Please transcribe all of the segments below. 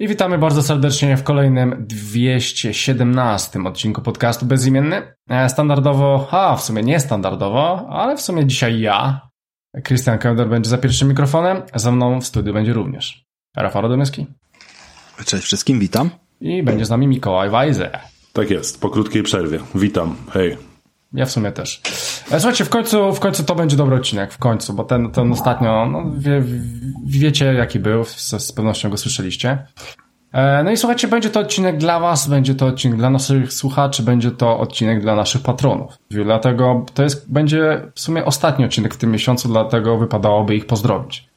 I witamy bardzo serdecznie w kolejnym 217 odcinku podcastu Bezimienny. E, standardowo, a w sumie nie standardowo, ale w sumie dzisiaj ja, Christian Kender będzie za pierwszym mikrofonem, za mną w studiu będzie również Rafał Radomyski. Cześć wszystkim, witam. I będzie z nami Mikołaj Wajze. Tak jest, po krótkiej przerwie. Witam, hej. Ja w sumie też. E, słuchajcie, w końcu, w końcu to będzie dobry odcinek, w końcu, bo ten, ten ostatnio, no, wie, wiecie jaki był, z, z pewnością go słyszeliście. E, no i słuchajcie, będzie to odcinek dla Was, będzie to odcinek dla naszych słuchaczy, będzie to odcinek dla naszych patronów. Dlatego to jest, będzie w sumie ostatni odcinek w tym miesiącu, dlatego wypadałoby ich pozdrowić.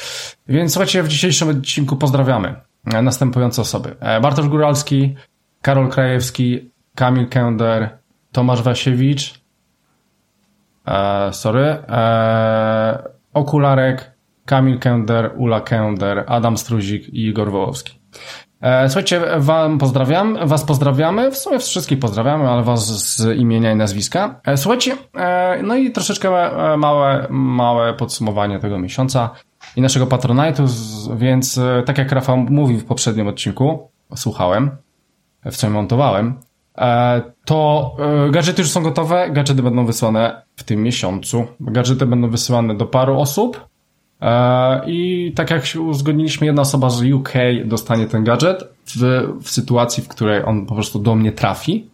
Więc słuchajcie, w dzisiejszym odcinku pozdrawiamy e, następujące osoby. Bartosz Góralski, Karol Krajewski, Kamil Kender, Tomasz Wasiewicz, e, sorry, e, Okularek, Kamil Kender, Ula Kender, Adam Struzik i Igor Wołowski. E, słuchajcie, wam pozdrawiam, was pozdrawiamy, w sumie wszystkich pozdrawiamy, ale was z imienia i nazwiska. E, słuchajcie, e, no i troszeczkę małe, małe podsumowanie tego miesiąca i naszego Patronite'u, więc tak jak Rafał mówił w poprzednim odcinku, słuchałem, w co montowałem, to gadżety już są gotowe, gadżety będą wysłane w tym miesiącu. Gadżety będą wysyłane do paru osób, I tak jak się uzgodniliśmy, jedna osoba z UK dostanie ten gadżet w, w sytuacji, w której on po prostu do mnie trafi.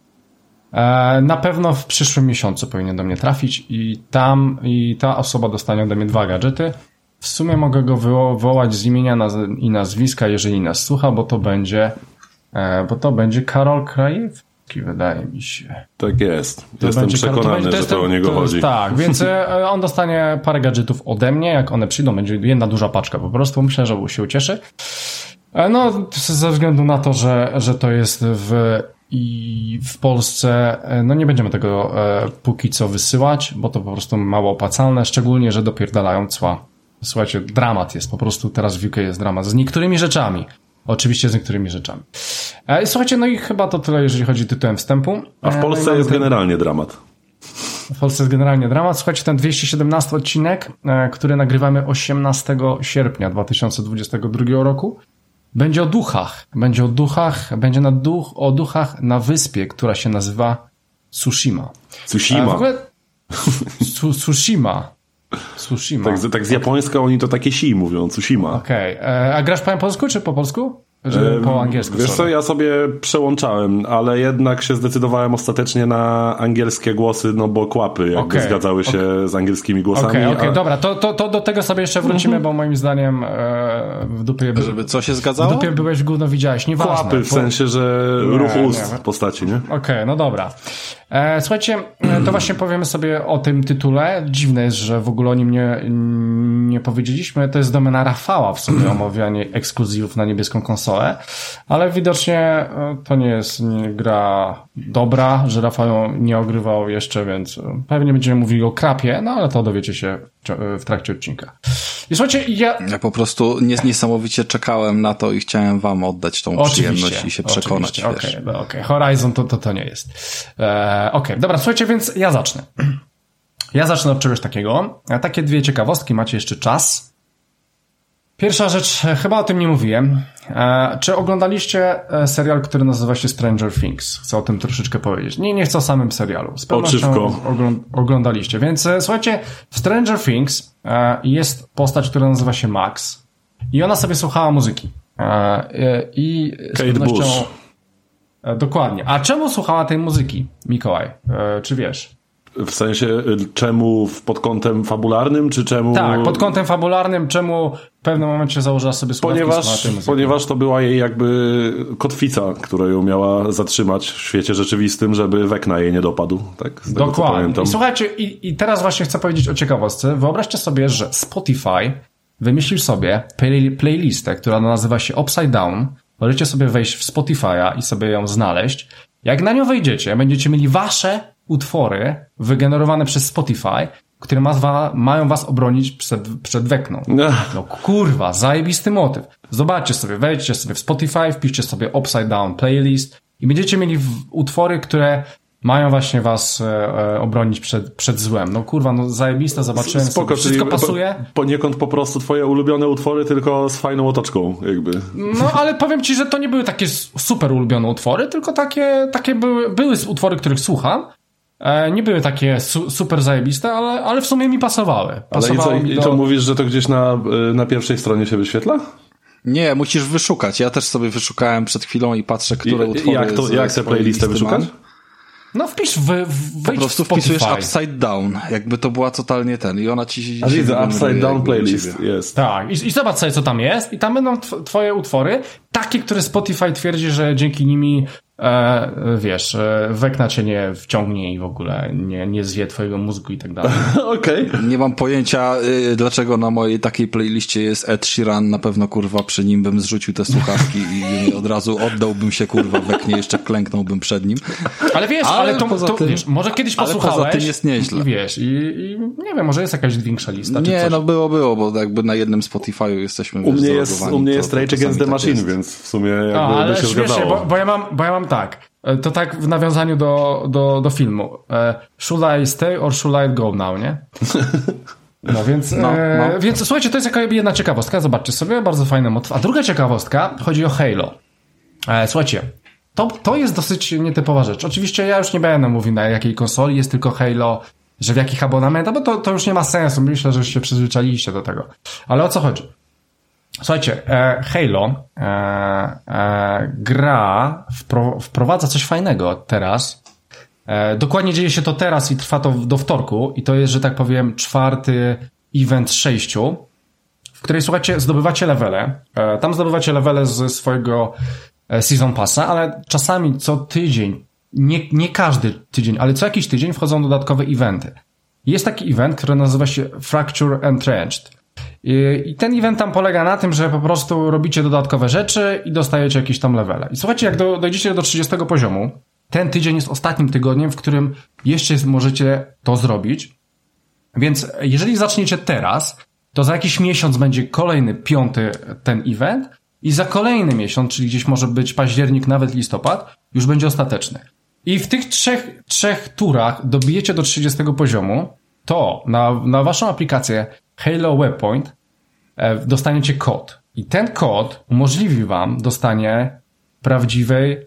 E, na pewno w przyszłym miesiącu powinien do mnie trafić i tam i ta osoba dostanie ode mnie dwa gadżety. W sumie mogę go wywołać z imienia i nazwiska, jeżeli nas słucha, bo to będzie, e, bo to będzie Karol Krajew, wydaje mi się. Tak jest. To Jestem przekonany, to, to że to o niego chodzi. Tak, więc e, on dostanie parę gadżetów ode mnie, jak one przyjdą, będzie jedna duża paczka po prostu. Myślę, że się ucieszy. E, no, ze względu na to, że, że to jest w i w Polsce e, no nie będziemy tego e, póki co wysyłać, bo to po prostu mało opłacalne, szczególnie, że dopierdalają cła. Słuchajcie, dramat jest, po prostu teraz w UK jest dramat z niektórymi rzeczami. Oczywiście z niektórymi rzeczami. E, słuchajcie, no i chyba to tyle, jeżeli chodzi tytułem wstępu. A w e, Polsce no jest ten... generalnie dramat. W Polsce jest generalnie dramat. Słuchajcie, ten 217 odcinek, e, który nagrywamy 18 sierpnia 2022 roku, będzie o duchach. Będzie o duchach, będzie na duch, o duchach na wyspie, która się nazywa Tsushima. Tsushima. W ogóle... Tsushima. Tsushima. Tak, tak z japońska oni to takie si mówią, Tsushima. Okej. Okay. A grasz po polsku czy po polsku? Że po angielsku. Wiesz co, ja sobie przełączałem, ale jednak się zdecydowałem ostatecznie na angielskie głosy, no bo kłapy jakby okay, zgadzały się okay. z angielskimi głosami. Okej, okay, okej, a... dobra, to, to, to do tego sobie jeszcze wrócimy, mhm. bo moim zdaniem e, w dupie... Żeby co się zgadzało? W dupie byłeś gówno widziałeś, nieważne. Kłapy, w sensie, że ruch ust w postaci, nie? Okej, okay, no dobra. E, słuchajcie, e, to właśnie powiemy sobie o tym tytule. Dziwne jest, że w ogóle o nim nie, nie powiedzieliśmy. To jest domena Rafała w sumie omawianie ekskluzywów na niebieską konsolę, ale widocznie e, to nie jest gra dobra, że Rafał nie ogrywał jeszcze, więc pewnie będziemy mówili o krapie, no ale to dowiecie się w trakcie odcinka. I słuchajcie, ja... Ja po prostu niesamowicie czekałem na to i chciałem wam oddać tą oczywiście, przyjemność i się przekonać. Okej, okay, okej. Okay. Horizon to, to, to nie jest. E, okej, okay. dobra, słuchajcie, więc ja zacznę. Ja zacznę od czegoś takiego. Takie dwie ciekawostki, macie jeszcze czas. Pierwsza rzecz, chyba o tym nie mówiłem. E, czy oglądaliście e, serial, który nazywa się Stranger Things? Chcę o tym troszeczkę powiedzieć. Nie, nie chcę o samym serialu. Z pewnością oglądaliście. Więc e, słuchajcie, w Stranger Things jest postać, która nazywa się Max i ona sobie słuchała muzyki. I z Kate pewnością... Bush. Dokładnie. A czemu słuchała tej muzyki, Mikołaj? Czy wiesz? W sensie, y, czemu pod kątem fabularnym, czy czemu... Tak, pod kątem fabularnym, czemu pewnym momencie założyła sobie słuchawki ponieważ, ponieważ to była jej jakby kotwica, która ją miała zatrzymać w świecie rzeczywistym, żeby Wekna jej nie dopadł. Tak, z Dokładnie. I słuchajcie, i, i teraz właśnie chcę powiedzieć o ciekawostce. Wyobraźcie sobie, że Spotify wymyślił sobie play, playlistę, która nazywa się Upside Down. Możecie sobie wejść w Spotify'a i sobie ją znaleźć. Jak na nią wejdziecie, będziecie mieli wasze utwory wygenerowane przez Spotify które ma, mają was obronić przed, przed wekną. No kurwa, zajebisty motyw. Zobaczcie sobie, wejdźcie sobie w Spotify, wpiszcie sobie Upside Down Playlist i będziecie mieli utwory, które mają właśnie was e, e, obronić przed, przed złem. No kurwa, no zajebiste, zobaczyłem Spoko, sobie, wszystko pasuje. Po, poniekąd po prostu twoje ulubione utwory, tylko z fajną otoczką, jakby. No, ale powiem ci, że to nie były takie super ulubione utwory, tylko takie, takie były, były utwory, których słucham, nie były takie su super zajebiste, ale, ale w sumie mi pasowały. pasowały ale i co, i co mówisz, że to gdzieś na, e, na pierwszej stronie się wyświetla? Nie, musisz wyszukać. Ja też sobie wyszukałem przed chwilą i patrzę, które I, utwory... Jak, to, jak tę playlistę wyszukać? No wpisz, w, w, Po prostu wpisujesz Upside Down, jakby to była totalnie ten i ona ci... A widzę, Upside Down playlist jest. Tak, i, i zobacz sobie, co tam jest i tam będą twoje utwory, takie, które Spotify twierdzi, że dzięki nimi e, wiesz, e, wekna cię nie wciągnie i w ogóle nie, nie zje twojego mózgu i tak dalej. Okej. Okay. Nie mam pojęcia, y, dlaczego na mojej takiej playliście jest Ed Sheeran, na pewno kurwa przy nim bym zrzucił te słuchawki i od razu oddałbym się kurwa weknie, jeszcze klęknąłbym przed nim. Ale wiesz, ale, ale to, poza to tym, wiesz, może kiedyś posłuchałeś. Ale poza tym jest nieźle. I, wiesz, i, i, nie wiem, może jest jakaś większa lista. Nie, no było, było, bo jakby na jednym Spotify'u jesteśmy U mnie jest, u mnie jest Rage Against the tak Machine, tak więc w sumie jakby A, ale by się zgadzało. Bo, bo, ja mam, bo ja mam tak. E, to tak w nawiązaniu do, do, do filmu. E, should I stay or should I go now, nie? No więc, no, e, no. więc słuchajcie, to jest jaka jedna ciekawostka. Zobaczcie sobie, bardzo fajny motyw. A druga ciekawostka chodzi o Halo. E, słuchajcie, to, to jest dosyć nietypowa rzecz. Oczywiście ja już nie będę mówił na jakiej konsoli jest tylko Halo, że w jakich abonamentach, bo to, to już nie ma sensu. Myślę, że już się przyzwyczailiście do tego. Ale o co chodzi? Słuchajcie, e, Halo e, e, gra wpro, wprowadza coś fajnego teraz. Dokładnie dzieje się to teraz i trwa to do wtorku i to jest, że tak powiem, czwarty event sześciu, w której, słuchajcie, zdobywacie levele. Tam zdobywacie levele ze swojego Season Passa, ale czasami co tydzień, nie, nie każdy tydzień, ale co jakiś tydzień wchodzą dodatkowe eventy. Jest taki event, który nazywa się Fracture Entrenched. I ten event tam polega na tym, że po prostu robicie dodatkowe rzeczy i dostajecie jakieś tam levele. I słuchajcie, jak do, dojdziecie do 30 poziomu, ten tydzień jest ostatnim tygodniem, w którym jeszcze możecie to zrobić. Więc jeżeli zaczniecie teraz, to za jakiś miesiąc będzie kolejny, piąty ten event i za kolejny miesiąc, czyli gdzieś może być październik, nawet listopad, już będzie ostateczny. I w tych trzech, trzech turach dobijecie do 30 poziomu, to na, na waszą aplikację Halo Webpoint e, dostaniecie kod. I ten kod umożliwi wam dostanie prawdziwej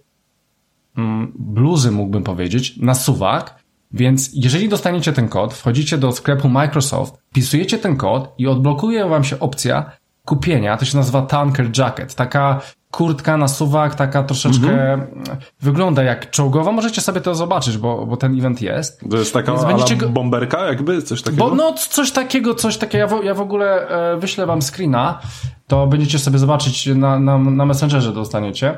mm, bluzy, mógłbym powiedzieć, na suwak. Więc jeżeli dostaniecie ten kod, wchodzicie do sklepu Microsoft, wpisujecie ten kod i odblokuje wam się opcja kupienia, to się nazywa Tanker Jacket. Taka kurtka na suwak, taka troszeczkę mm -hmm. wygląda jak czołgowa. Możecie sobie to zobaczyć, bo, bo ten event jest. To jest taka będziecie go... bomberka jakby? Coś takiego? Bo, no, coś takiego, coś takiego. Ja w, ja w ogóle e, wyślę wam screena, to będziecie sobie zobaczyć na, na, na Messengerze dostaniecie.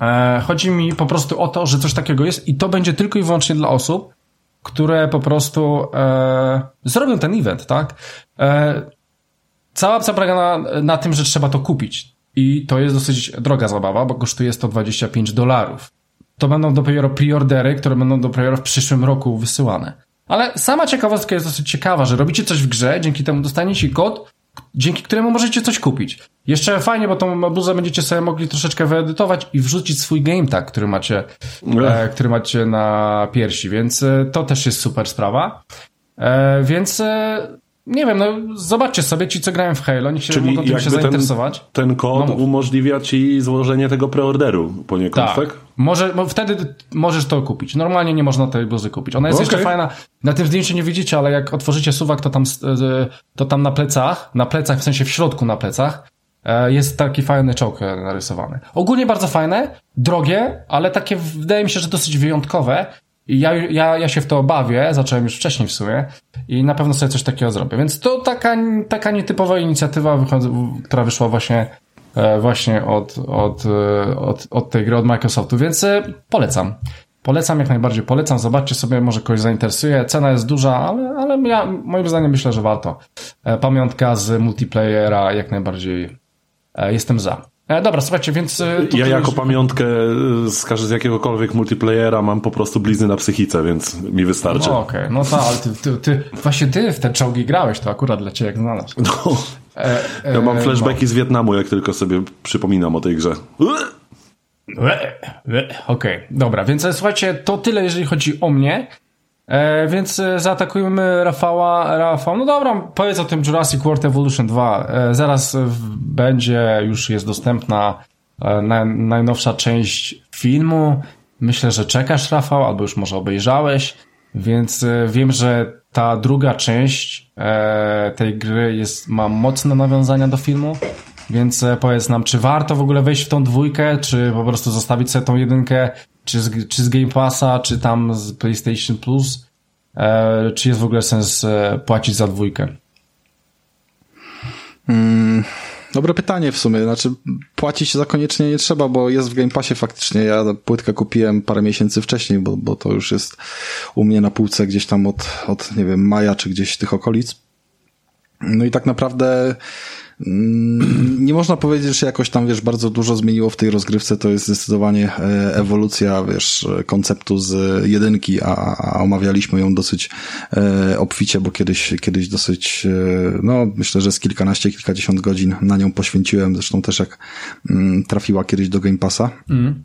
E, chodzi mi po prostu o to, że coś takiego jest i to będzie tylko i wyłącznie dla osób, które po prostu e, zrobią ten event, tak? E, cała opcja polega na, na tym, że trzeba to kupić. I to jest dosyć droga zabawa, bo kosztuje 125 dolarów. To będą dopiero preordery, które będą dopiero w przyszłym roku wysyłane. Ale sama ciekawostka jest dosyć ciekawa, że robicie coś w grze, dzięki temu dostaniecie kod, dzięki któremu możecie coś kupić. Jeszcze fajnie, bo tą bluzę będziecie sobie mogli troszeczkę wyedytować i wrzucić swój game tag, który macie, e, który macie na piersi, więc e, to też jest super sprawa. E, więc e, nie wiem, no zobaczcie sobie ci, co grają w Halo, niech się Czyli mogą tym się zainteresować. Ten, ten kod no umożliwia ci złożenie tego preorderu poniekąd, tak? tak? Może, wtedy możesz to kupić. Normalnie nie można tej bluzy kupić. Ona jest okay. jeszcze fajna. Na tym zdjęciu nie widzicie, ale jak otworzycie suwak, to tam, to tam na plecach, na plecach, w sensie w środku na plecach, e, jest taki fajny czołg narysowany. Ogólnie bardzo fajne, drogie, ale takie wydaje mi się, że dosyć wyjątkowe i ja, ja, ja się w to bawię, zacząłem już wcześniej w sumie i na pewno sobie coś takiego zrobię. Więc to taka, taka nietypowa inicjatywa, która wyszła właśnie, e, właśnie od, od, e, od, od tej gry, od Microsoftu, więc e, polecam. Polecam jak najbardziej, polecam, zobaczcie sobie, może kogoś zainteresuje. Cena jest duża, ale, ale ja, moim zdaniem myślę, że warto. Pamiątka z multiplayera jak najbardziej jestem za. E, dobra, słuchajcie, więc... E, ja jako już... pamiątkę e, z, z jakiegokolwiek multiplayera mam po prostu blizny na psychice, więc mi wystarczy. No okej, okay. no tak, ale ty, ty, ty, właśnie ty w te czołgi grałeś, to akurat dla ciebie jak znalazł. No. E, e, ja mam flashbacki no. z Wietnamu, jak tylko sobie przypominam o tej grze. Okej, okay, dobra, więc słuchajcie, to tyle, jeżeli chodzi o mnie. E, więc e, zaatakujemy Rafała. Rafał, no dobra, powiedz o tym Jurassic World Evolution 2. E, zaraz będzie, już jest dostępna e, najnowsza część filmu. Myślę, że czekasz, Rafał, albo już może obejrzałeś. Więc e, wiem, że ta druga część e, tej gry jest, ma mocne nawiązania do filmu. Więc powiedz nam, czy warto w ogóle wejść w tą dwójkę, czy po prostu zostawić sobie tą jedynkę czy z, czy z Game Passa, czy tam z PlayStation Plus, e, czy jest w ogóle sens e, płacić za dwójkę? Hmm, dobre pytanie w sumie. Znaczy, płacić za koniecznie nie trzeba, bo jest w Game Passie faktycznie. Ja płytkę kupiłem parę miesięcy wcześniej, bo, bo to już jest u mnie na półce gdzieś tam od, od, nie wiem, maja, czy gdzieś tych okolic. No i tak naprawdę Mm, nie można powiedzieć, że jakoś tam, wiesz, bardzo dużo zmieniło w tej rozgrywce. To jest zdecydowanie e, ewolucja, wiesz, konceptu z jedynki, a, a omawialiśmy ją dosyć e, obficie, bo kiedyś, kiedyś dosyć, e, no, myślę, że z kilkanaście, kilkadziesiąt godzin na nią poświęciłem. Zresztą też jak mm, trafiła kiedyś do Game Passa. Mm.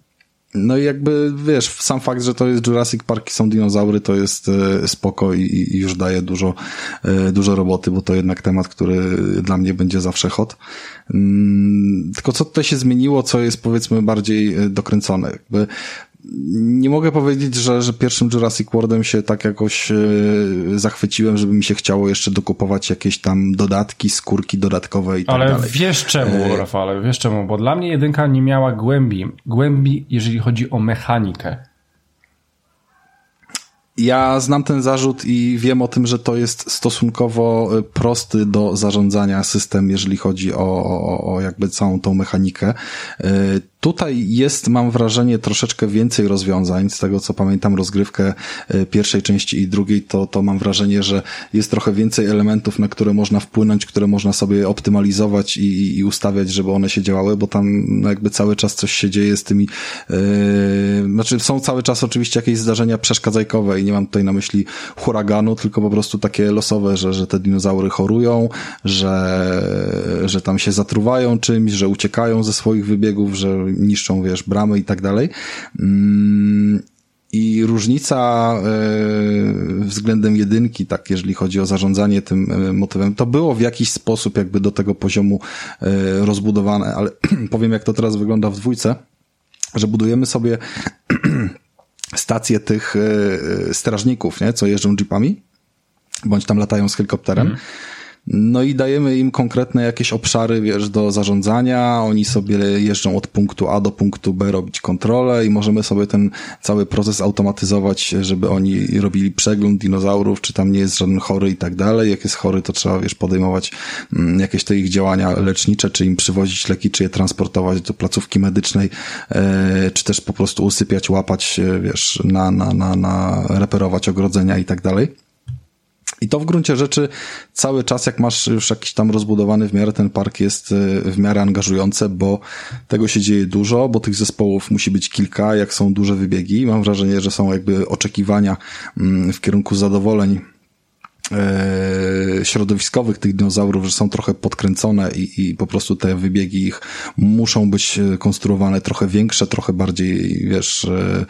No i jakby, wiesz, sam fakt, że to jest Jurassic Park i są dinozaury, to jest e, spoko i, już daje dużo, e, dużo roboty, bo to jednak temat, który dla mnie będzie zawsze hot. Mm, tylko co tutaj się zmieniło, co jest powiedzmy bardziej e, dokręcone? Jakby nie mogę powiedzieć, że, że pierwszym Jurassic Worldem się tak jakoś zachwyciłem, żeby mi się chciało jeszcze dokupować jakieś tam dodatki, skórki dodatkowe i tak Ale dalej. Ale wiesz czemu, e... Rafale, wiesz czemu, bo dla mnie jedynka nie miała głębi, głębi jeżeli chodzi o mechanikę. Ja znam ten zarzut i wiem o tym, że to jest stosunkowo e, prosty do zarządzania system, jeżeli chodzi o, o, o jakby całą tą mechanikę. E, Tutaj jest, mam wrażenie, troszeczkę więcej rozwiązań. Z tego co pamiętam, rozgrywkę e, pierwszej części i drugiej, to, to mam wrażenie, że jest trochę więcej elementów, na które można wpłynąć, które można sobie optymalizować i, i ustawiać, żeby one się działały, bo tam no jakby cały czas coś się dzieje z tymi, yy, znaczy są cały czas oczywiście jakieś zdarzenia przeszkadzajkowe i nie mam tutaj na myśli huraganu, tylko po prostu takie losowe, że, że te dinozaury chorują, że, że tam się zatruwają czymś, że uciekają ze swoich wybiegów, że niszczą, wiesz, bramy i tak dalej. Mm, I różnica e, względem jedynki, tak, jeżeli chodzi o zarządzanie tym e, motywem, to było w jakiś sposób jakby do tego poziomu e, rozbudowane, ale powiem jak to teraz wygląda w dwójce, że budujemy sobie stację tych strażników, nie, co jeżdżą jeepami, bądź tam latają z helikopterem. Mm no i dajemy im konkretne jakieś obszary, wiesz, do zarządzania. Oni sobie jeżdżą od punktu A do punktu B robić kontrolę i możemy sobie ten cały proces automatyzować, żeby oni robili przegląd dinozaurów, czy tam nie jest żaden chory i tak dalej. Jak jest chory, to trzeba, wiesz, podejmować mm, jakieś te ich działania lecznicze, czy im przywozić leki, czy je transportować do placówki medycznej, e, czy też po prostu usypiać, łapać, e, wiesz, na, na, na, na reperować ogrodzenia i tak dalej. I to w gruncie rzeczy cały czas, jak masz już jakiś tam rozbudowany w miarę ten park jest e, w miarę angażujące, bo tego się dzieje dużo, bo tych zespołów musi być kilka, jak są duże wybiegi. Mam wrażenie, że są jakby oczekiwania mm, w kierunku zadowoleń środowiskowych tych dinozaurów, że są trochę podkręcone i, i po prostu te wybiegi ich muszą być e, konstruowane trochę większe, trochę bardziej, wiesz, e,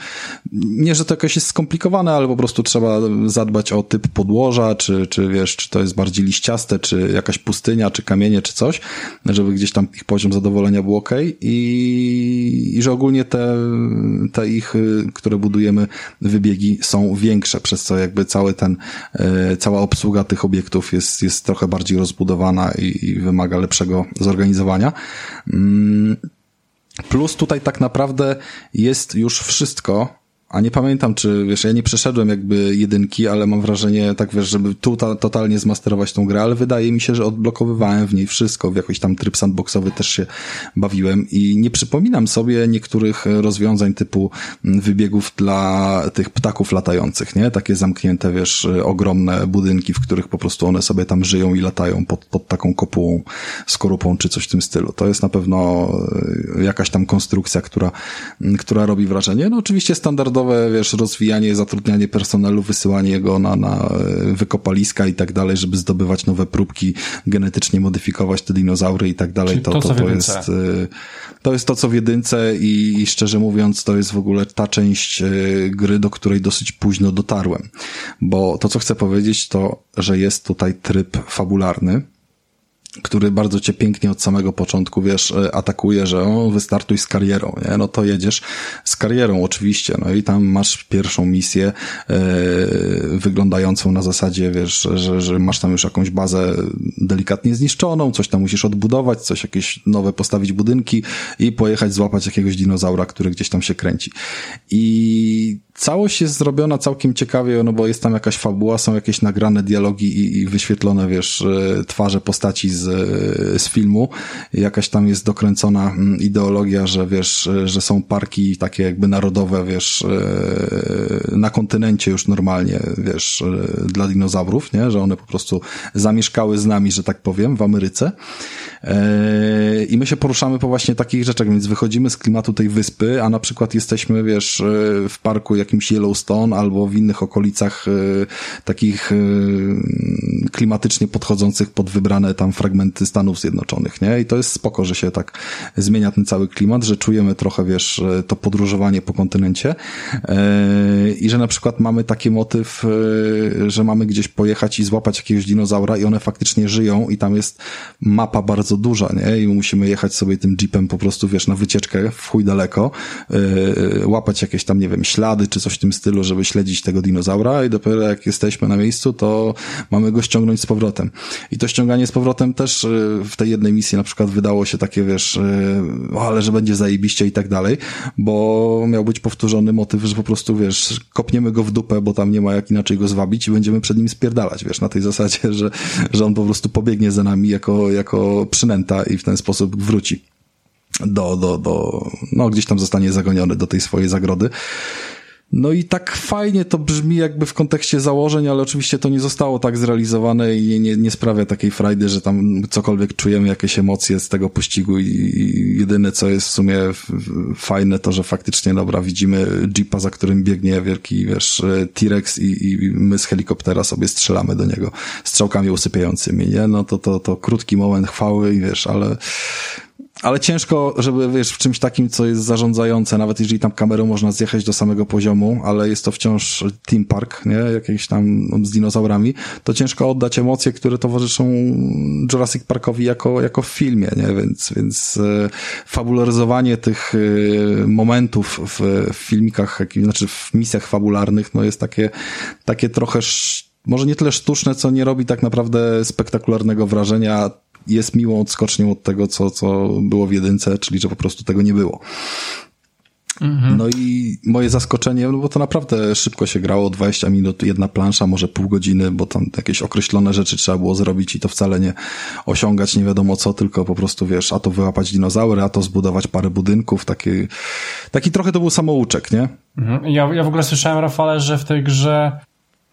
nie, że to jakoś jest skomplikowane, ale po prostu trzeba zadbać o typ podłoża, czy, czy wiesz, czy to jest bardziej liściaste, czy jakaś pustynia, czy kamienie, czy coś, żeby gdzieś tam ich poziom zadowolenia był ok i, i że ogólnie te, te ich, e, które budujemy, wybiegi są większe, przez co jakby cały ten, cała obsługa tych obiektów jest, jest trochę bardziej rozbudowana i, i wymaga lepszego zorganizowania. Mm, plus tutaj tak naprawdę jest już wszystko, a nie pamiętam, czy, wiesz, ja nie przeszedłem jakby jedynki, ale mam wrażenie, tak wiesz, żeby tu ta, totalnie zmasterować tą grę, ale wydaje mi się, że odblokowywałem w niej wszystko, w jakiś tam tryb sandboxowy też się bawiłem i nie przypominam sobie niektórych rozwiązań typu mm, wybiegów dla tych ptaków latających, nie? Takie zamknięte, wiesz, ogromne budynki, w których po prostu one sobie tam żyją i latają pod, pod taką kopułą, skorupą czy coś w tym stylu. To jest na pewno e, jakaś tam konstrukcja, która, która robi wrażenie. No oczywiście standardowe, wiesz, rozwijanie, zatrudnianie personelu, wysyłanie go na, na e, wykopaliska i tak dalej, żeby zdobywać nowe próbki, genetycznie modyfikować te dinozaury i tak dalej. to, to, to, to jest, e, to jest to, co w jedynce i, i szczerze mówiąc, to jest w ogóle ta część gry, do której dosyć późno dotarłem. Bo to, co chcę powiedzieć, to, że jest tutaj tryb fabularny, który bardzo cię pięknie od samego początku, wiesz, e, atakuje, że o, wystartuj z karierą, nie? No to jedziesz z karierą oczywiście, no i tam masz pierwszą misję e, wyglądającą na zasadzie, wiesz, że, że masz tam już jakąś bazę delikatnie zniszczoną, coś tam musisz odbudować, coś jakieś nowe postawić budynki i pojechać złapać jakiegoś dinozaura, który gdzieś tam się kręci. I całość jest zrobiona całkiem ciekawie, no bo jest tam jakaś fabuła, są jakieś nagrane dialogi i, i wyświetlone, wiesz, e, twarze postaci z, e, z filmu. Jakaś tam jest dokręcona mm, ideologia, że wiesz, e, że są parki takie jakby narodowe, wiesz, na kontynencie już normalnie, wiesz, dla dinozaurów, nie? Że one po prostu zamieszkały z nami, że tak powiem, w Ameryce. I my się poruszamy po właśnie takich rzeczach, więc wychodzimy z klimatu tej wyspy, a na przykład jesteśmy, wiesz, w parku jakimś Yellowstone albo w innych okolicach y, takich y, klimatycznie podchodzących pod wybrane tam fragmenty Stanów Zjednoczonych, nie? I to jest spoko, że się tak zmienia ten cały klimat, że czujemy trochę, wiesz, to podróżowanie po kontynencie i że na przykład mamy taki motyw, że mamy gdzieś pojechać i złapać jakiegoś dinozaura i one faktycznie żyją i tam jest mapa bardzo duża, nie? I musimy jechać sobie tym jeepem po prostu, wiesz, na wycieczkę w chuj daleko, łapać jakieś tam, nie wiem, ślady czy coś w tym stylu, żeby śledzić tego dinozaura i dopiero jak jesteśmy na miejscu, to mamy go ściągnąć z powrotem. I to ściąganie z powrotem też y, w tej jednej misji na przykład wydało się takie, wiesz, y, ale że będzie zajebiście i tak dalej, bo miał być powtórzony motyw, że po prostu, wiesz, kopniemy go w dupę, bo tam nie ma jak inaczej go zwabić i będziemy przed nim spierdalać, wiesz, na tej zasadzie, że, że on po prostu pobiegnie za nami jako, jako przynęta i w ten sposób wróci do, do, do, no gdzieś tam zostanie zagoniony do tej swojej zagrody. No i tak fajnie to brzmi jakby w kontekście założeń, ale oczywiście to nie zostało tak zrealizowane i nie, nie sprawia takiej frajdy, że tam cokolwiek czujemy jakieś emocje z tego pościgu i jedyne co jest w sumie fajne to, że faktycznie dobra, widzimy jeepa, za którym biegnie wielki, wiesz, T-Rex i, i my z helikoptera sobie strzelamy do niego strzałkami usypiającymi, nie? No to, to, to krótki moment chwały i wiesz, ale ale ciężko, żeby, wiesz, w czymś takim, co jest zarządzające, nawet jeżeli tam kamerą można zjechać do samego poziomu, ale jest to wciąż team park, nie, jakiś tam z dinozaurami, to ciężko oddać emocje, które towarzyszą Jurassic Parkowi jako, jako w filmie, nie, więc, więc e, fabularyzowanie tych e, momentów w, w filmikach, znaczy w misjach fabularnych, no jest takie, takie trochę może nie tyle sztuczne, co nie robi tak naprawdę spektakularnego wrażenia jest miłą odskocznią od tego, co, co było w jedynce, czyli że po prostu tego nie było. Mhm. No i moje zaskoczenie, no bo to naprawdę szybko się grało, 20 minut, jedna plansza, może pół godziny, bo tam jakieś określone rzeczy trzeba było zrobić i to wcale nie osiągać nie wiadomo co, tylko po prostu wiesz, a to wyłapać dinozaury, a to zbudować parę budynków, taki, taki trochę to był samouczek, nie? Mhm. Ja, ja w ogóle słyszałem, Rafale, że w tej grze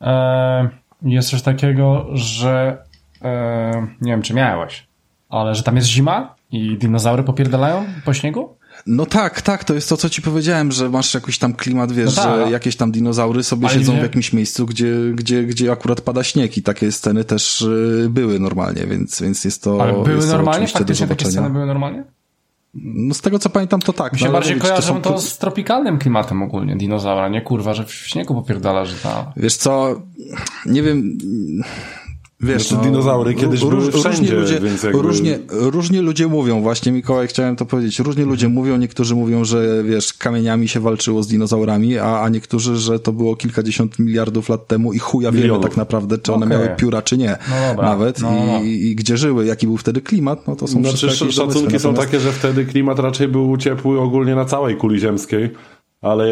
e, jest coś takiego, że e, nie wiem czy miałeś, ale że tam jest zima i dinozaury popierdalają po śniegu? No tak, tak, to jest to, co ci powiedziałem, że masz jakiś tam klimat, wiesz, no tak. że jakieś tam dinozaury sobie Ale siedzą nie... w jakimś miejscu, gdzie, gdzie, gdzie akurat pada śnieg i takie sceny też y, były normalnie, więc, więc jest to Ale były jest normalnie? Faktycznie takie sceny były normalnie? No z tego co pamiętam to tak. Mi się no, bardziej mówić, kojarzą to, są... to, z tropikalnym klimatem ogólnie dinozaura, nie kurwa, że w śniegu popierdala, że ta... Wiesz co, nie wiem, Wiesz, no, dinozaury kiedyś róż, były wszędzie, ludzie, więc jakby... różnie, różnie ludzie mówią, właśnie Mikołaj chciałem to powiedzieć, różnie ludzie mówią, niektórzy mówią, że wiesz, kamieniami się walczyło z dinozaurami, a, a niektórzy, że to było kilkadziesiąt miliardów lat temu i chuja wiemy tak naprawdę, czy one okay. miały pióra, czy nie. No nawet no, no. I, I, gdzie żyły, jaki był wtedy klimat, no to są znaczy, Szacunki są takie, że wtedy klimat raczej był ciepły ogólnie na całej kuli ziemskiej ale,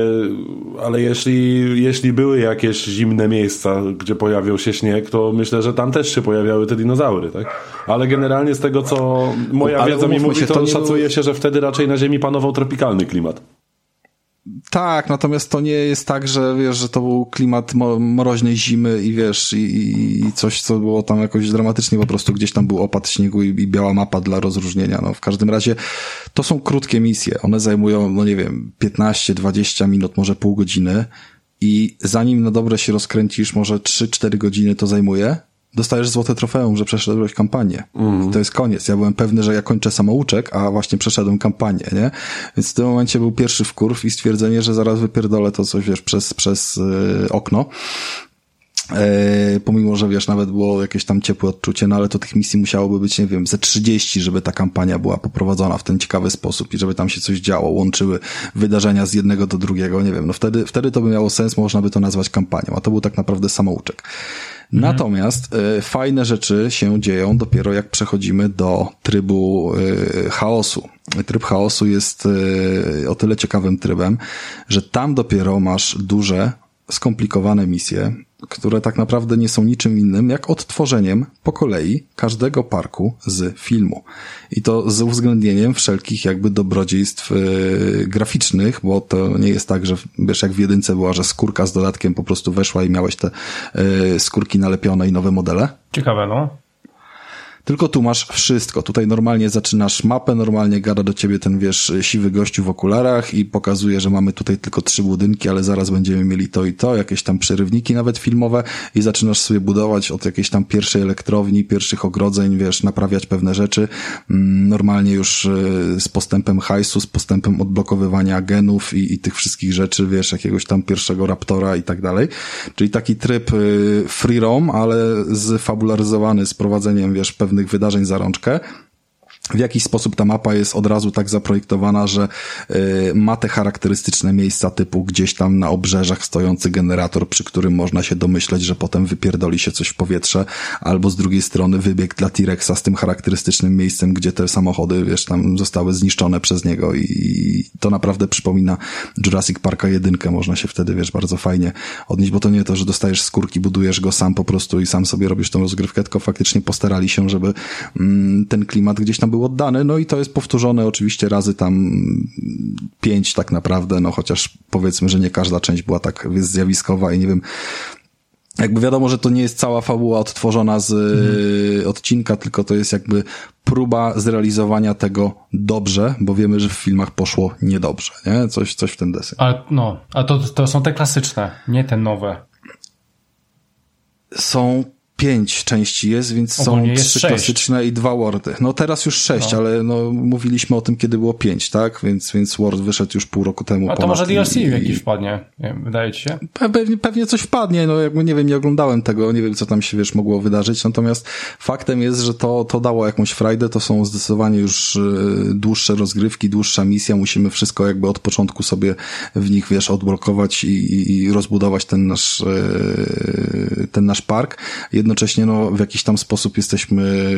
ale jeśli, jeśli były jakieś zimne miejsca, gdzie pojawiał się śnieg, to myślę, że tam też się pojawiały te dinozaury, tak? Ale generalnie z tego, co moja ale wiedza mi mówi, się, to, to szacuje było... się, że wtedy raczej na Ziemi panował tropikalny klimat. Tak, natomiast to nie jest tak, że wiesz, że to był klimat mroźnej zimy i wiesz, i, i coś, co było tam jakoś dramatycznie, po prostu gdzieś tam był opad śniegu i, i, biała mapa dla rozróżnienia. No, w każdym razie to są krótkie misje. One zajmują, no nie wiem, 15-20 minut, może pół godziny i zanim na dobre się rozkręcisz, może 3-4 godziny to zajmuje, dostajesz złote trofeum, że przeszedłeś kampanię. Mm. To jest koniec. Ja byłem pewny, że ja kończę samouczek, a właśnie przeszedłem kampanię, nie? Więc w tym momencie był pierwszy wkurw i stwierdzenie, że zaraz wypierdolę to coś, wiesz, przez, przez yy, okno. E, pomimo, że wiesz, nawet było jakieś tam ciepłe odczucie, no ale to tych misji musiałoby być, nie wiem, ze 30, żeby ta kampania była poprowadzona w ten ciekawy sposób i żeby tam się coś działo, łączyły wydarzenia z jednego do drugiego, nie wiem, no wtedy, wtedy to by miało sens, można by to nazwać kampanią, a to był tak naprawdę samouczek. Mhm. Natomiast y, fajne rzeczy się dzieją dopiero jak przechodzimy do trybu y, chaosu. Tryb chaosu jest y, o tyle ciekawym trybem, że tam dopiero masz duże, skomplikowane misje, które tak naprawdę nie są niczym innym jak odtworzeniem po kolei każdego parku z filmu. I to z uwzględnieniem wszelkich jakby dobrodziejstw yy, graficznych, bo to nie jest tak, że wiesz, jak w jedynce była, że skórka z dodatkiem po prostu weszła i miałeś te yy, skórki nalepione i nowe modele. Ciekawe, no. Tylko tu masz wszystko. Tutaj normalnie zaczynasz mapę, normalnie gada do ciebie ten, wiesz, siwy gościu w okularach i pokazuje, że mamy tutaj tylko trzy budynki, ale zaraz będziemy mieli to i to, jakieś tam przerywniki nawet filmowe i zaczynasz sobie budować od jakiejś tam pierwszej elektrowni, pierwszych ogrodzeń, wiesz, naprawiać pewne rzeczy. Mm, normalnie już y, z postępem hajsu, z postępem odblokowywania genów i, i tych wszystkich rzeczy, wiesz, jakiegoś tam pierwszego raptora i tak dalej. Czyli taki tryb y, free roam, ale zfabularyzowany z prowadzeniem, wiesz, pewnych pewnych wydarzeń za rączkę w jakiś sposób ta mapa jest od razu tak zaprojektowana, że y, ma te charakterystyczne miejsca typu gdzieś tam na obrzeżach stojący generator, przy którym można się domyśleć, że potem wypierdoli się coś w powietrze, albo z drugiej strony wybieg dla T-Rexa z tym charakterystycznym miejscem, gdzie te samochody, wiesz, tam zostały zniszczone przez niego i to naprawdę przypomina Jurassic Parka jedynkę, można się wtedy, wiesz, bardzo fajnie odnieść, bo to nie to, że dostajesz skórki, budujesz go sam po prostu i sam sobie robisz tą rozgrywkę, tylko faktycznie postarali się, żeby mm, ten klimat gdzieś tam był był oddany, no i to jest powtórzone oczywiście razy tam pięć tak naprawdę, no chociaż powiedzmy, że nie każda część była tak zjawiskowa i nie wiem, jakby wiadomo, że to nie jest cała fabuła odtworzona z mhm. odcinka, tylko to jest jakby próba zrealizowania tego dobrze, bo wiemy, że w filmach poszło niedobrze, nie? Coś, coś w ten deseń. Ale no, a to, to są te klasyczne, nie te nowe. Są pięć części jest, więc Ogólnie są trzy klasyczne i dwa Wordy. No teraz już sześć, no. ale no mówiliśmy o tym, kiedy było pięć, tak? Więc, więc Word wyszedł już pół roku temu. A to może DLC i, jakiś wpadnie, wiem, wydaje ci się? Pewnie, pewnie coś wpadnie, no jakby nie wiem, nie oglądałem tego, nie wiem, co tam się, wiesz, mogło wydarzyć, natomiast faktem jest, że to, to dało jakąś frajdę, to są zdecydowanie już y, dłuższe rozgrywki, dłuższa misja, musimy wszystko jakby od początku sobie w nich, wiesz, odblokować i, i, i rozbudować ten nasz, y, ten nasz park jednocześnie no, w jakiś tam sposób jesteśmy,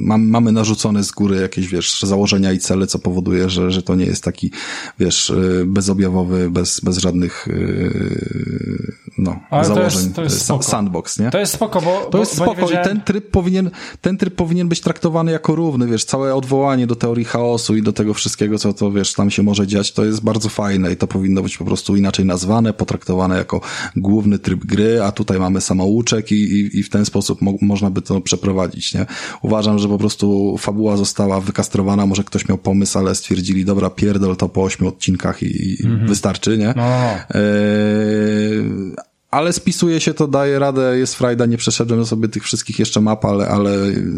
mam, mamy narzucone z góry jakieś, wiesz, założenia i cele, co powoduje, że, że to nie jest taki, wiesz, bezobjawowy, bez, bez żadnych, yy, no, Ale założeń. To jest, to jest spoko. Sandbox, nie? To jest spoko, bo... To jest bo spoko wiedziałem... i ten tryb powinien, ten tryb powinien być traktowany jako równy, wiesz, całe odwołanie do teorii chaosu i do tego wszystkiego, co to, wiesz, tam się może dziać, to jest bardzo fajne i to powinno być po prostu inaczej nazwane, potraktowane jako główny tryb gry, a tutaj mamy samouczek i, i, i w ten sposób mo można by to przeprowadzić, nie? Uważam, że po prostu fabuła została wykastrowana, może ktoś miał pomysł, ale stwierdzili, dobra, pierdol to po ośmiu odcinkach i, i mm -hmm. wystarczy, nie? No. Eee, ale spisuje się to, daje radę, jest frajda, nie przeszedłem sobie tych wszystkich jeszcze map, ale, ale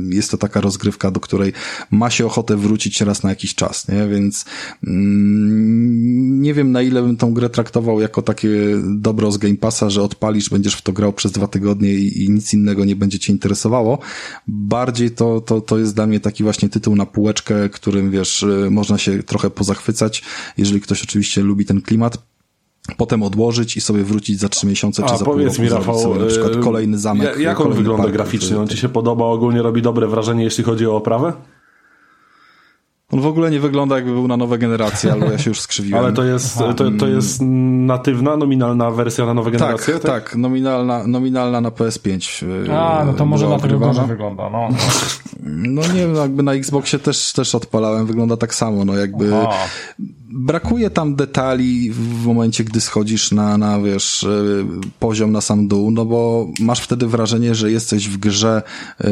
jest to taka rozgrywka, do której ma się ochotę wrócić raz na jakiś czas, nie? Więc mm, nie wiem na ile bym tą grę traktował jako takie dobro z Game Passa, że odpalisz, będziesz w to grał przez dwa tygodnie i, i nic innego nie będzie cię interesowało. Bardziej to, to, to jest dla mnie taki właśnie tytuł na półeczkę, którym wiesz, można się trochę pozachwycać, jeżeli ktoś oczywiście lubi ten klimat potem odłożyć i sobie wrócić za trzy miesiące, czy A, za powiedz pół roku, mi, Rafał, sobie na przykład e, kolejny zamek. Jak on wygląda graficznie? On ci się podoba, ogólnie robi dobre wrażenie, jeśli chodzi o oprawę? On w ogóle nie wygląda jakby był na nowe generacje, albo ja się już skrzywiłem. Ale to jest, to, to jest natywna, nominalna wersja na nowe generacje? Tak, tak, tak nominalna, nominalna na PS5. A, no to może dlatego gorzej wygląda, no. No nie wiem, jakby na Xboxie też, też odpalałem, wygląda tak samo, no jakby Aha. Brakuje tam detali w momencie, gdy schodzisz na, na wiesz, e, poziom na sam dół, no bo masz wtedy wrażenie, że jesteś w grze, e,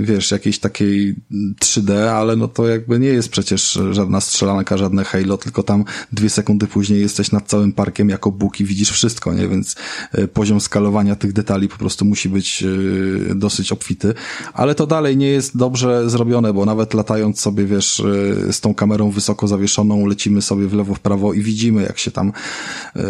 wiesz, jakiejś takiej 3D, ale no to jakby nie jest przecież żadna strzelanka, żadne Halo, tylko tam dwie sekundy później jesteś nad całym parkiem jako Bóg i widzisz wszystko, nie? Więc e, poziom skalowania tych detali po prostu musi być dosyć obfity, ale to dalej nie jest dobrze zrobione, bo nawet latając sobie, wiesz, z tą kamerą wysoko zawieszoną, lecimy sobie w lewo, w prawo i widzimy, jak się tam y,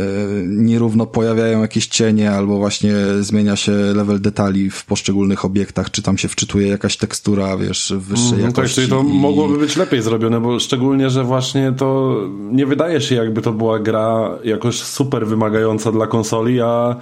nierówno pojawiają jakieś cienie, albo właśnie zmienia się level detali w poszczególnych obiektach, czy tam się wczytuje jakaś tekstura, wiesz, wyższej mm, jakości. Tak, to i... mogłoby być lepiej zrobione, bo szczególnie, że właśnie to nie wydaje się, jakby to była gra jakoś super wymagająca dla konsoli, a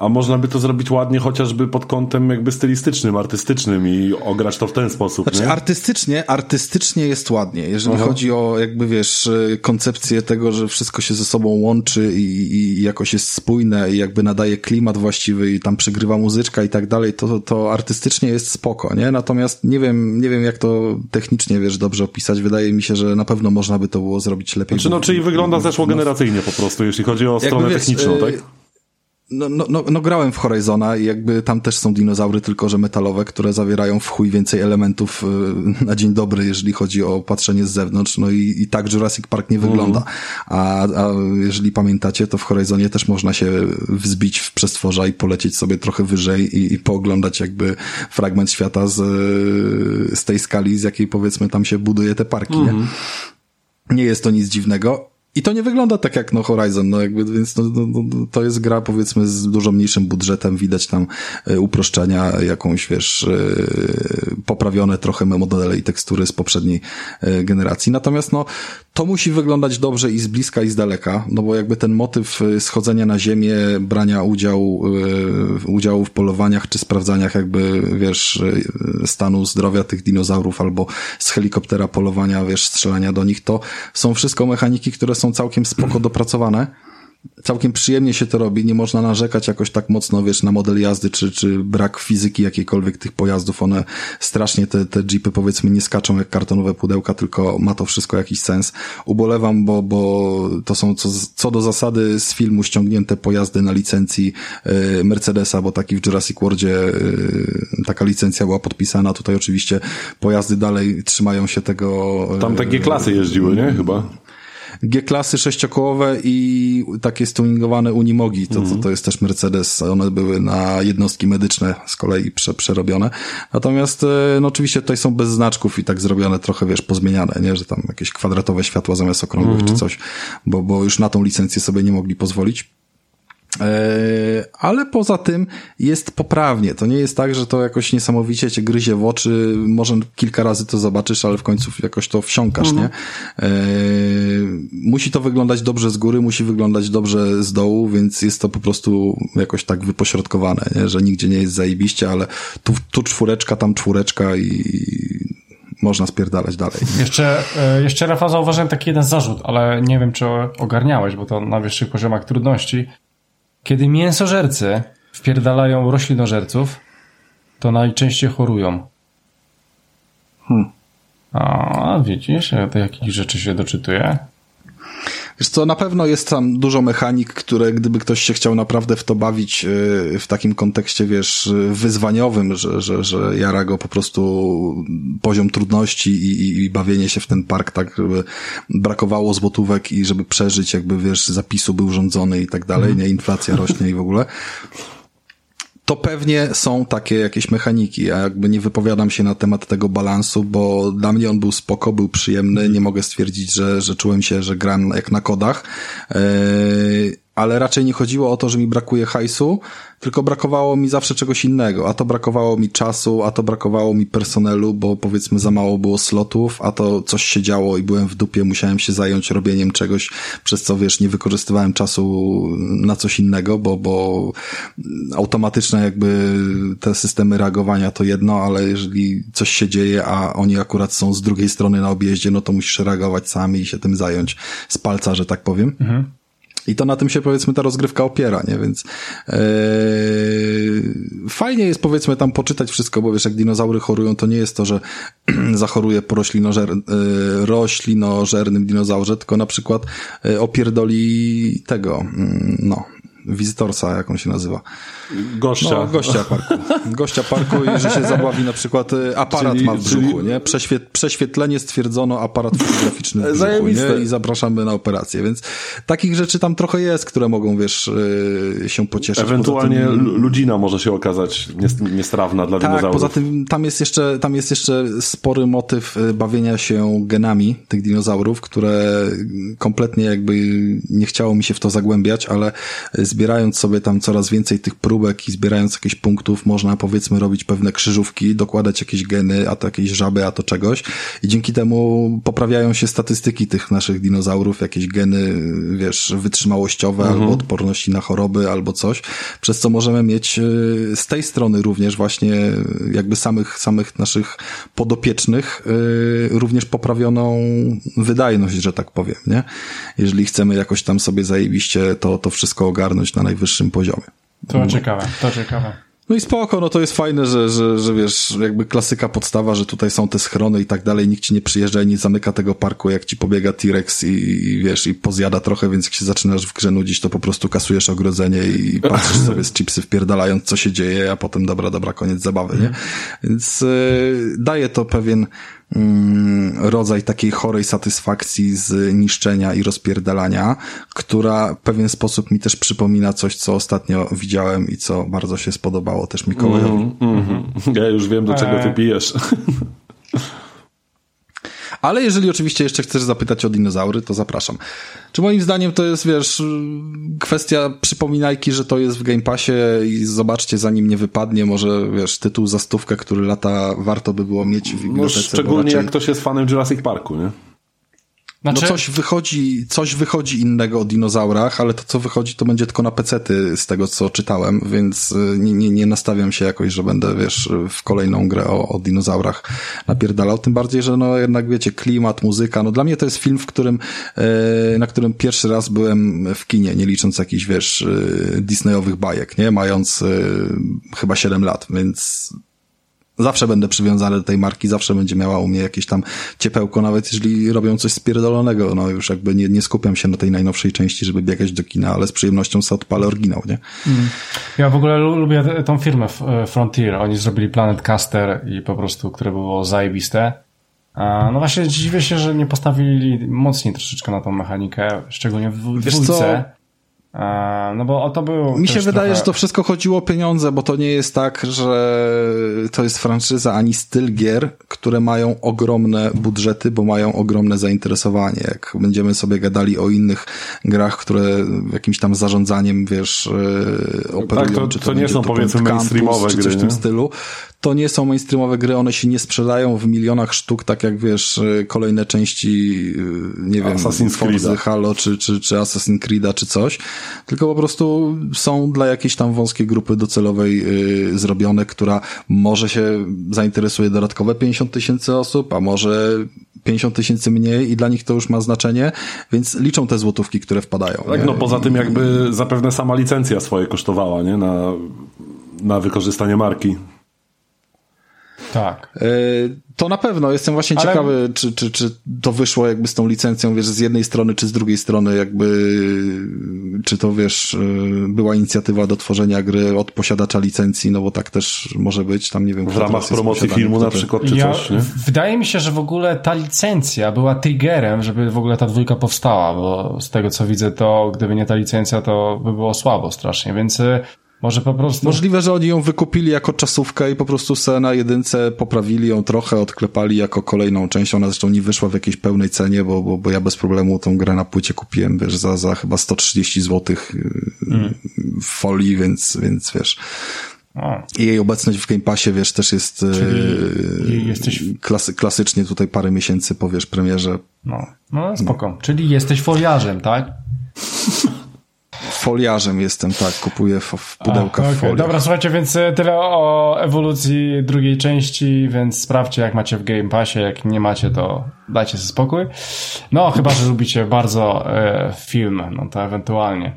a można by to zrobić ładnie chociażby pod kątem jakby stylistycznym, artystycznym i ograć to w ten sposób. Znaczy nie? artystycznie, artystycznie jest ładnie. Jeżeli Aha. chodzi o jakby wiesz, koncepcję tego, że wszystko się ze sobą łączy i, i jakoś jest spójne i jakby nadaje klimat właściwy i tam przygrywa muzyczka i tak dalej, to, to artystycznie jest spoko, nie? Natomiast nie wiem, nie wiem jak to technicznie wiesz dobrze opisać. Wydaje mi się, że na pewno można by to było zrobić lepiej. Znaczy, no, czyli wygląda zeszłogeneracyjnie po prostu, jeśli chodzi o stronę wiesz, techniczną, tak? No, no, no, no, grałem w Horizona i jakby tam też są dinozaury, tylko że metalowe, które zawierają w chuj więcej elementów y, na dzień dobry, jeżeli chodzi o patrzenie z zewnątrz. No i, i tak Jurassic Park nie mm. wygląda. A, a jeżeli pamiętacie, to w Horizonie też można się wzbić w przestworza i polecieć sobie trochę wyżej i, i pooglądać jakby fragment świata z, z tej skali, z jakiej powiedzmy tam się buduje te parki, mm. nie? Mhm. Nie jest to nic dziwnego. I to nie wygląda tak jak no Horizon, no jakby, więc no, no, no, to jest gra powiedzmy z dużo mniejszym budżetem, widać tam y, uproszczenia, jakąś wiesz, y, poprawione trochę modele i tekstury z poprzedniej y, generacji. Natomiast no, to musi wyglądać dobrze i z bliska i z daleka, no bo jakby ten motyw schodzenia na ziemię, brania udziału, udziału w polowaniach czy sprawdzaniach jakby, wiesz, stanu zdrowia tych dinozaurów albo z helikoptera polowania, wiesz, strzelania do nich, to są wszystko mechaniki, które są całkiem spoko dopracowane. Całkiem przyjemnie się to robi, nie można narzekać jakoś tak mocno, wiesz, na model jazdy, czy, czy brak fizyki jakiejkolwiek tych pojazdów. One strasznie, te, te jeepy powiedzmy nie skaczą jak kartonowe pudełka, tylko ma to wszystko jakiś sens. Ubolewam, bo, bo to są co, co do zasady z filmu ściągnięte pojazdy na licencji y, Mercedesa, bo taki w Jurassic Worldzie y, taka licencja była podpisana. Tutaj oczywiście pojazdy dalej trzymają się tego. Tam takie klasy jeździły, nie? Chyba. G-klasy sześciokołowe i takie stuningowane Unimogi, to, to, to jest też Mercedes, one były na jednostki medyczne z kolei prze, przerobione. Natomiast e, no oczywiście tutaj są bez znaczków i tak zrobione trochę, wiesz, pozmieniane, nie, że tam jakieś kwadratowe światła zamiast okrągłych czy mhm. coś, bo, bo już na tą licencję sobie nie mogli pozwolić. E, ale poza tym jest poprawnie. To nie jest tak, że to jakoś niesamowicie cię gryzie w oczy. Może kilka razy to zobaczysz, ale w końcu jakoś to wsiąkasz, mhm. nie? Musi to wyglądać dobrze z góry, musi wyglądać dobrze z dołu, więc jest to po prostu jakoś tak wypośrodkowane, nie? że nigdzie nie jest zajebiście, ale tu, tu czwóreczka, tam czwóreczka i można spierdalać dalej. Jeszcze, e, jeszcze Rafa zauważyłem taki jeden zarzut, ale nie wiem, czy ogarniałeś, bo to na wyższych poziomach trudności kiedy mięsożercy wpierdalają roślinożerców, to najczęściej chorują. Hmm. A, widzisz, ja to jakich rzeczy się doczytuję. Wiesz co, na pewno jest tam dużo mechanik, które gdyby ktoś się chciał naprawdę w to bawić y, w takim kontekście, wiesz, wyzwaniowym, że, że, że jara go po prostu poziom trudności i, i bawienie się w ten park tak, żeby brakowało złotówek i żeby przeżyć, jakby, wiesz, zapisu był rządzony i tak dalej, mhm. nie, inflacja rośnie i w ogóle to pewnie są takie jakieś mechaniki, a jakby nie wypowiadam się na temat tego balansu, bo dla mnie on był spoko, był przyjemny, nie mogę stwierdzić, że, że czułem się, że gram jak na kodach, yy, ale raczej nie chodziło o to, że mi brakuje hajsu, tylko brakowało mi zawsze czegoś innego, a to brakowało mi czasu, a to brakowało mi personelu, bo powiedzmy za mało było slotów, a to coś się działo i byłem w dupie, musiałem się zająć robieniem czegoś, przez co wiesz, nie wykorzystywałem czasu na coś innego, bo, bo automatyczne jakby te systemy reagowania to jedno, ale jeżeli coś się dzieje, a oni akurat są z drugiej strony na objeździe, no to musisz reagować sami i się tym zająć z palca, że tak powiem. Mhm. I to na tym się powiedzmy ta rozgrywka opiera, nie? Więc yy, fajnie jest powiedzmy tam poczytać wszystko, bo wiesz, jak dinozaury chorują, to nie jest to, że zachoruje po roślinożer, yy, roślinożernym dinozaurze, tylko na przykład yy, opierdoli tego, yy, no, wizytorsa, jak on się nazywa. Gościa. No, gościa parku. Gościa parku i że się zabawi na przykład y, aparat czyli, ma w brzuchu, czyli... nie? Przeświet, prześwietlenie stwierdzono aparat fotograficzny w brzuchu, nie? I zapraszamy na operację, więc takich rzeczy tam trochę jest, które mogą, wiesz, y, się pocieszyć. Ewentualnie tym... ludzina może się okazać niestrawna dla tak, dinozaurów. poza tym tam jest jeszcze, tam jest jeszcze spory motyw y, bawienia się genami tych dinozaurów, które kompletnie jakby nie chciało mi się w to zagłębiać, ale zbierając sobie tam coraz więcej tych próbek i zbierając jakieś punktów, można powiedzmy robić pewne krzyżówki, dokładać jakieś geny, a to jakieś żaby, a to czegoś i dzięki temu poprawiają się statystyki tych naszych dinozaurów, jakieś geny, wiesz, wytrzymałościowe mhm. albo odporności na choroby albo coś, przez co możemy mieć e, z tej strony również właśnie jakby samych, samych naszych podopiecznych e, również poprawioną wydajność, że tak powiem, nie? Jeżeli chcemy jakoś tam sobie zajebiście to, to wszystko ogarnąć na najwyższym poziomie. To ciekawe, to ciekawe. No i spoko, no to jest fajne, że, że, że wiesz, jakby klasyka podstawa, że tutaj są te schrony i tak dalej, nikt ci nie przyjeżdża i nie zamyka tego parku, jak ci pobiega T-Rex i, i, wiesz, i pozjada trochę, więc jak się zaczynasz w grze nudzić, to po prostu kasujesz ogrodzenie i patrzysz sobie z chipsy wpierdalając, co się dzieje, a potem dobra, dobra, koniec zabawy, nie? Więc yy, daje to pewien rodzaj takiej chorej satysfakcji z niszczenia i rozpierdalania, która w pewien sposób mi też przypomina coś, co ostatnio widziałem i co bardzo się spodobało też Mikołajowi. Mm, mm, ja już wiem, do czego ty e. pijesz. Ale jeżeli oczywiście jeszcze chcesz zapytać o dinozaury, to zapraszam. Czy moim zdaniem to jest, wiesz, kwestia przypominajki, że to jest w Game Passie i zobaczcie, zanim nie wypadnie, może, wiesz, tytuł za stówkę, który lata warto by było mieć w bibliotece. No, szczególnie raczej... jak ktoś jest fanem Jurassic Parku, nie? Znaczy... No coś wychodzi, coś wychodzi innego o dinozaurach, ale to co wychodzi to będzie tylko na pecety z tego co czytałem, więc y, nie, nie, nie nastawiam się jakoś, że będę, wiesz, w kolejną grę o, o dinozaurach napierdalał, tym bardziej, że no jednak wiecie, klimat, muzyka, no dla mnie to jest film, w którym, e, na którym pierwszy raz byłem w kinie, nie licząc jakichś, wiesz, e, Disneyowych bajek, nie, mając chyba 7 lat, więc Zawsze będę przywiązany do tej marki, zawsze będzie miała u mnie jakieś tam ciepełko, nawet jeżeli robią coś spierdolonego. No już jakby nie, nie skupiam się na tej najnowszej części, żeby biegać do kina, ale z przyjemnością sobie odpalę oryginał, nie? Mm. Ja w ogóle lubię tą firmę e, Frontier. Oni zrobili Planet Caster i po prostu, które było zajebiste. No właśnie dziwię się, że nie postawili mocniej troszeczkę na tą mechanikę, szczególnie w dwójce. No bo to było. Mi się wydaje, trochę... że to wszystko chodziło o pieniądze, bo to nie jest tak, że to jest franczyza ani styl gier, które mają ogromne budżety, bo mają ogromne zainteresowanie. Jak będziemy sobie gadali o innych grach, które jakimś tam zarządzaniem, wiesz, e, operują, tak, to, czy to, to nie są powiedzmy mainstreamowe gry, czy coś w tym stylu, to nie są mainstreamowe gry, one się nie sprzedają w milionach sztuk, tak jak wiesz, y, kolejne części, y, nie wiem, Assassin's Creed, Halo, czy, czy, czy Assassin's Creed'a, czy coś, tylko po prostu są dla jakiejś tam wąskiej grupy docelowej yy, zrobione, która może się zainteresuje dodatkowe 50 tysięcy osób, a może 50 tysięcy mniej i dla nich to już ma znaczenie, więc liczą te złotówki, które wpadają. Tak, nie? no poza tym jakby zapewne sama licencja swoje kosztowała, nie? Na, na wykorzystanie marki. Tak. E, to na pewno. Jestem właśnie Ale... ciekawy, czy, czy, czy to wyszło jakby z tą licencją, wiesz, z jednej strony, czy z drugiej strony, jakby, czy to, wiesz, e, była inicjatywa do tworzenia gry od posiadacza licencji, no bo tak też może być, tam nie wiem. W ramach promocji filmu na przykład, czy ja, coś, nie? Wydaje mi się, że w ogóle ta licencja była triggerem, żeby w ogóle ta dwójka powstała, bo z tego co widzę, to gdyby nie ta licencja, to by było słabo strasznie, więc e, Może po prostu... Możliwe, że oni ją wykupili jako czasówkę i po prostu se na jedynce poprawili ją trochę, odklepali jako kolejną część. Ona zresztą nie wyszła w jakiejś pełnej cenie, bo, bo, bo ja bez problemu tą grę na płycie kupiłem, wiesz, za, za chyba 130 zł mm. w folii, więc, więc wiesz... O. I jej obecność w Game Passie, wiesz, też jest Czyli jesteś... klasy, klasycznie tutaj parę miesięcy po, wiesz, premierze. No, no spoko. No. Czyli jesteś foliarzem, tak? Foliarzem jestem, tak, kupuję w, pudełkach okay. Dobra, słuchajcie, więc e, tyle o ewolucji drugiej części, więc sprawdźcie jak macie w Game Passie, jak nie macie to dajcie sobie spokój. No, chyba, że lubicie bardzo e, film, no to ewentualnie.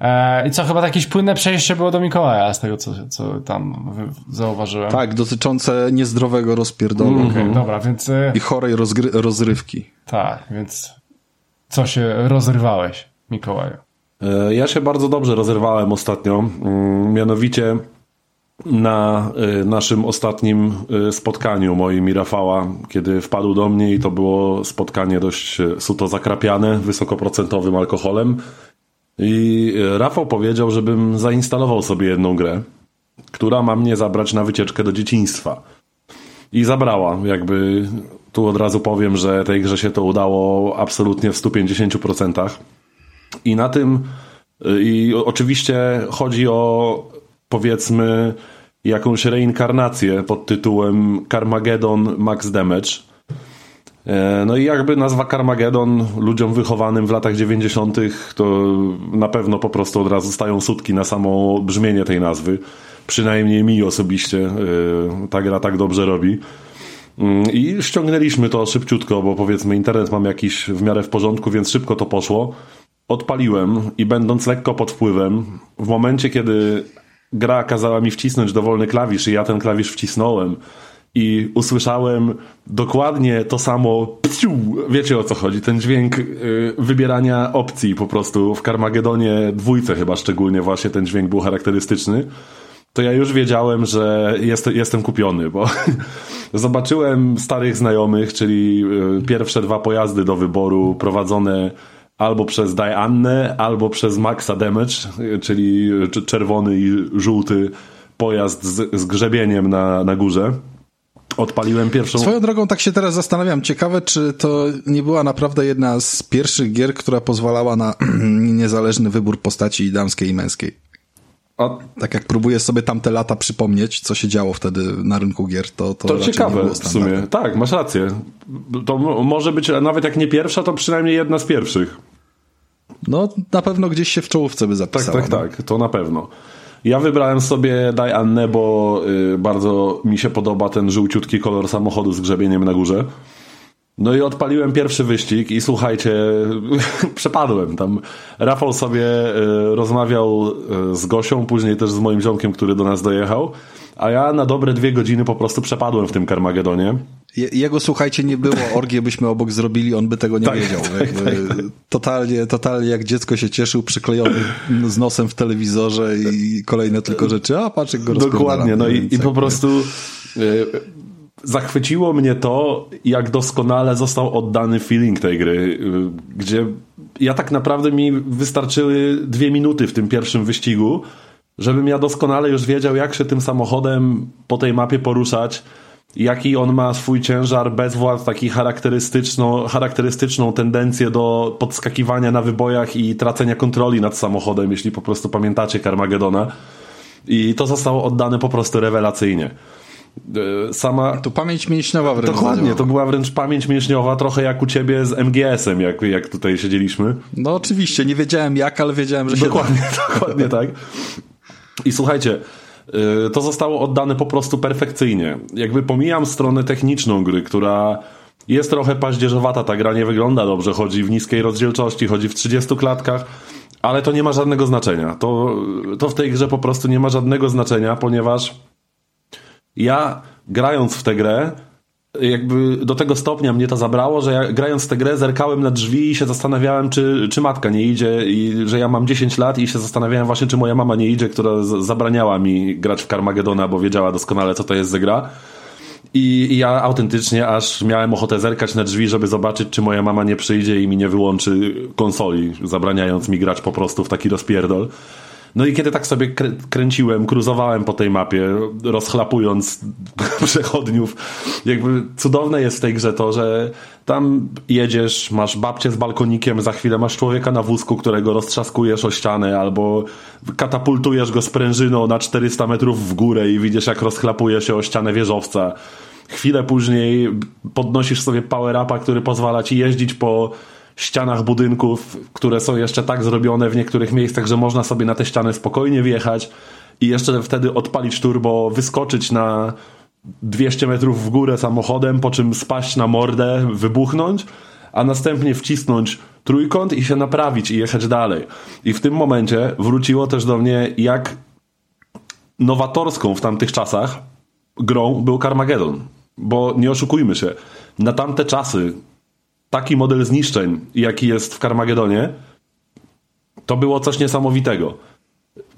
E, I co, chyba jakieś płynne przejście było do Mikołaja, z tego co, co tam zauważyłem. Tak, dotyczące niezdrowego rozpierdolu. Mm, okay, dobra, więc... E, I chorej rozrywki. Tak, więc co się rozrywałeś, Mikołaju? E, ja się bardzo dobrze rozerwałem ostatnio. Mm, mianowicie na e, naszym ostatnim e, spotkaniu moim i Rafała, kiedy wpadł do mnie i to było spotkanie dość suto zakrapiane, wysokoprocentowym alkoholem. I Rafał powiedział, żebym zainstalował sobie jedną grę, która ma mnie zabrać na wycieczkę do dzieciństwa. I zabrała, jakby tu od razu powiem, że tej grze się to udało absolutnie w 150%. I na tym, y, i oczywiście chodzi o powiedzmy jakąś reinkarnację pod tytułem Carmageddon Max Damage. E, no i jakby nazwa Carmageddon ludziom wychowanym w latach 90. to na pewno po prostu od razu stają sutki na samo brzmienie tej nazwy. Przynajmniej mi osobiście e, ta gra tak dobrze robi. Mm, I ściągnęliśmy to szybciutko, bo powiedzmy internet mam jakiś w miarę w porządku, więc szybko to poszło odpaliłem i będąc lekko pod wpływem, w momencie kiedy gra kazała mi wcisnąć dowolny klawisz i ja ten klawisz wcisnąłem i usłyszałem dokładnie to samo pciu, wiecie o co chodzi, ten dźwięk y, wybierania opcji po prostu. W Carmagedonie dwójce chyba szczególnie właśnie ten dźwięk był charakterystyczny. To ja już wiedziałem, że jest, jestem kupiony, bo zobaczyłem starych znajomych, czyli y, pierwsze dwa pojazdy do wyboru prowadzone albo przez Diannę, albo przez Maxa Damage, czyli czerwony i żółty pojazd z, z grzebieniem na, na górze. Odpaliłem pierwszą. Swoją drogą tak się teraz zastanawiam. Ciekawe, czy to nie była naprawdę jedna z pierwszych gier, która pozwalała na niezależny wybór postaci damskiej i męskiej. A... Tak jak próbuję sobie tamte lata przypomnieć, co się działo wtedy na rynku gier, to To, to ciekawe w sumie. Tak, masz rację. To może być nawet jak nie pierwsza, to przynajmniej jedna z pierwszych. No, na pewno gdzieś się w czołówce by zapisała. Tak, tak, tak, to na pewno. Ja wybrałem sobie Diannę, bo y, bardzo mi się podoba ten żółciutki kolor samochodu z grzebieniem na górze. No i odpaliłem pierwszy wyścig i słuchajcie, przepadłem tam. Rafał sobie y, rozmawiał y, z Gosią, później też z moim ziomkiem, który do nas dojechał, a ja na dobre dwie godziny po prostu przepadłem w tym Karmagedonie. Jego, słuchajcie, nie było, orgię byśmy obok zrobili, on by tego nie tak, wiedział. Tak, tak, totalnie, totalnie jak dziecko się cieszył, przyklejony z nosem w telewizorze i kolejne tylko rzeczy, a patrz jak go Dokładnie, no i, i po prostu y, zachwyciło mnie to, jak doskonale został oddany feeling tej gry, y, gdzie ja tak naprawdę mi wystarczyły dwie minuty w tym pierwszym wyścigu, żebym ja doskonale już wiedział, jak się tym samochodem po tej mapie poruszać, jaki on ma swój ciężar, bezwład, taki charakterystyczną, charakterystyczną tendencję do podskakiwania na wybojach i tracenia kontroli nad samochodem, jeśli po prostu pamiętacie Carmagedona. I to zostało oddane po prostu rewelacyjnie. E, sama... To pamięć mięśniowa wręcz. Dokładnie, to była wręcz pamięć mięśniowa, trochę jak u ciebie z MGS-em, jak, jak tutaj siedzieliśmy. No oczywiście, nie wiedziałem jak, ale wiedziałem, że się Dokładnie, dokładnie tak. I słuchajcie, y, to zostało oddane po prostu perfekcyjnie. Jakby pomijam stronę techniczną gry, która jest trochę paździerzowata, ta gra nie wygląda dobrze, chodzi w niskiej rozdzielczości, chodzi w 30 klatkach, ale to nie ma żadnego znaczenia. To, to w tej grze po prostu nie ma żadnego znaczenia, ponieważ ja grając w tę grę jakby do tego stopnia mnie to zabrało, że ja grając tę grę zerkałem na drzwi i się zastanawiałem, czy, czy matka nie idzie i że ja mam 10 lat i się zastanawiałem właśnie, czy moja mama nie idzie, która zabraniała mi grać w Carmagedona, bo wiedziała doskonale, co to jest za gra. I, I, ja autentycznie aż miałem ochotę zerkać na drzwi, żeby zobaczyć, czy moja mama nie przyjdzie i mi nie wyłączy konsoli, zabraniając mi grać po prostu w taki rozpierdol. No i kiedy tak sobie krę kręciłem, kruzowałem po tej mapie, rozchlapując przechodniów, jakby cudowne jest w tej grze to, że tam jedziesz, masz babcię z balkonikiem, za chwilę masz człowieka na wózku, którego roztrzaskujesz o ścianę, albo katapultujesz go sprężyną na 400 metrów w górę i widzisz, jak rozchlapuje się o ścianę wieżowca. Chwilę później podnosisz sobie power-upa, który pozwala ci jeździć po ścianach budynków, które są jeszcze tak zrobione w niektórych miejscach, że można sobie na te ściany spokojnie wjechać i jeszcze wtedy odpalić turbo, wyskoczyć na 200 metrów w górę samochodem, po czym spaść na mordę, wybuchnąć, a następnie wcisnąć trójkąt i się naprawić i jechać dalej. I w tym momencie wróciło też do mnie, jak nowatorską w tamtych czasach grą był Carmageddon. Bo nie oszukujmy się, na tamte czasy taki model zniszczeń, jaki jest w Carmagedonie, to było coś niesamowitego.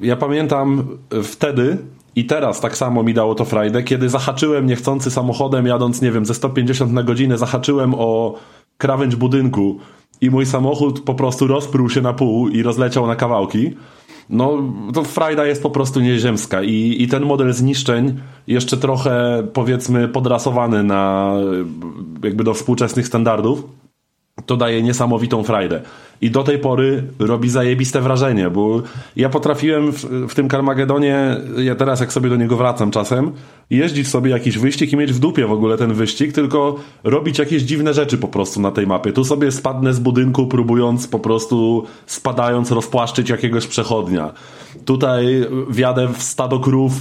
Ja pamiętam wtedy i teraz tak samo mi dało to frajdę, kiedy zahaczyłem niechcący samochodem jadąc, nie wiem, ze 150 na godzinę, zahaczyłem o krawędź budynku i mój samochód po prostu rozpruł się na pół i rozleciał na kawałki. No, to frajda jest po prostu nieziemska i, i ten model zniszczeń jeszcze trochę, powiedzmy, podrasowany na jakby do współczesnych standardów, to daje niesamowitą frajdę. I do tej pory robi zajebiste wrażenie, bo ja potrafiłem w, w tym Carmagedonie, ja teraz jak sobie do niego wracam czasem, jeździć sobie jakiś wyścig i mieć w dupie w ogóle ten wyścig, tylko robić jakieś dziwne rzeczy po prostu na tej mapie. Tu sobie spadnę z budynku, próbując po prostu spadając rozpłaszczyć jakiegoś przechodnia. Tutaj wjadę w stado krów,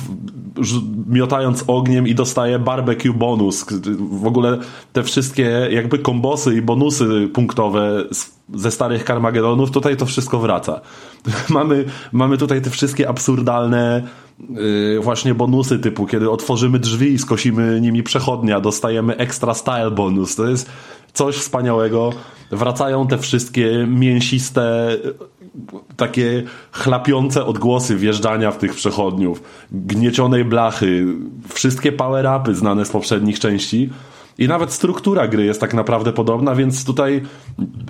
miotając ogniem i dostaję barbecue bonus. W ogóle te wszystkie jakby kombosy i bonusy punktowe ze starych Carmagedonów, tutaj to wszystko wraca. mamy, mamy tutaj te wszystkie absurdalne yy, właśnie bonusy typu, kiedy otworzymy drzwi i skosimy nimi przechodnia, dostajemy extra style bonus. To jest coś wspaniałego. Wracają te wszystkie mięsiste takie chlapiące odgłosy wjeżdżania w tych przechodniów, gniecionej blachy, wszystkie power-upy znane z poprzednich części. I nawet struktura gry jest tak naprawdę podobna, więc tutaj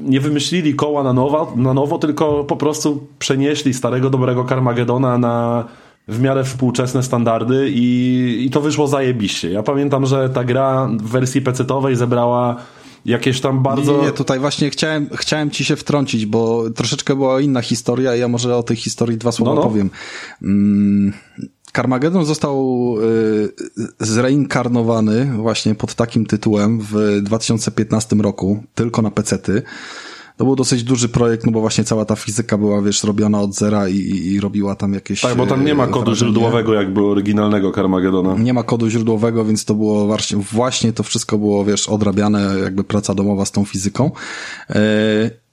nie wymyślili koła na nowo, na nowo tylko po prostu przenieśli starego dobrego Carmagedona na w miarę współczesne standardy i, i to wyszło zajebiście. Ja pamiętam, że ta gra w wersji PC-owej zebrała jakieś tam bardzo... Nie, nie, tutaj właśnie chciałem, chciałem ci się wtrącić, bo troszeczkę była inna historia ja może o tej historii dwa słowa no, no. powiem. Mm, Carmageddon został y, zreinkarnowany właśnie pod takim tytułem w 2015 roku, tylko na pecety. To był dosyć duży projekt, no bo właśnie cała ta fizyka była, wiesz, robiona od zera i, i, robiła tam jakieś... Tak, bo tam nie ma kodu wrażenie. źródłowego jakby oryginalnego Carmagedona. Nie ma kodu źródłowego, więc to było właśnie, właśnie to wszystko było, wiesz, odrabiane, jakby praca domowa z tą fizyką. Yy,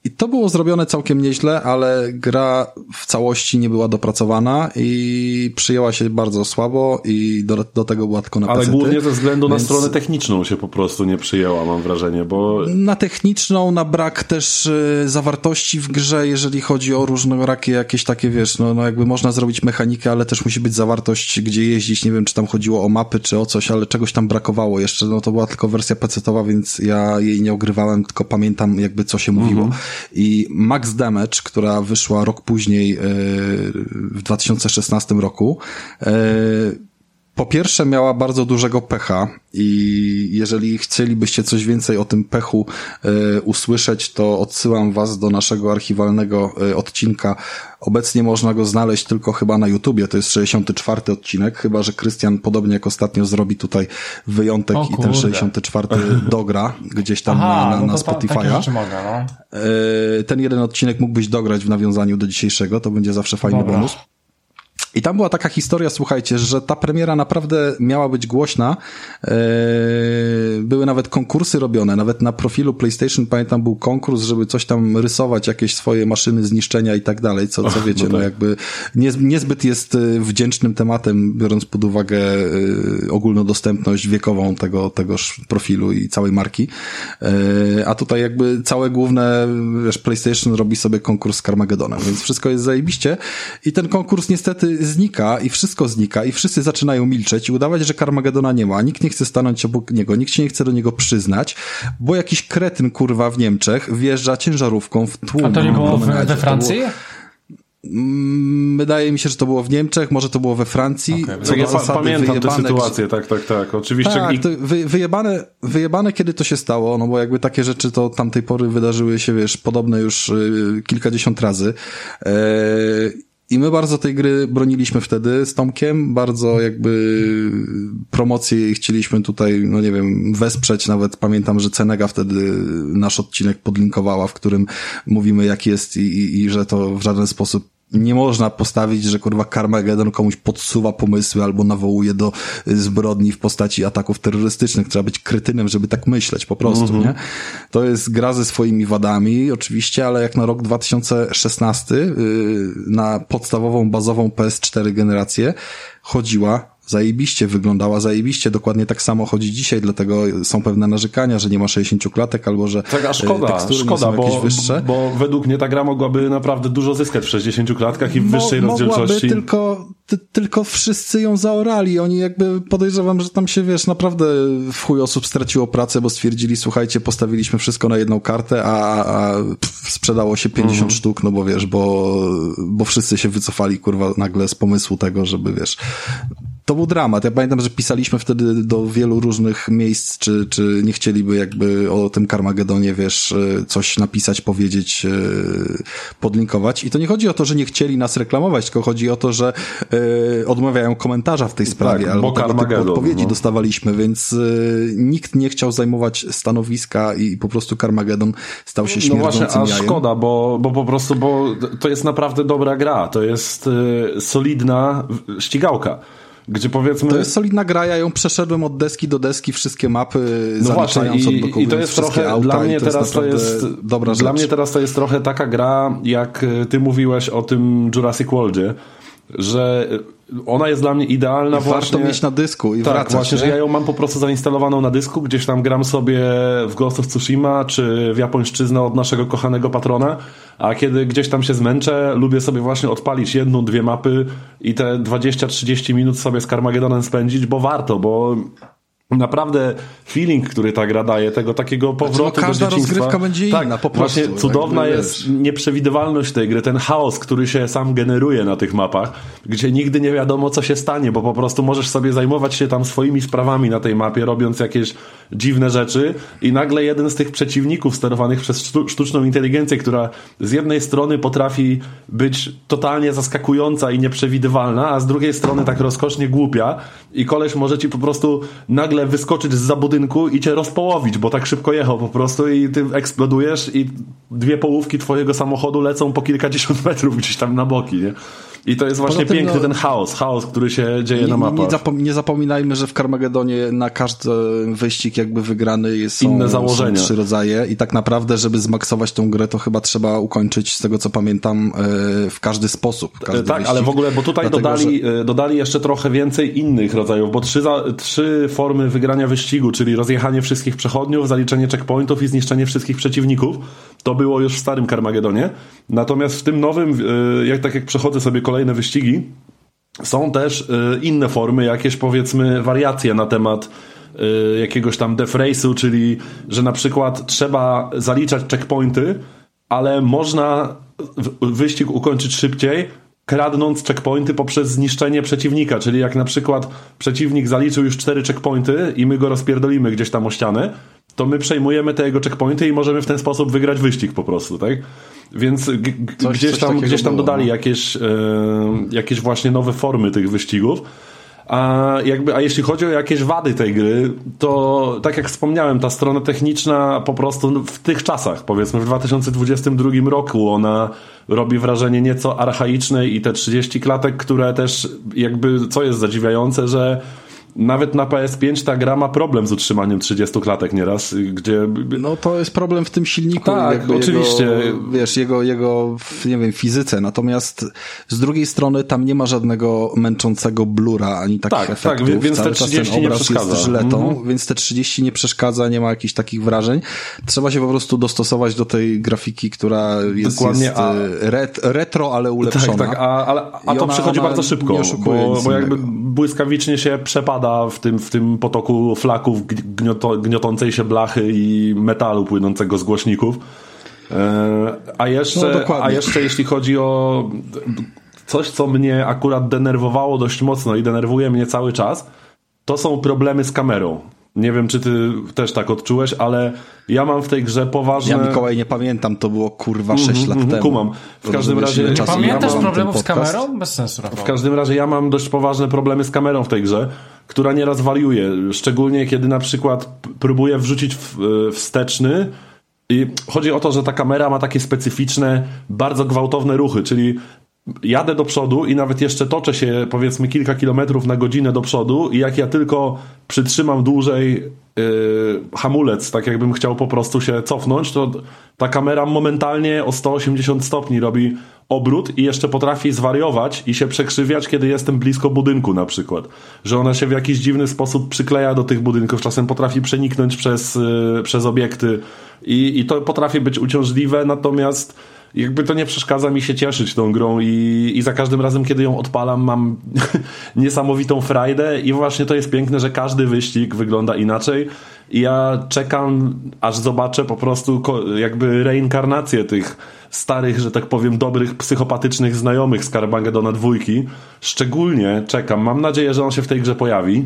i to było zrobione całkiem nieźle, ale gra w całości nie była dopracowana i przyjęła się bardzo słabo i do, do tego była tylko na Ale głównie ze względu więc... na stronę techniczną się po prostu nie przyjęła, mam wrażenie, bo... Na techniczną, na brak też y, zawartości w grze, jeżeli chodzi o różnorakie jakieś takie, wiesz, no, no jakby można zrobić mechanikę, ale też musi być zawartość, gdzie jeździć, nie wiem, czy tam chodziło o mapy, czy o coś, ale czegoś tam brakowało jeszcze, no to była tylko wersja pecetowa, więc ja jej nie ogrywałem, tylko pamiętam jakby co się mówiło. I Max Damage, która wyszła rok później, e, w 2016 roku, e, po pierwsze miała bardzo dużego pecha i jeżeli chcielibyście coś więcej o tym pechu e, usłyszeć, to odsyłam was do naszego archiwalnego e, odcinka. Obecnie można go znaleźć tylko chyba na YouTubie, to jest 64 odcinek, chyba że Krystian podobnie jak ostatnio zrobi tutaj wyjątek i ten 64 dogra gdzieś tam Aha, na, na, no Spotify'a. Mogę, no. E, ten jeden odcinek mógłbyś dograć w nawiązaniu do dzisiejszego, to będzie zawsze fajny Dobra. bonus. I tam była taka historia, słuchajcie, że ta premiera naprawdę miała być głośna. E, były nawet konkursy robione, nawet na profilu PlayStation pamiętam był konkurs, żeby coś tam rysować, jakieś swoje maszyny zniszczenia i tak dalej, co, co wiecie, no, no tak. jakby niezbyt jest e, wdzięcznym tematem, biorąc pod uwagę e, ogólnodostępność wiekową tego, tegoż profilu i całej marki. A tutaj jakby całe główne, wiesz, PlayStation robi sobie konkurs z Carmagedonem, więc wszystko jest zajebiście i ten konkurs niestety znika i wszystko znika i wszyscy zaczynają milczeć i udawać, że Carmagedona nie ma. Nikt nie chce stanąć obok niego, nikt się nie chce do niego przyznać, bo jakiś kretyn kurwa w Niemczech wjeżdża ciężarówką w tłum. A to nie było we Francji? Mm, wydaje mi się, że to było w Niemczech, może to było we Francji. Okay. Co ja pamiętam tę sytuację, tak, tak, tak. Oczywiście. Tak, wy, wyjebane, wyjebane, kiedy to się stało, no bo jakby takie rzeczy to tamtej pory wydarzyły się, wiesz, podobne już y, kilkadziesiąt razy. E, i my bardzo tej gry broniliśmy wtedy z Tomkiem, bardzo jakby promocję chcieliśmy tutaj, no nie wiem, wesprzeć. Nawet pamiętam, że Cenega wtedy nasz odcinek podlinkowała, w którym mówimy jak jest i, i, i że to w żaden sposób nie można postawić, że kurwa Carmageddon komuś podsuwa pomysły albo nawołuje do zbrodni w postaci ataków terrorystycznych. Trzeba być krytynem, żeby tak myśleć po prostu, mm -hmm. nie? To jest gra ze swoimi wadami, oczywiście, ale jak na rok 2016 yy, na podstawową, bazową PS4 generację chodziła zajebiście wyglądała, zajebiście, dokładnie tak samo chodzi dzisiaj, dlatego są pewne narzekania, że nie ma 60 klatek albo że tak, a szkoda, szkoda, bo, wyższe. bo według mnie ta gra mogłaby naprawdę dużo zyskać w 60 klatkach i w wyższej Mo, rozdzielczości. Mogłaby, tylko, ty, tylko wszyscy ją zaorali, oni jakby podejrzewam, że tam się, wiesz, naprawdę w chuj osób straciło pracę, bo stwierdzili, słuchajcie, postawiliśmy wszystko na jedną kartę, a, a pff, sprzedało się 50 mhm. sztuk, no bo wiesz, bo, bo wszyscy się wycofali, kurwa, nagle z pomysłu tego, żeby, wiesz, to był dramat. Ja pamiętam, że pisaliśmy wtedy do wielu różnych miejsc, czy, czy nie chcieliby jakby o tym Karmagedonie, wiesz, e, coś napisać, powiedzieć, e, podlinkować. I to nie chodzi o to, że nie chcieli nas reklamować, tylko chodzi o to, że e, odmawiają komentarza w tej sprawie, tak, albo tego typu odpowiedzi no. dostawaliśmy, więc nikt nie chciał zajmować stanowiska i po prostu Karmagedon stał się śmierdzącym No właśnie, a jajem. szkoda, bo, bo po prostu, bo to jest naprawdę dobra gra, to jest solidna ścigałka gdzie powiedzmy... To jest solidna gra, ja ją przeszedłem od deski do deski, wszystkie mapy no właśnie, i, i to jest trochę, auta, dla mnie to teraz to jest, dobra Dla rzecz. mnie teraz to jest trochę taka gra, jak ty mówiłeś o tym Jurassic Worldzie, że ona jest dla mnie idealna I właśnie. Warto mieć na dysku i tak, wracać, właśnie, nie? że ja ją mam po prostu zainstalowaną na dysku, gdzieś tam gram sobie w Ghost of Tsushima, czy w japońszczyznę od naszego kochanego patrona, a kiedy gdzieś tam się zmęczę, lubię sobie właśnie odpalić jedną, dwie mapy i te 20-30 minut sobie z Carmagedonem spędzić, bo warto, bo naprawdę feeling, który ta gra daje, tego takiego powrotu znaczy, no, każda do dzieciństwa. rozgrywka będzie tak, inna, po prostu. Właśnie cudowna jest nieprzewidywalność tej gry, ten chaos, który się sam generuje na tych mapach, gdzie nigdy nie wiadomo, co się stanie, bo po prostu możesz sobie zajmować się tam swoimi sprawami na tej mapie, robiąc jakieś dziwne rzeczy i nagle jeden z tych przeciwników sterowanych przez sztuczną inteligencję, która z jednej strony potrafi być totalnie zaskakująca i nieprzewidywalna, a z drugiej strony tak rozkosznie głupia i koleś może ci po prostu nagle wyskoczyć z budynku i cię rozpołowić, bo tak szybko jechał po prostu i ty eksplodujesz i dwie połówki twojego samochodu lecą po kilkadziesiąt metrów gdzieś tam na boki, nie? I to jest właśnie tym, piękny no, ten chaos, chaos, który się dzieje nie, na mapach. Nie, zapom nie, zapominajmy, że w Carmagedonie na każdy wyścig jakby wygrany jest inne założenia. Są trzy rodzaje i tak naprawdę, żeby zmaksować tą grę, to chyba trzeba ukończyć, z tego co pamiętam, e, w każdy sposób. Każdy tak, wyścig. ale w ogóle, bo tutaj Dlatego, dodali, że... E, dodali jeszcze trochę więcej innych rodzajów, bo trzy, za, trzy formy wygrania wyścigu, czyli rozjechanie wszystkich przechodniów, zaliczenie checkpointów i zniszczenie wszystkich przeciwników, to było już w starym Carmagedonie. Natomiast w tym nowym, e, jak tak jak przechodzę sobie kolejne wyścigi, są też e, inne formy, jakieś powiedzmy wariacje na temat e, jakiegoś tam death race'u, czyli że na przykład trzeba zaliczać checkpointy, ale można wyścig ukończyć szybciej, kradnąc checkpointy poprzez zniszczenie przeciwnika, czyli jak na przykład przeciwnik zaliczył już cztery checkpointy i my go rozpierdolimy gdzieś tam o ścianę, to my przejmujemy te jego checkpointy i możemy w ten sposób wygrać wyścig po prostu, tak? Więc coś, gdzieś, tam, gdzieś tam dodali no. jakieś, e, jakieś właśnie nowe formy tych wyścigów. A, jakby, a jeśli chodzi o jakieś wady tej gry, to tak jak wspomniałem, ta strona techniczna po prostu w tych czasach, powiedzmy w 2022 roku, ona robi wrażenie nieco archaiczne i te 30 klatek, które też jakby, co jest zadziwiające, że nawet na PS5 ta gra ma problem z utrzymaniem 30 klatek nieraz, gdzie... No to jest problem w tym silniku. Tak, oczywiście. Jego, wiesz, jego, jego, nie wiem, fizyce. Natomiast z drugiej strony tam nie ma żadnego męczącego blura, ani takich tak, tak efektów. Tak, więc Cały te 30 nie przeszkadza. Jest żyletą, mm -hmm. więc te 30 nie przeszkadza, nie ma jakichś takich wrażeń. Trzeba się po prostu dostosować do tej grafiki, która jest, Dokładnie, jest a... ret, retro, ale ulepszona. Tak, tak, a, ale, a to ona, przychodzi ona bardzo szybko, bo, bo jakby błyskawicznie się przepada w tym, w tym potoku flaków, gnioto, gniotącej się blachy i metalu płynącego z głośników. E, a jeszcze, no, a jeszcze jeśli chodzi o coś, co mnie akurat denerwowało dość mocno i denerwuje mnie cały czas, to są problemy z kamerą. Nie wiem, czy ty też tak odczułeś, ale ja mam w tej grze poważne... Ja Mikołaj nie pamiętam, to było kurwa 6 mm, lat mm, temu. Kumam. W każdym razie... Nie pamiętasz ja problemów z kamerą? Bez sensu, Rafał. W każdym razie ja mam dość poważne problemy z kamerą w tej grze, która nieraz wariuje. Szczególnie kiedy na przykład próbuję wrzucić w, wsteczny i chodzi o to, że ta kamera ma takie specyficzne, bardzo gwałtowne ruchy, czyli jadę do przodu i nawet jeszcze toczę się powiedzmy kilka kilometrów na godzinę do przodu i jak ja tylko przytrzymam dłużej yy, hamulec, tak jakbym chciał po prostu się cofnąć, to ta kamera momentalnie o 180 stopni robi obrót i jeszcze potrafi zwariować i się przekrzywiać, kiedy jestem blisko budynku na przykład. Że ona się w jakiś dziwny sposób przykleja do tych budynków, czasem potrafi przeniknąć przez, yy, przez obiekty i, i to potrafi być uciążliwe, natomiast jakby to nie przeszkadza mi się cieszyć tą grą i, i za każdym razem, kiedy ją odpalam, mam niesamowitą frajdę i właśnie to jest piękne, że każdy wyścig wygląda inaczej i ja czekam, aż zobaczę po prostu jakby reinkarnację tych starych, że tak powiem, dobrych, psychopatycznych znajomych z Carmagedona dwójki. Szczególnie czekam, mam nadzieję, że on się w tej grze pojawi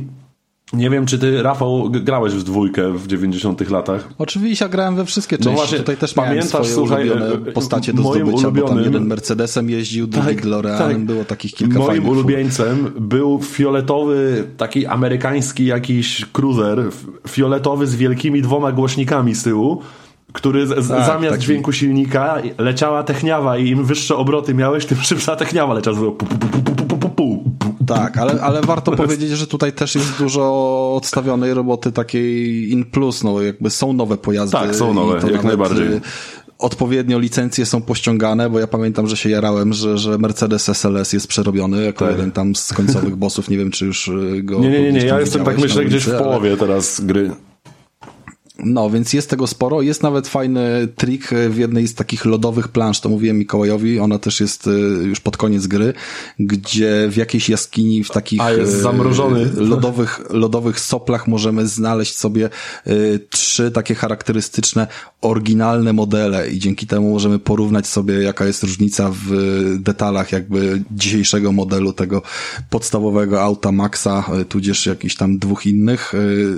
nie wiem, czy ty, Rafał, grałeś w dwójkę w 90 latach? Oczywiście, ja grałem we wszystkie no części. No właśnie, Tutaj też pamiętasz, słuchaj, ulubione postacie do moim zdobycia, ulubionym, bo tam jeden Mercedesem jeździł, drugi tak, DeLoreanem, tak. było takich kilka Moim fajnych. ulubieńcem był fioletowy, taki amerykański jakiś cruiser, fioletowy z wielkimi dwoma głośnikami z tyłu, który z, tak, zamiast taki... dźwięku silnika leciała techniawa i im wyższe obroty miałeś, tym szybsza techniawa leciała. Tak, ale, ale warto powiedzieć, że tutaj też jest dużo odstawionej roboty takiej in plus, no jakby są nowe pojazdy. Tak, są nowe, jak najbardziej y, odpowiednio licencje są pościągane, bo ja pamiętam, że się jarałem, że, że Mercedes SLS jest przerobiony jako tak. jeden tam z końcowych bossów. Nie wiem, czy już y, go. Nie, nie, nie, nie. ja jestem tak myślę gdzieś w połowie teraz gry. No, więc jest tego sporo. Jest nawet fajny trik w jednej z takich lodowych plansz, to mówiłem Mikołajowi, ona też jest y, już pod koniec gry, gdzie w jakiejś jaskini w takich A, jest y, zamrożony. lodowych, lodowych soplach możemy znaleźć sobie y, trzy takie charakterystyczne, oryginalne modele i dzięki temu możemy porównać sobie, jaka jest różnica w detalach jakby dzisiejszego modelu tego podstawowego auta Maxa, tudzież jakichś tam dwóch innych,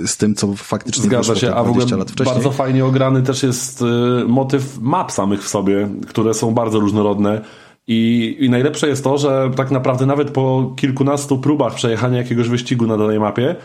z tym, co faktycznie Zgadza się, a w ogóle lat wcześniej. Bardzo fajnie ograny też jest y, motyw map samych w sobie, które są bardzo różnorodne. I, I najlepsze jest to, że tak naprawdę nawet po kilkunastu próbach przejechania jakiegoś wyścigu na danej mapie,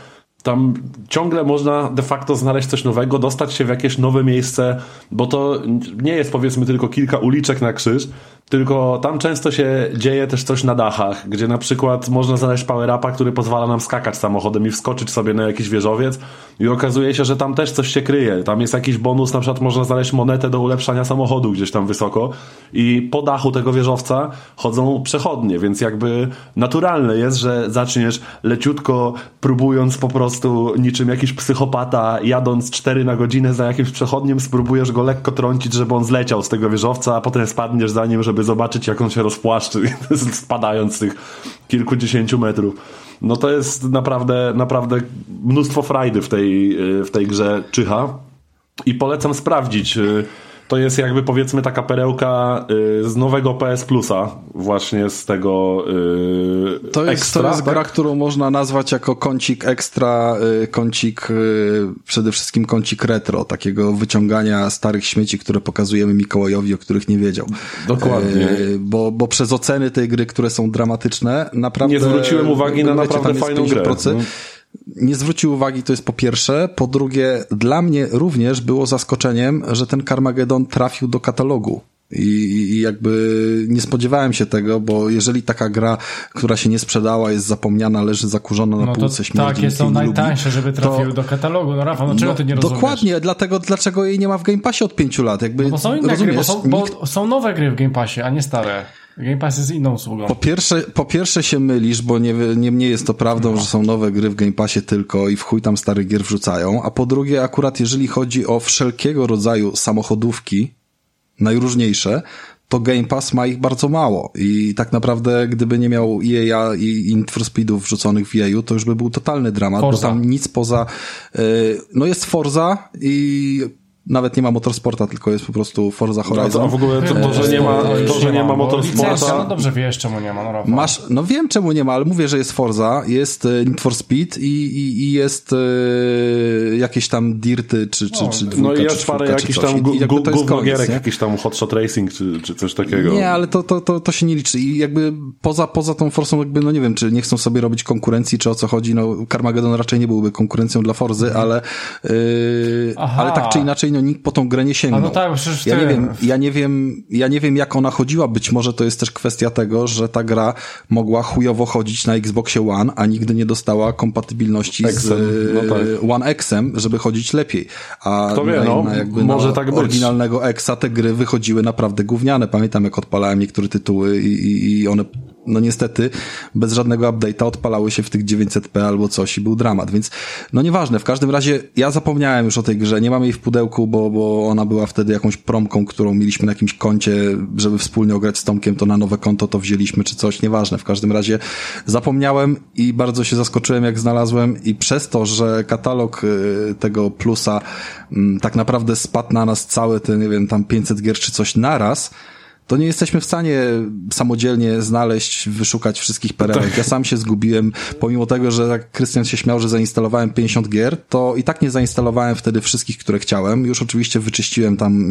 tam ciągle można de facto znaleźć coś nowego, dostać się w jakieś nowe miejsce, bo to nie jest powiedzmy tylko kilka uliczek na krzyż, tylko tam często się dzieje też coś na dachach, gdzie na przykład można znaleźć power-upa, który pozwala nam skakać samochodem i wskoczyć sobie na jakiś wieżowiec i okazuje się, że tam też coś się kryje. Tam jest jakiś bonus, na przykład można znaleźć monetę do ulepszania samochodu gdzieś tam wysoko i po dachu tego wieżowca chodzą przechodnie, więc jakby naturalne jest, że zaczniesz leciutko próbując po prostu niczym jakiś psychopata jadąc 4 na godzinę za jakimś przechodniem spróbujesz go lekko trącić, żeby on zleciał z tego wieżowca, a potem spadniesz za nim, żeby zobaczyć, jak on się rozpłaszczy, spadając z tych kilkudziesięciu metrów. No to jest naprawdę, naprawdę mnóstwo frajdy w tej, w tej grze czyha i polecam sprawdzić to jest jakby powiedzmy taka perełka y, z nowego PS Plusa, właśnie z tego y, to jest, ekstra, To jest tak? gra, którą można nazwać jako kącik ekstra, y, kącik, przede wszystkim kącik retro, takiego wyciągania starych śmieci, które pokazujemy Mikołajowi, o których nie wiedział. Dokładnie. Bo, bo przez oceny tej gry, które są dramatyczne, naprawdę... Nie zwróciłem uwagi na naprawdę fajną grę. No nie zwrócił uwagi, to jest po pierwsze. Po drugie, dla mnie również było zaskoczeniem, że ten Carmageddon trafił do katalogu. I, I, jakby nie spodziewałem się tego, bo jeżeli taka gra, która się nie sprzedała, jest zapomniana, leży zakurzona na no półce śmierci. Tak, jest to najtańsze, żeby trafił to, do katalogu. No Rafał, no czego no, ty nie rozumiesz? Dokładnie, dlatego dlaczego jej nie ma w Game Passie od pięciu lat? Jakby, no bo są inne rozumiesz, gry, bo są, bo nikt... są nowe gry w Game Passie, a nie stare. Game Pass jest inną usługą. Po pierwsze, po pierwsze się mylisz, bo nie, nie, nie jest to prawdą, no. że są nowe gry w Game Passie tylko i w chuj tam starych gier wrzucają, a po drugie akurat jeżeli chodzi o wszelkiego rodzaju samochodówki, najróżniejsze, to Game Pass ma ich bardzo mało i tak naprawdę gdyby nie miał EA i for Speedów wrzuconych w EA, to już by był totalny dramat, Forza. bo tam nic poza, yy, no jest Forza i nawet nie ma motorsporta, tylko jest po prostu Forza Horizon. No, a w ogóle to, to, że nie ma, to, że nie ma motorsporta... No dobrze wiesz, czemu nie ma, no Masz, no wiem, czemu nie ma, ale mówię, że jest Forza, jest e, Need for Speed i, i, i jest e, jakieś tam Dirty, czy, czy, czy dwójka, No i jest czy parę jakichś tam gównogierek, jakiś tam Hot Shot Racing, czy, czy coś takiego. Nie, ale to, to, to, to się nie liczy i jakby poza, poza tą Forzą jakby, no nie wiem, czy nie chcą sobie robić konkurencji, czy o co chodzi, no Carmageddon raczej nie byłby konkurencją dla Forzy, mhm. ale yy, ale tak czy inaczej, no nikt po tą grę nie sięgnął. A no tak, przecież ja nie wiem, ja nie wiem, ja nie wiem jak ona chodziła, być może to jest też kwestia tego, że ta gra mogła chujowo chodzić na Xboxie One, a nigdy nie dostała kompatybilności z no tak. One Xem, żeby chodzić lepiej. A Kto wie, no, na, jakby może na tak być. oryginalnego Exa te gry wychodziły naprawdę gówniane. Pamiętam jak odpalałem niektóre tytuły i, i, i one no niestety bez żadnego update'a odpalały się w tych 900p albo coś i był dramat, więc no nieważne, w każdym razie ja zapomniałem już o tej grze, nie mam jej w pudełku, bo, bo ona była wtedy jakąś promką, którą mieliśmy na jakimś koncie, żeby wspólnie ograć z Tomkiem, to na nowe konto to wzięliśmy czy coś, nieważne, w każdym razie zapomniałem i bardzo się zaskoczyłem jak znalazłem. I przez to, że katalog y, tego plusa mm, tak naprawdę spadł na nas całe te, nie wiem, tam 500 gier czy coś naraz, to nie jesteśmy w stanie samodzielnie znaleźć, wyszukać wszystkich perełek. Tak. Ja sam się zgubiłem, pomimo tego, że jak Krystian się śmiał, że zainstalowałem 50 gier, to i tak nie zainstalowałem wtedy wszystkich, które chciałem. Już oczywiście wyczyściłem tam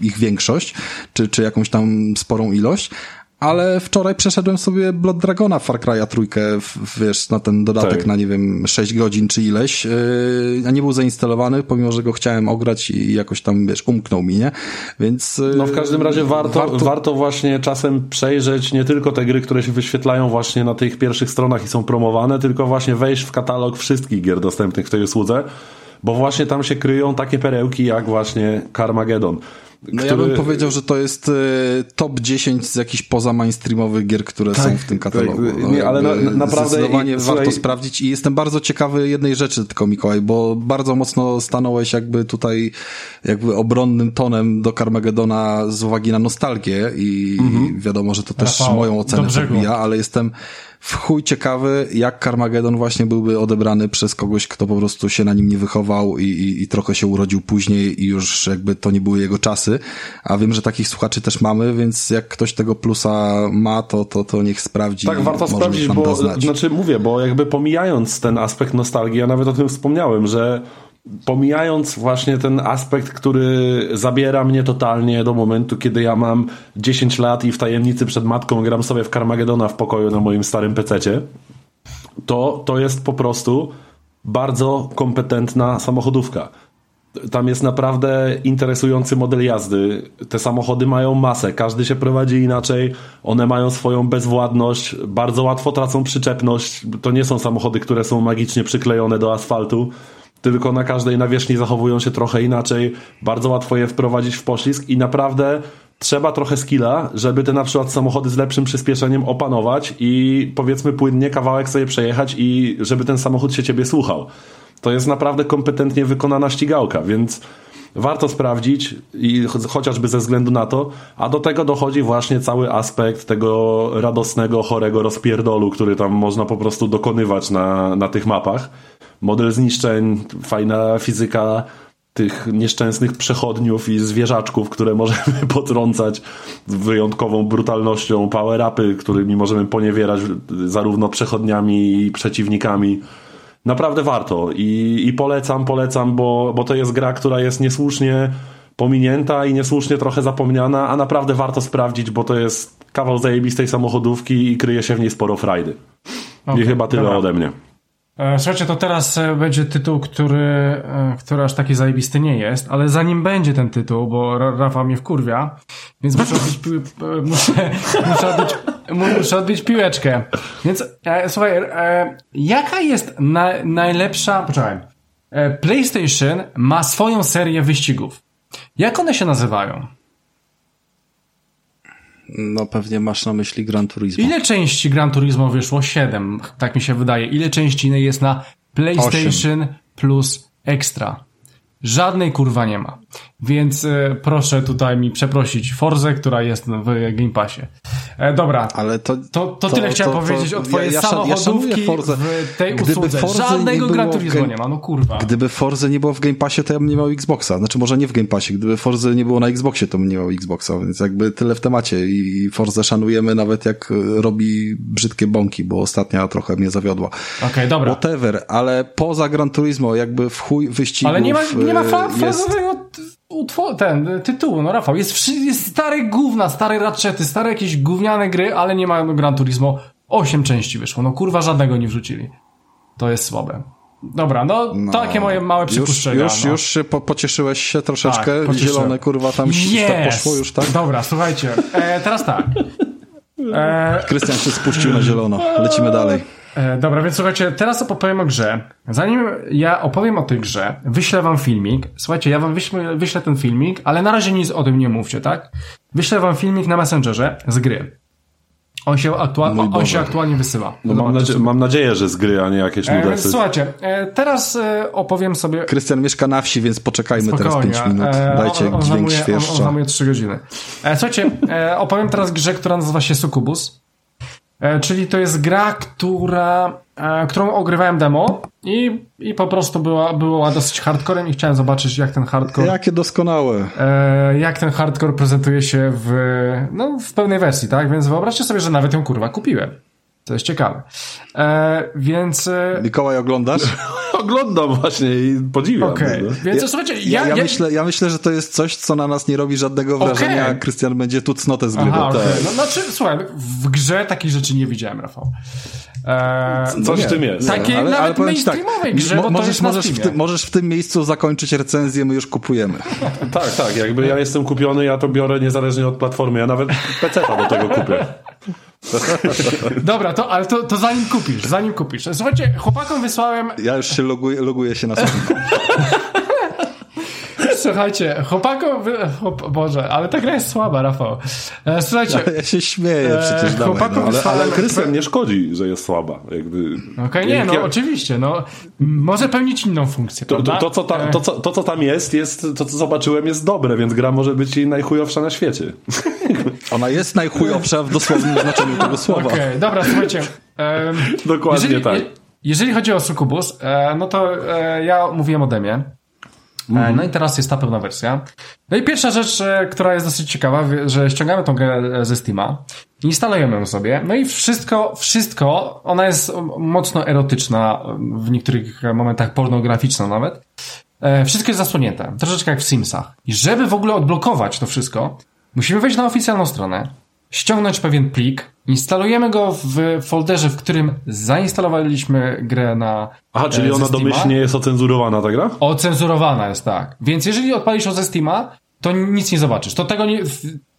ich większość, czy, czy jakąś tam sporą ilość, ale wczoraj przeszedłem sobie Blood Dragona Far Cry'a trójkę, wiesz, na ten dodatek tak. na, nie wiem, 6 godzin czy ileś, yy, a nie był zainstalowany, pomimo, że go chciałem ograć i jakoś tam, wiesz, umknął mi, nie? Więc... Yy, no w każdym razie warto, warto... warto właśnie czasem przejrzeć nie tylko te gry, które się wyświetlają właśnie na tych pierwszych stronach i są promowane, tylko właśnie wejść w katalog wszystkich gier dostępnych w tej usłudze, bo właśnie tam się kryją takie perełki jak właśnie Carmageddon. No który... ja bym powiedział, że to jest e, top 10 z jakichś poza mainstreamowych gier, które tak, są w tym katalogu. Tak, no, nie, ale na, naprawdę zdecydowanie i, warto słuchaj... sprawdzić i jestem bardzo ciekawy jednej rzeczy tylko Mikołaj, bo bardzo mocno stanąłeś jakby tutaj jakby obronnym tonem do Carmagedona z uwagi na nostalgię i mhm. wiadomo, że to też Rafał, moją ocenę podbija, ale jestem w chuj ciekawy, jak Carmageddon właśnie byłby odebrany przez kogoś, kto po prostu się na nim nie wychował i, i, i, trochę się urodził później i już jakby to nie były jego czasy. A wiem, że takich słuchaczy też mamy, więc jak ktoś tego plusa ma, to, to, to niech sprawdzi. Tak, warto sprawdzić, bo znaczy mówię, bo jakby pomijając ten aspekt nostalgii, ja nawet o tym wspomniałem, że pomijając właśnie ten aspekt, który zabiera mnie totalnie do momentu, kiedy ja mam 10 lat i w tajemnicy przed matką gram sobie w Carmagedona w pokoju na moim starym pececie, to, to jest po prostu bardzo kompetentna samochodówka. Tam jest naprawdę interesujący model jazdy. Te samochody mają masę, każdy się prowadzi inaczej, one mają swoją bezwładność, bardzo łatwo tracą przyczepność. To nie są samochody, które są magicznie przyklejone do asfaltu tylko na każdej nawierzchni zachowują się trochę inaczej, bardzo łatwo je wprowadzić w poślizg i naprawdę trzeba trochę skilla, żeby te na przykład samochody z lepszym przyspieszeniem opanować i powiedzmy płynnie kawałek sobie przejechać i żeby ten samochód się ciebie słuchał. To jest naprawdę kompetentnie wykonana ścigałka, więc warto sprawdzić i chociażby ze względu na to, a do tego dochodzi właśnie cały aspekt tego radosnego, chorego rozpierdolu, który tam można po prostu dokonywać na, na tych mapach model zniszczeń, fajna fizyka tych nieszczęsnych przechodniów i zwierzaczków, które możemy potrącać wyjątkową brutalnością, power-upy, którymi możemy poniewierać zarówno przechodniami i przeciwnikami. Naprawdę warto i, i polecam, polecam, bo, bo to jest gra, która jest niesłusznie pominięta i niesłusznie trochę zapomniana, a naprawdę warto sprawdzić, bo to jest kawał zajebistej samochodówki i kryje się w niej sporo frajdy. Okay, I chyba tyle dobra. ode mnie. E, słuchajcie, to teraz e, będzie tytuł, który, e, który aż taki zajebisty nie jest, ale zanim będzie ten tytuł, bo Rafa mnie wkurwia, więc muszę odbić, muszę, muszę, odbić, muszę odbić piłeczkę. Więc e, słuchaj, e, jaka jest na, najlepsza... Poczekaj. E, PlayStation ma swoją serię wyścigów. Jak one się nazywają? No pewnie masz na myśli Gran Turismo. Ile części Gran Turismo wyszło? Siedem, tak mi się wydaje. Ile części jest na PlayStation 8. plus Extra? Żadnej kurwa nie ma. Więc e, proszę tutaj mi przeprosić Forzę, która jest w Game Passie. E, dobra, ale to, to, to, tyle to, chciałem to, powiedzieć o twojej ja, samochodówki ja w tej gdyby usłudze. Forze Żadnego Gran Turismo nie ma, no kurwa. Gdyby Forze nie było w Game Passie, to ja bym nie miał Xboxa. Znaczy może nie w Game Passie, gdyby Forze nie było na Xboxie, to bym nie miał Xboxa, więc jakby tyle w temacie i Forze szanujemy nawet jak robi brzydkie bąki, bo ostatnia trochę mnie zawiodła. Okej, okay, dobra. Whatever, ale poza Gran Turismo jakby w chuj wyścigów... Ale nie ma, nie ma fa jest... ten tytułu, no Rafał, jest, jest stare gówna, stare ratchety, stare jakieś gówniane gry, ale nie ma Gran Turismo. Osiem części wyszło, no kurwa żadnego nie wrzucili. To jest słabe. Dobra, no, no, takie moje małe przypuszczenia. Już, już, no. już się po, pocieszyłeś się troszeczkę, tak, zielone kurwa tam yes. tak poszło już, tak? Dobra, słuchajcie, e, teraz tak. E... Krystian się spuścił na zielono, lecimy dalej. E, dobra, więc słuchajcie, teraz opowiem o grze. Zanim ja opowiem o tej grze, wyślę wam filmik. Słuchajcie, ja wam wyślę, wyślę ten filmik, ale na razie nic o tym nie mówcie, tak? Wyślę wam filmik na Messengerze z gry. On się, aktua- on się aktualnie wysyła. No mam, nadzie- mam, nadzieję, że z gry, a nie jakieś nudesy. E, słuchajcie, e, teraz e, opowiem sobie... Krystian mieszka na wsi, więc poczekajmy Spokojnie. teraz 5 minut. E, Dajcie on, on dźwięk zamuje, świerszcza. On, on zajmuje 3 godziny. E, słuchajcie, e, opowiem teraz grze, która nazywa się Sukubus. E, czyli to jest gra, która, e, którą ogrywałem demo i, i po prostu była, była dosyć hardcorem i chciałem zobaczyć, jak ten hardcore. Jakie doskonałe. E, jak ten hardcore prezentuje się w, no, w pełnej wersji, tak? Więc wyobraźcie sobie, że nawet ją kurwa kupiłem. To jest ciekawe. E, więc... E... Mikołaj, oglądasz? Oglądam właśnie i podziwiam. Okay. No. więc ja, słuchajcie, ja, ja, ja, Myślę, ja myślę, że to jest coś, co na nas nie robi żadnego wrażenia, okay. Krystian będzie tu cnotę zgrywał. Aha, okay. no, znaczy, słuchaj, w grze takich rzeczy nie widziałem, Rafał. Eee, Coś w tym jest. Takiej ale, nawet ale mainstreamowej tak, grze, bo możesz, możesz, w ty, możesz w tym miejscu zakończyć recenzję, my już kupujemy. tak, tak, jakby ja jestem kupiony, ja to biorę niezależnie od platformy, ja nawet PC do tego kupię. Dobra, to, ale to, to zanim kupisz, zanim kupisz. Słuchajcie, chłopakom wysłałem... Ja już się loguję, loguję się na stronę. Słuchajcie, chłopakom... Chłop... Boże, ale ta gra jest słaba, Rafał. E, słuchajcie... Ja się śmieję przecież, e, chłopakom no. ale, ale Krystian nie szkodzi, że jest słaba. Jakby... Okej, okay, nie, no jak... oczywiście, no. Może pełnić inną funkcję, to, to, to, co ta, to, co, to, co tam jest, jest, to co zobaczyłem jest dobre, więc gra może być najchujowsza na świecie. Ona jest najchujowsza w dosłownym znaczeniu tego słowa. Okej, okay, dobra, słuchajcie. Um, Dokładnie jeżeli, tak. Jeżeli chodzi o Sukubus, e, no to e, ja mówiłem o demie. Mm. No i teraz jest ta pełna wersja. No i pierwsza rzecz, e, która jest dosyć ciekawa, że ściągamy tą grę ze Steama, instalujemy ją sobie, no i wszystko, wszystko, ona jest mocno erotyczna, w niektórych momentach pornograficzna nawet. E, wszystko jest zasłonięte, troszeczkę jak w Simsach. I żeby w ogóle odblokować to wszystko, musimy wejść na oficjalną stronę, ściągnąć pewien plik, instalujemy go w folderze, w którym zainstalowaliśmy grę na Aha, czyli e, ona domyślnie jest ocenzurowana, ta gra? Ocenzurowana jest, tak. Więc jeżeli odpalisz ją ze Steama, to nic nie zobaczysz. To tego nie...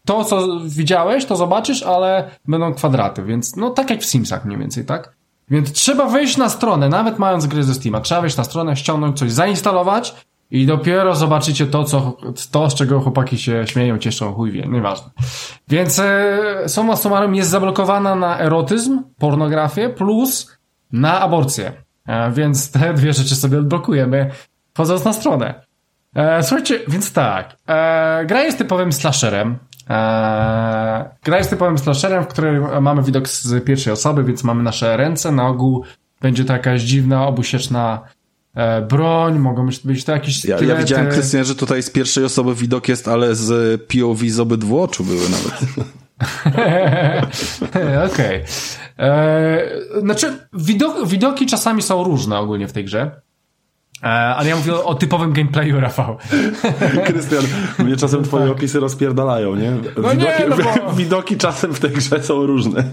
To, co widziałeś, to zobaczysz, ale będą kwadraty, więc no tak jak w Simsach mniej więcej, tak? Więc trzeba wejść na stronę, nawet mając gry ze Steama, trzeba wejść na stronę, ściągnąć coś, zainstalować, i dopiero zobaczycie to, co, to, z czego chłopaki się śmieją, cieszą, chuj wie, nieważne. Więc e, summa summarum jest zablokowana na erotyzm, pornografię, plus na aborcję. E, więc te dwie rzeczy sobie odblokujemy, wchodząc na stronę. E, słuchajcie, więc tak. E, gra jest typowym slasherem. E, gra jest typowym slasherem, w którym mamy widok z pierwszej osoby, więc mamy nasze ręce. Na ogół będzie to jakaś dziwna, obusieczna broń, mogą być to jakieś ja, ja widziałem, Krystian, że tutaj z pierwszej osoby widok jest, ale z POV z obydwu oczu były nawet. Okej. Okay. E, znaczy, widok, widoki czasami są różne ogólnie w tej grze. E, ale ja mówię o, o typowym gameplayu, Rafał. Krystian, mnie czasem twoje tak. opisy rozpierdalają, nie? No widoki, nie, no bo... widoki czasem w tej grze są różne.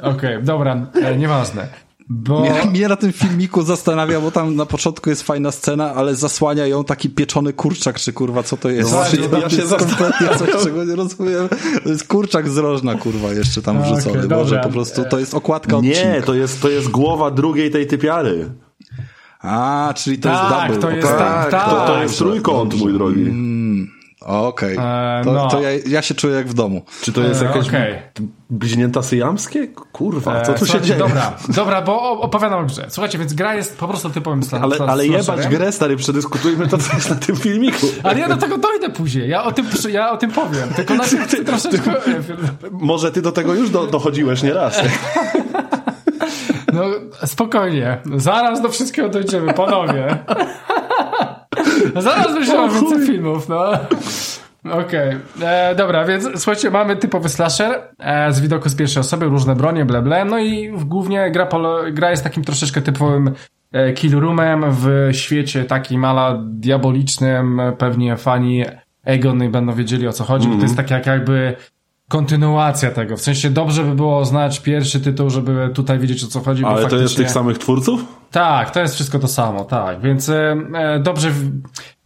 Okej, okay, dobra, e, nieważne. Bo... Mnie, mnie, na tym filmiku zastanawia, bo tam na początku jest fajna scena, ale zasłania ją taki pieczony kurczak, czy kurwa, co to jest? No, ja się kompletnie coś, czego nie rozumiem. To jest kurczak z rożna, kurwa, jeszcze tam wrzucony. Okay, Może po prostu to jest okładka odcinka. Nie, to jest, to jest głowa drugiej tej typiary. A, czyli to tak, jest double. To jest, tak, tak, to, to jest trójkąt, mój drogi. Mm. Okej. Okay. E, to, no. to ja, ja, się czuję jak w domu. Czy to jest e, jakaś okay. Bliźnięta syjamskie? Kurwa, co tu się dzieje? Dobra, dobra, bo opowiadam o grze. Słuchajcie, więc gra jest po prostu typowym slasherem. Ale, ale jebać grę, stary, przedyskutujmy to, co jest na tym filmiku. Ale ja do tego dojdę później, ja o tym, ja o tym powiem, tylko najpierw ty, troszeczkę... Może ty do tego już do, dochodziłeś nieraz. No, spokojnie, zaraz do wszystkiego dojdziemy, panowie. Zaraz będzie więcej filmów, no. Okej, okay. E, dobra, więc słuchajcie, mamy typowy slasher e, z widoku z pierwszej osoby, różne bronie, ble, ble. No i głównie gra, polo, gra jest takim troszeczkę typowym e, kill roomem w świecie takim mala diabolicznym. Pewnie fani Egon będą wiedzieli o co chodzi, mm. bo to jest mhm. tak jak jakby kontynuacja tego. W sensie dobrze by było znać pierwszy tytuł, żeby tutaj wiedzieć o co chodzi. Ale faktycznie... to jest tych samych twórców? Tak, to jest wszystko to samo, tak. Więc e, e dobrze.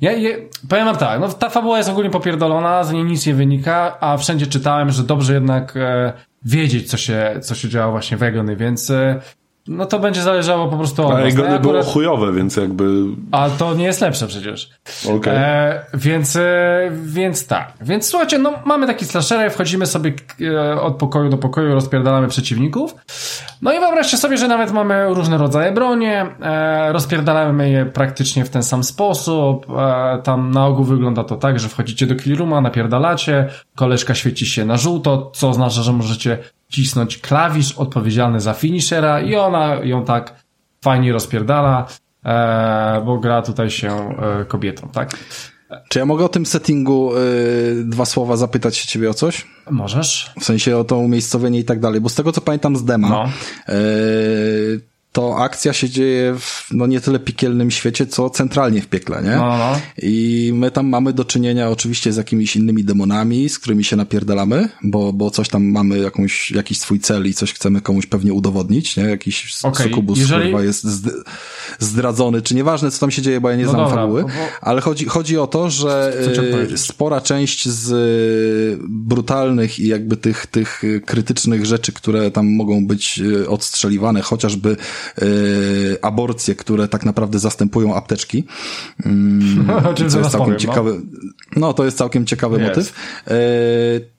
Ja, ja, powiem wam tak, no ta fabuła jest ogólnie popierdolona, z niej nic nie wynika, a wszędzie czytałem, że dobrze jednak e, wiedzieć, co się, co się działo właśnie w Egony, więc e, no to będzie zależało po prostu od Ale nas. Ale było chujowe, więc jakby... A to nie jest lepsze przecież. Okej. Okay. E, więc, e, więc tak. Więc słuchajcie, no mamy taki slasher, wchodzimy sobie e, od pokoju do pokoju, rozpierdalamy przeciwników. No i wyobraźcie sobie, że nawet mamy różne rodzaje bronie, rozpierdalamy je praktycznie w ten sam sposób. E, tam na ogół wygląda to tak, że wchodzicie do killrooma, napierdalacie, koleżka świeci się na żółto, co oznacza, że możecie cisnąć klawisz odpowiedzialny za finishera i ona ją tak fajnie rozpierdala, e, bo gra tutaj się e, kobietą, tak? Czy ja mogę o tym settingu y, dwa słowa zapytać się ciebie o coś? Możesz. W sensie o to umiejscowienie i tak dalej, bo z tego co pamiętam z dema, no. y, to akcja się dzieje w no nie tyle piekielnym świecie, co centralnie w piekle, nie? No, no. I my tam mamy do czynienia oczywiście z jakimiś innymi demonami, z którymi się napierdalamy, bo, bo coś tam mamy jakąś, jakiś swój cel i coś chcemy komuś pewnie udowodnić, nie? Jakiś okay. sukubus Jeżeli... kurwa jest zdradzony, czy nieważne co tam się dzieje, bo ja nie no znam dobra, fabuły, bo... ale chodzi, chodzi o to, że spora część z y, brutalnych i jakby tych, tych krytycznych rzeczy, które tam mogą być y, odstrzeliwane, chociażby aborcje, które tak naprawdę zastępują apteczki. Mm, to jest całkiem powiem, ciekawy, no. no. to jest całkiem ciekawy yes. motyw y,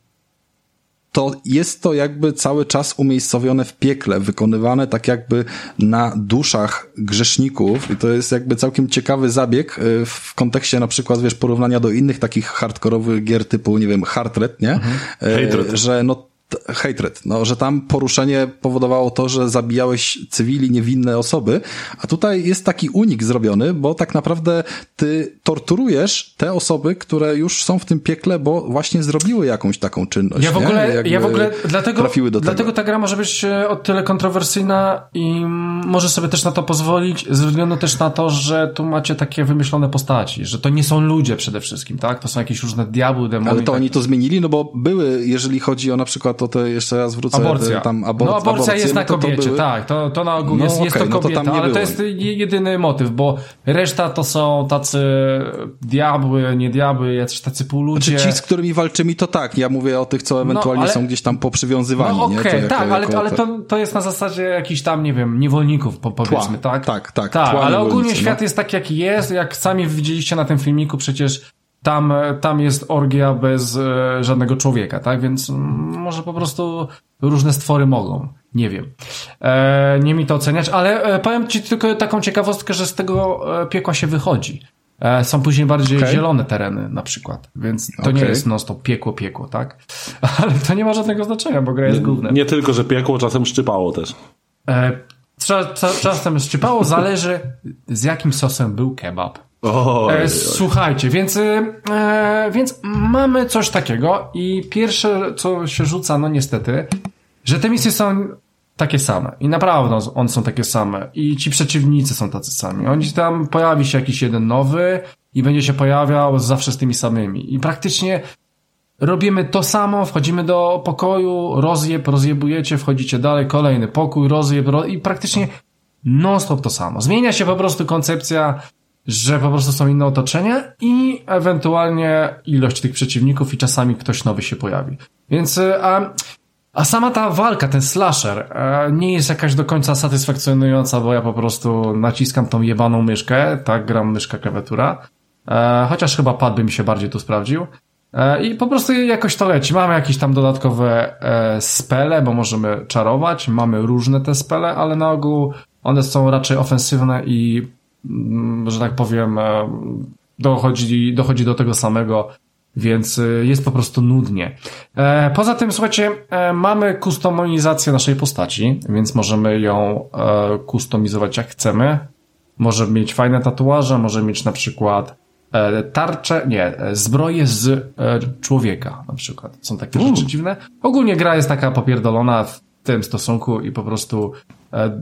to jest to jakby cały czas umiejscowione w piekle, wykonywane tak jakby na duszach grzeszników i to jest jakby całkiem ciekawy zabieg y, w kontekście na przykład, wiesz, porównania do innych takich hardkorowych gier typu, nie wiem, Hardred, nie? Mhm. Że no hatred, no, że tam poruszenie powodowało to, że zabijałeś cywili, niewinne osoby, a tutaj jest taki unik zrobiony, bo tak naprawdę ty torturujesz te osoby, które już są w tym piekle, bo właśnie zrobiły jakąś taką czynność. Ja w ogóle, ja w ogóle dlatego, trafiły do dlatego tego. ta gra może być e, o tyle kontrowersyjna i może sobie też na to pozwolić, ze względu też na to, że tu macie takie wymyślone postaci, że to nie są ludzie przede wszystkim, tak? To są jakieś różne diabły, demony. Ale to tak. oni to zmienili, no bo były, jeżeli chodzi o na przykład to, to jeszcze raz wrócę. Aborcja. Tam abor no aborcja aborcje, jest na kobiecie, to były... tak. To, to na ogół no, jest, jest okay, to kobieta, no to ale było. to jest jedyny motyw, bo reszta to są tacy diabły, nie diabły, jacyś tacy półludzie. Znaczy ci, z którymi walczymy, to tak. Ja mówię o tych, co no, ewentualnie no, ale... są gdzieś tam poprzywiązywani. No okej, okay, tak, ale, ale to, to jest na zasadzie jakichś tam, nie wiem, niewolników, powiedzmy, Tła. tak? Tak, tak. Tak, ale ogólnie świat no. jest tak, jaki jest. Jak sami widzieliście na tym filmiku, przecież tam, tam jest orgia bez e, żadnego człowieka, tak? Więc mm, może po prostu różne stwory mogą. Nie wiem. E, nie mi to oceniać, ale e, powiem ci tylko taką ciekawostkę, że z tego e, piekła się wychodzi. E, są później bardziej okay. zielone tereny na przykład, więc to okay. nie jest no stop piekło, piekło, tak? Ale to nie ma żadnego znaczenia, bo gra jest główna. Nie tylko, że piekło, czasem szczypało też. E, czasem szczypało, zależy z jakim sosem był kebab. E, słuchajcie, więc, e, więc mamy coś takiego i pierwsze, co się rzuca, no niestety, że te misje są takie same. I naprawdę one są takie same. I ci przeciwnicy są tacy sami. Oni tam pojawi się jakiś jeden nowy i będzie się pojawiał zawsze z tymi samymi. I praktycznie robimy to samo, wchodzimy do pokoju, rozjeb, rozjebujecie, wchodzicie dalej, kolejny pokój, rozjeb, roz... i praktycznie non-stop to samo. Zmienia się po prostu koncepcja że po prostu są inne otoczenia i ewentualnie ilość tych przeciwników i czasami ktoś nowy się pojawi. Więc e, a, a sama ta walka, ten slasher e, nie jest jakaś do końca satysfakcjonująca, bo ja po prostu naciskam tą jebaną myszkę, tak, gram myszka klawiatura, e, chociaż chyba pad by mi się bardziej tu sprawdził. E, I po prostu jakoś to leci. Mamy jakieś tam dodatkowe spele, bo możemy czarować. Mamy różne te spele, ale na ogół one są raczej ofensywne i, że tak powiem, e, dochodzi, dochodzi do tego samego, więc jest po prostu nudnie. Poza tym, słuchajcie, mamy kustomizację naszej postaci, więc możemy ją kustomizować jak chcemy. Może mieć fajne tatuaże, może mieć na przykład E, tarcze, nie, e, zbroje z e, człowieka na przykład. Są takie mm. rzeczy dziwne. Ogólnie gra jest taka popierdolona tym stosunku i po prostu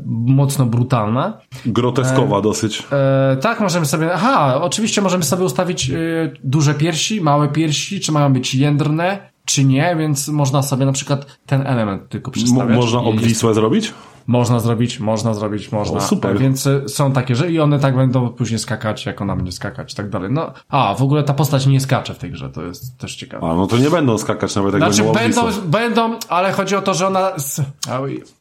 mocno brutalna. Groteskowa e, dosyć. E, tak, możemy sobie, aha, oczywiście możemy sobie ustawić e, duże piersi, małe piersi, czy mają być jędrne, czy nie, więc można sobie na przykład ten element tylko przestawiać. M można obwisłe jest... zrobić? Można zrobić, można zrobić, można. O, super. Więc y, są takie, że i one tak będą później skakać, jak ona będzie skakać i tak dalej. No, a, w ogóle ta postać nie skacze w tej grze, to jest też ciekawe. A, no to nie będą skakać nawet jak Znaczy będą, będą, ale chodzi o to, że ona,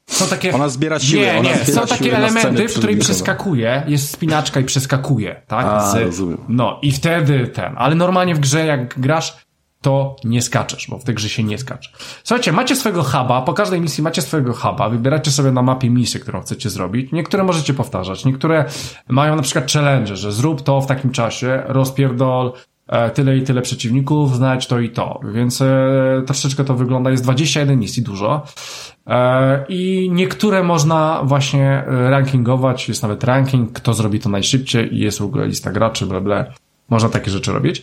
są takie... Ona zbiera siłę. Nie, nie, są takie elementy, w której przeskakuje, jest spinaczka i przeskakuje, tak? A, Z, rozumiem. No, i wtedy ten, ale normalnie w grze jak grasz, to nie skaczesz, bo w tej grze się nie skacze. Słuchajcie, macie swojego huba, po każdej misji macie swojego huba, wybieracie sobie na mapie misję, którą chcecie zrobić. Niektóre możecie powtarzać, niektóre mają na przykład challenge, że zrób to w takim czasie, rozpierdol e, tyle i tyle przeciwników, znajdź to i to. Więc e, troszeczkę to wygląda, jest 21 misji, dużo. E, I niektóre można właśnie rankingować, jest nawet ranking, kto zrobi to najszybciej i jest w ogóle lista graczy, bla bla. Można takie rzeczy robić.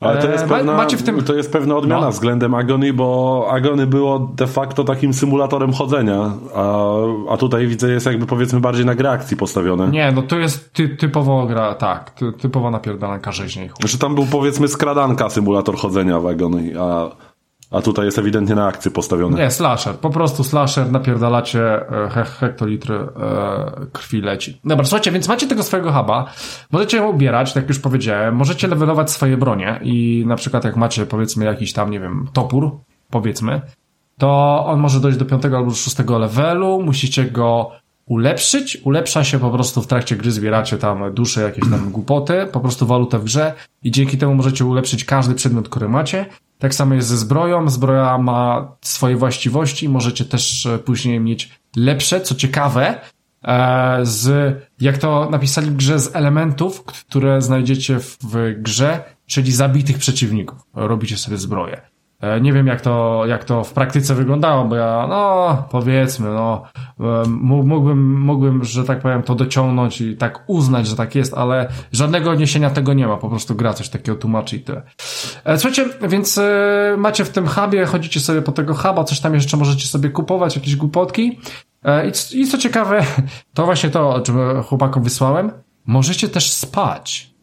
Ale to jest, e, pewna, macie w tym... to jest pewna odmiana no. względem Agony, bo Agony było de facto takim symulatorem chodzenia, a, a tutaj widzę jest jakby powiedzmy bardziej na grę akcji postawione. Nie, no to jest ty, typowo gra, tak, ty, typowa napierdalanka rzeźniej. Znaczy tam był powiedzmy skradanka symulator chodzenia w Agony, a a tutaj jest ewidentnie na akcję postawione. Nie, slasher. Po prostu slasher, napierdalacie e, he hektolitry e, krwi leci. Dobra, słuchajcie, więc macie tego swojego huba. Możecie ją ubierać, tak jak już powiedziałem. Możecie levelować swoje bronie i na przykład jak macie powiedzmy jakiś tam, nie wiem, topór, powiedzmy, to on może dojść do piątego albo szóstego levelu. Musicie go ulepszyć. Ulepsza się po prostu w trakcie gry, zbieracie tam dusze, jakieś tam głupoty, po prostu walutę w grze i dzięki temu możecie ulepszyć każdy przedmiot, który macie. Tak samo jest ze zbroją. Zbroja ma swoje właściwości. Możecie też e, później mieć lepsze, co ciekawe, e, z, jak to napisali w grze, z elementów, które znajdziecie w grze, czyli zabitych przeciwników. Robicie sobie zbroję. E, nie wiem, jak to, jak to w praktyce wyglądało, bo ja, no, powiedzmy, no, e, mógłbym, mógłbym, że tak powiem, to dociągnąć i tak uznać, że tak jest, ale żadnego odniesienia tego nie ma, po prostu gra coś takiego tłumaczy i tyle. E, słuchajcie, więc macie w tym hubie, chodzicie sobie po tego huba, coś tam jeszcze możecie sobie kupować, jakieś głupotki. I co ciekawe, to właśnie to, o czym chłopakom wysłałem, możecie też spać.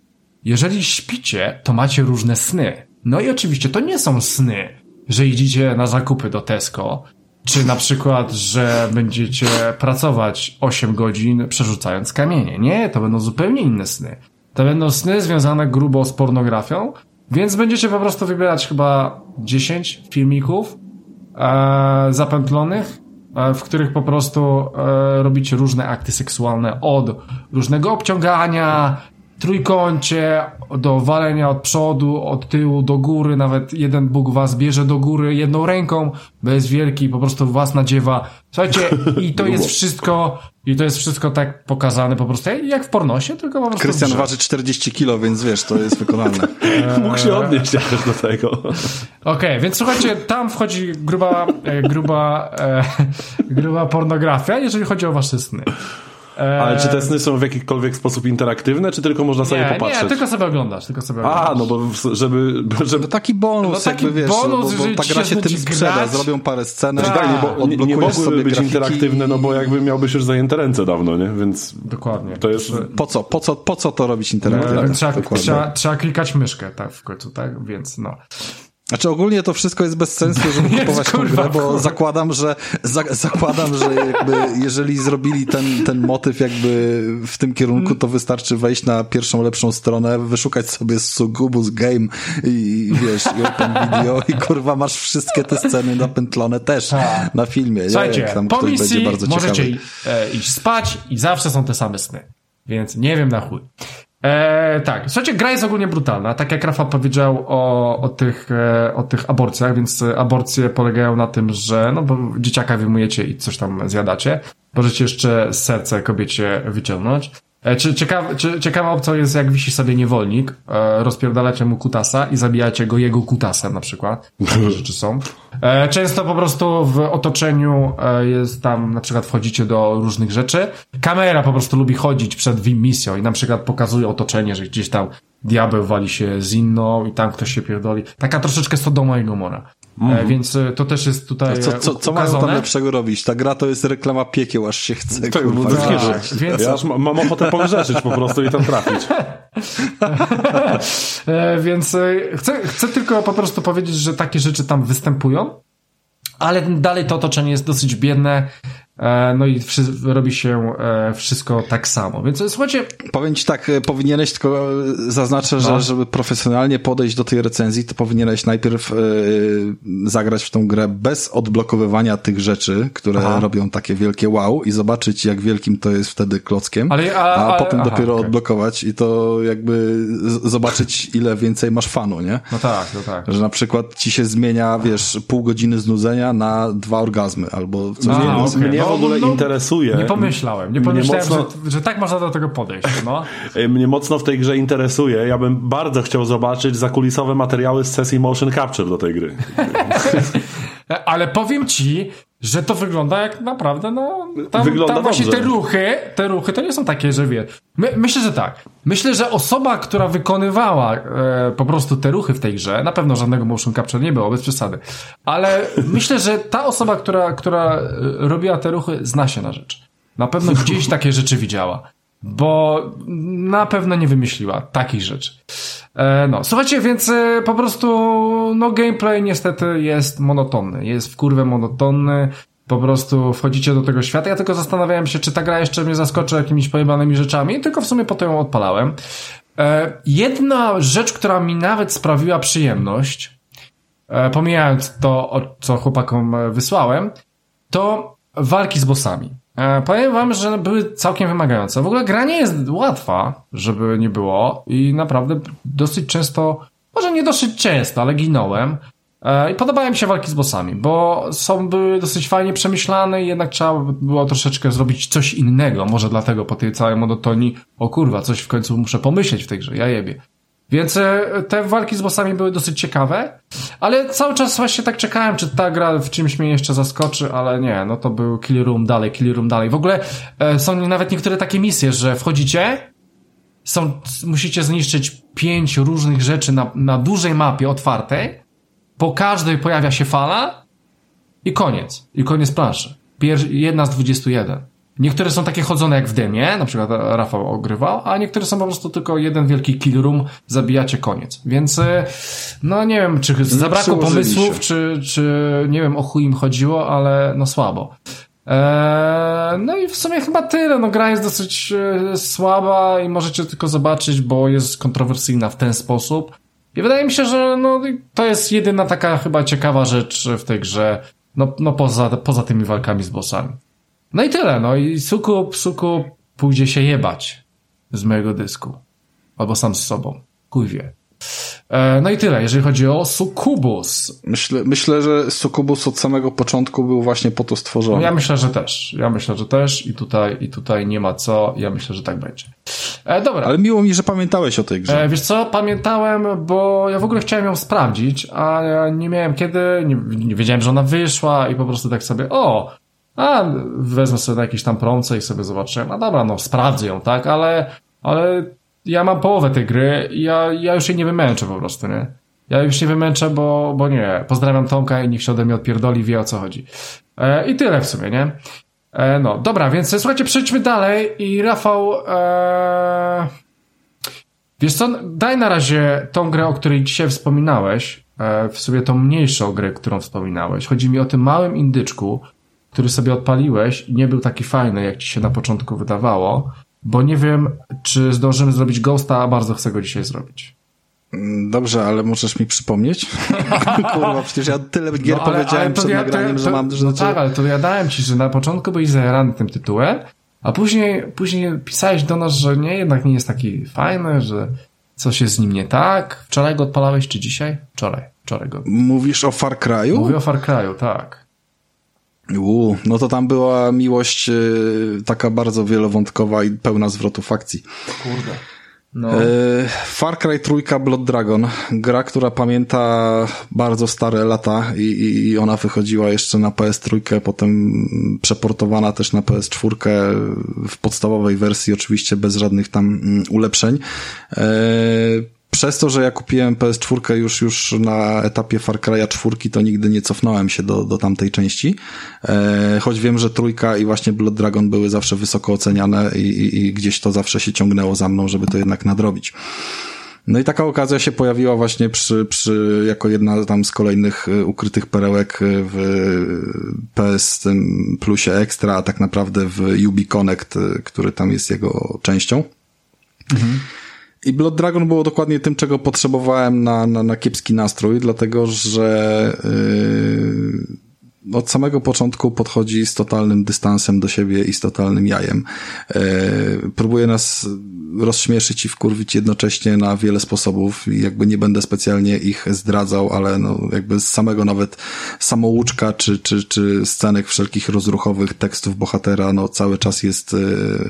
Jeżeli śpicie, to macie różne sny. No i oczywiście to nie są sny, że idziecie na zakupy do Tesco, czy na przykład, że będziecie pracować 8 godzin przerzucając kamienie. Nie, to będą zupełnie inne sny. To będą sny związane grubo z pornografią, więc będziecie po prostu wybierać chyba 10 filmików e, zapętlonych, e, w których po prostu e, robicie różne akty seksualne od różnego obciągania, trójkącie, do walenia od przodu, od tyłu, do góry, nawet jeden Bóg was bierze do góry jedną ręką, bo jest wielki, po prostu was nadziewa. Słuchajcie, i to jest wszystko, i to jest wszystko tak pokazane po prostu jak w pornosie, tylko po prostu Krystian waży 40 kilo, więc wiesz, to jest wykonalne. Mógł się odnieść jakoś do tego. Okej, okay, więc słuchajcie, tam wchodzi gruba, e, gruba, e, gruba pornografia, jeżeli chodzi o wasze sny. Ale czy te sny są w jakikolwiek sposób interaktywne, czy tylko można sobie nie, popatrzeć? Nie, tylko sobie oglądasz, tylko sobie oglądasz. A, no bo żeby... żeby... No taki bonus, no taki jakby wiesz, bonus, bo, bo ta gra się tym sprzeda, grać. zrobią parę scen, tak, tak, bo nie, nie mogłyby być interaktywne, no bo jakby miałbyś już zajęte ręce dawno, nie? Więc... Dokładnie. To jest... Po co, po co, po co to robić interaktywne? Trzeba, trzeba, trzeba klikać myszkę, tak, w końcu, tak? Więc no. Znaczy ogólnie to wszystko jest bez sensu, żeby kupować tą grę, bo kurwa. zakładam, że za, zakładam, że jakby jeżeli zrobili ten, ten motyw jakby w tym kierunku, to wystarczy wejść na pierwszą lepszą stronę, wyszukać sobie Sugubus Game i, i wiesz, i Open Video i kurwa masz wszystkie te sceny napętlone też tak. na filmie. Słuchajcie, nie? tam po misji będzie bardzo możecie ciekawy. iść spać i zawsze są te same sny. Więc nie wiem na chuj. E, tak, słuchajcie, gra jest ogólnie brutalna. Tak jak Rafa powiedział o, o, tych, e, o tych aborcjach, więc aborcje polegają na tym, że no bo dzieciaka wyjmujecie i coś tam zjadacie. Możecie jeszcze serce kobiecie wyciągnąć. E, czy, ciekawa, czy, ciekawa opcja jest, jak wisi sobie niewolnik, e, rozpierdalacie mu kutasa i zabijacie go jego kutasem na przykład. Takie rzeczy są. E, często po prostu w otoczeniu e, jest tam, na przykład wchodzicie do różnych rzeczy. Kamera po prostu lubi chodzić przed misją i na przykład pokazuje otoczenie, że gdzieś tam diabeł wali się z inną i tam ktoś się pierdoli. Taka troszeczkę Sodoma i Gomora. Mm. Więc e, to też jest tutaj Co, co, co mają tam lepszego robić? Ta gra to jest reklama piekieł, aż się chce. Tak, kurwa, tak, więc... Ja mam ochotę pogrzeszyć po prostu i tam trafić. więc chcę, chcę tylko po prostu powiedzieć, że takie rzeczy tam występują ale dalej to otoczenie jest dosyć biedne, e, no i robi się e, wszystko tak samo. Więc słuchajcie. Powiem ci tak, e, powinieneś tylko zaznaczę, no. że żeby profesjonalnie podejść do tej recenzji, to powinieneś najpierw zagrać w tą grę bez odblokowywania tych rzeczy, które aha. robią takie wielkie wow i zobaczyć, jak wielkim to jest wtedy klockiem, ale, a, a, a potem aha, dopiero okay. odblokować i to jakby zobaczyć, ile więcej masz fanu, nie? No tak, no tak. Że na przykład ci się zmienia, wiesz, pół godziny znudzenia na dwa orgazmy, albo coś no, okay. Mnie w ogóle no, no, interesuje. Nie pomyślałem, nie pomyślałem, mocno, że, że, tak można do tego podejść. No. mnie mocno w tej grze interesuje. Ja bym bardzo chciał zobaczyć zakulisowe materiały z sesji motion capture do tej gry. Ale powiem ci, że to wygląda jak naprawdę, no, tam, wygląda tam właśnie te ruchy, te ruchy to nie są takie, że wie. My, myślę, że tak. Myślę, że osoba, która wykonywała e, po prostu te ruchy w tej grze, na pewno żadnego motion capture nie było, bez przesady, ale myślę, że ta osoba, która, która e, robiła te ruchy, zna się na rzecz. Na pewno gdzieś takie rzeczy widziała bo na pewno nie wymyśliła takich rzeczy. E, no, słuchajcie, więc e, po prostu, no, gameplay niestety jest monotonny. Jest w kurwę monotonny. Po prostu wchodzicie do tego świata. Ja tylko zastanawiałem się, czy ta gra jeszcze mnie zaskoczy jakimiś pojebanymi rzeczami, tylko w sumie potem ją odpalałem. E, jedna rzecz, która mi nawet sprawiła przyjemność, pomijając to, co chłopakom wysłałem, to walki z bossami. E, powiem wam, że były całkiem wymagające. W ogóle gra nie jest łatwa, żeby nie było i naprawdę dosyć często, może nie dosyć często, ale ginąłem. E, I podobały mi się walki z bossami, bo są były dosyć fajnie przemyślane i jednak trzeba było troszeczkę zrobić coś innego. Może dlatego po tej całej monotonii, o kurwa, coś w końcu muszę pomyśleć w tej grze, ja jebie. Więc e, te walki z bossami były dosyć ciekawe, ale cały czas właśnie tak czekałem, czy ta gra w czymś mnie jeszcze zaskoczy, ale nie, no to był Kill Room dalej, Kill Room dalej. W ogóle e, są nawet niektóre takie misje, że wchodzicie, są, musicie zniszczyć pięć różnych rzeczy na, na dużej mapie otwartej, po każdej pojawia się fala i koniec. I koniec planszy. Pier jedna z 21. Niektóre są takie chodzone jak w demie, na przykład Rafał ogrywał, a niektóre są po prostu tylko jeden wielki kill room, zabijacie koniec. Więc e, no nie wiem, czy zabrakło pomysłów, czy, czy nie wiem o chuj im chodziło, ale no słabo. Eee, no i w sumie chyba tyle. No gra jest dosyć e, słaba i możecie tylko zobaczyć, bo jest kontrowersyjna w ten sposób. I wydaje mi się, że no, to jest jedyna taka chyba ciekawa rzecz w tej grze, no, no poza, poza tymi walkami z bossami. No i tyle, no i suku, suku pójdzie się jebać z mojego dysku. Albo sam z sobą. Chuj wie. E, no i tyle, jeżeli chodzi o Sukubus. Myślę, myślę, że Sukubus od samego początku był właśnie po to stworzony. Ja myślę, że też. Ja myślę, że też i tutaj, i tutaj nie ma co. Ja myślę, że tak będzie. E, dobra. Ale miło mi, że pamiętałeś o tej grze. E, wiesz co, pamiętałem, bo ja w ogóle chciałem ją sprawdzić, a nie miałem kiedy, nie, nie wiedziałem, że ona wyszła i po prostu tak sobie, o, a wezmę sobie na jakiś tam promce i sobie zobaczę, no dobra, no sprawdzę ją, tak, ale, ale ja mam połowę tej gry i ja, ja już jej nie wymęczę po prostu, nie? Ja już nie wymęczę, bo, bo nie. Pozdrawiam Tomka i niech się ode mnie odpierdoli, wie o co chodzi. E, I tyle w sumie, nie? E, no, dobra, więc słuchajcie, przejdźmy dalej i Rafał, e... wiesz co, daj na razie tą grę, o której dzisiaj wspominałeś, e, w sobie tą mniejszą grę, którą wspominałeś. Chodzi mi o tym małym indyczku, który sobie odpaliłeś i nie był taki fajny, jak ci się na początku wydawało, bo nie wiem, czy zdążymy zrobić Ghosta, a bardzo chcę go dzisiaj zrobić. Mm, dobrze, ale możesz mi przypomnieć? Kurwa, przecież ja tyle gier no, ale, powiedziałem ale przed ja, nagraniem, to, że mam... Że no tak, ale to ja dałem ci, że na początku byłeś zajarany tym tytułem, A później, później pisałeś do nas, że nie, jednak nie jest taki fajny, że coś jest z nim nie tak. Wczoraj go odpalałeś, czy dzisiaj? Wczoraj. Wczoraj go. Mówisz o Far Cry'u? Mówię o Far Cry'u, tak. Uu, no to tam była miłość y, taka bardzo wielowątkowa i pełna zwrotów akcji. Kurde. No. E, Far Cry trójka Blood Dragon. Gra, która pamięta bardzo stare lata i, i ona wychodziła jeszcze na PS3, potem przeportowana też na PS4 w podstawowej wersji, oczywiście bez żadnych tam mm, ulepszeń. E, przez to, że ja kupiłem PS4 już, już na etapie Far Cry'a 4, to nigdy nie cofnąłem się do, do tamtej części. E, choć wiem, że trójka i właśnie Blood Dragon były zawsze wysoko oceniane i, i, i gdzieś to zawsze się ciągnęło za mną, żeby to jednak nadrobić. No i taka okazja się pojawiła właśnie przy, przy, jako jedna tam z kolejnych e, ukrytych perełek w PS tym Plusie Extra, a tak naprawdę w Ubi Connect, e, który tam jest jego częścią. Mhm. I Blood Dragon było dokładnie tym, czego potrzebowałem na, na, na kiepski nastrój, dlatego że yy, od samego początku podchodzi z totalnym dystansem do siebie i z totalnym jajem. Yy, próbuje nas rozśmieszyć i wkurwić jednocześnie na wiele sposobów i jakby nie będę specjalnie ich zdradzał, ale no jakby z samego nawet samouczka czy, czy, czy scenek wszelkich rozruchowych tekstów bohatera, no cały czas jest yy,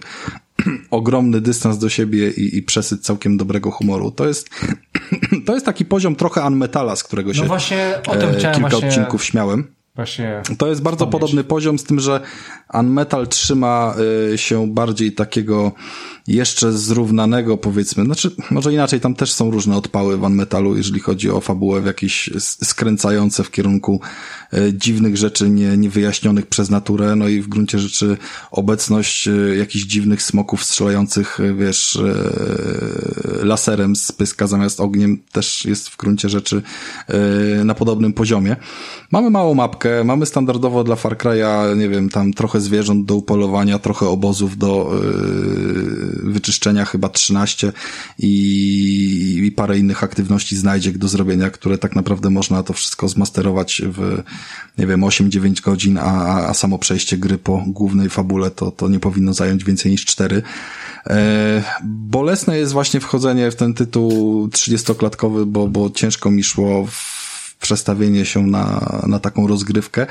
ogromny dystans do siebie i, i przesyt całkiem dobrego humoru. To jest, to jest taki poziom trochę unmetala, z którego no się no właśnie o tym e, kilka właśnie... odcinków śmiałem. Właśnie to jest bardzo wspomnieć. podobny poziom z tym, że Unmetal trzyma y, się bardziej takiego jeszcze zrównanego powiedzmy, znaczy może inaczej, tam też są różne odpały w Unmetalu, jeżeli chodzi o fabułę w jakieś skręcające w kierunku y, dziwnych rzeczy nie, niewyjaśnionych przez naturę, no i w gruncie rzeczy obecność y, jakichś dziwnych smoków strzelających, wiesz, laserem z pyska zamiast ogniem też jest w gruncie rzeczy na podobnym poziomie. Mamy małą mapkę, mamy standardowo dla Far Cry'a, nie wiem, tam trochę zwierząt do upolowania, trochę obozów do wyczyszczenia, chyba 13 i, i parę innych aktywności znajdziek do zrobienia, które tak naprawdę można to wszystko zmasterować w, nie wiem, 8-9 godzin, a, a samo przejście gry po głównej fabule to, to nie powinno zająć więcej niż 4. E, bolesne jest właśnie wchodzenie w ten tytuł 30-klatkowy, bo, bo ciężko mi szło w przestawienie się na, na taką rozgrywkę.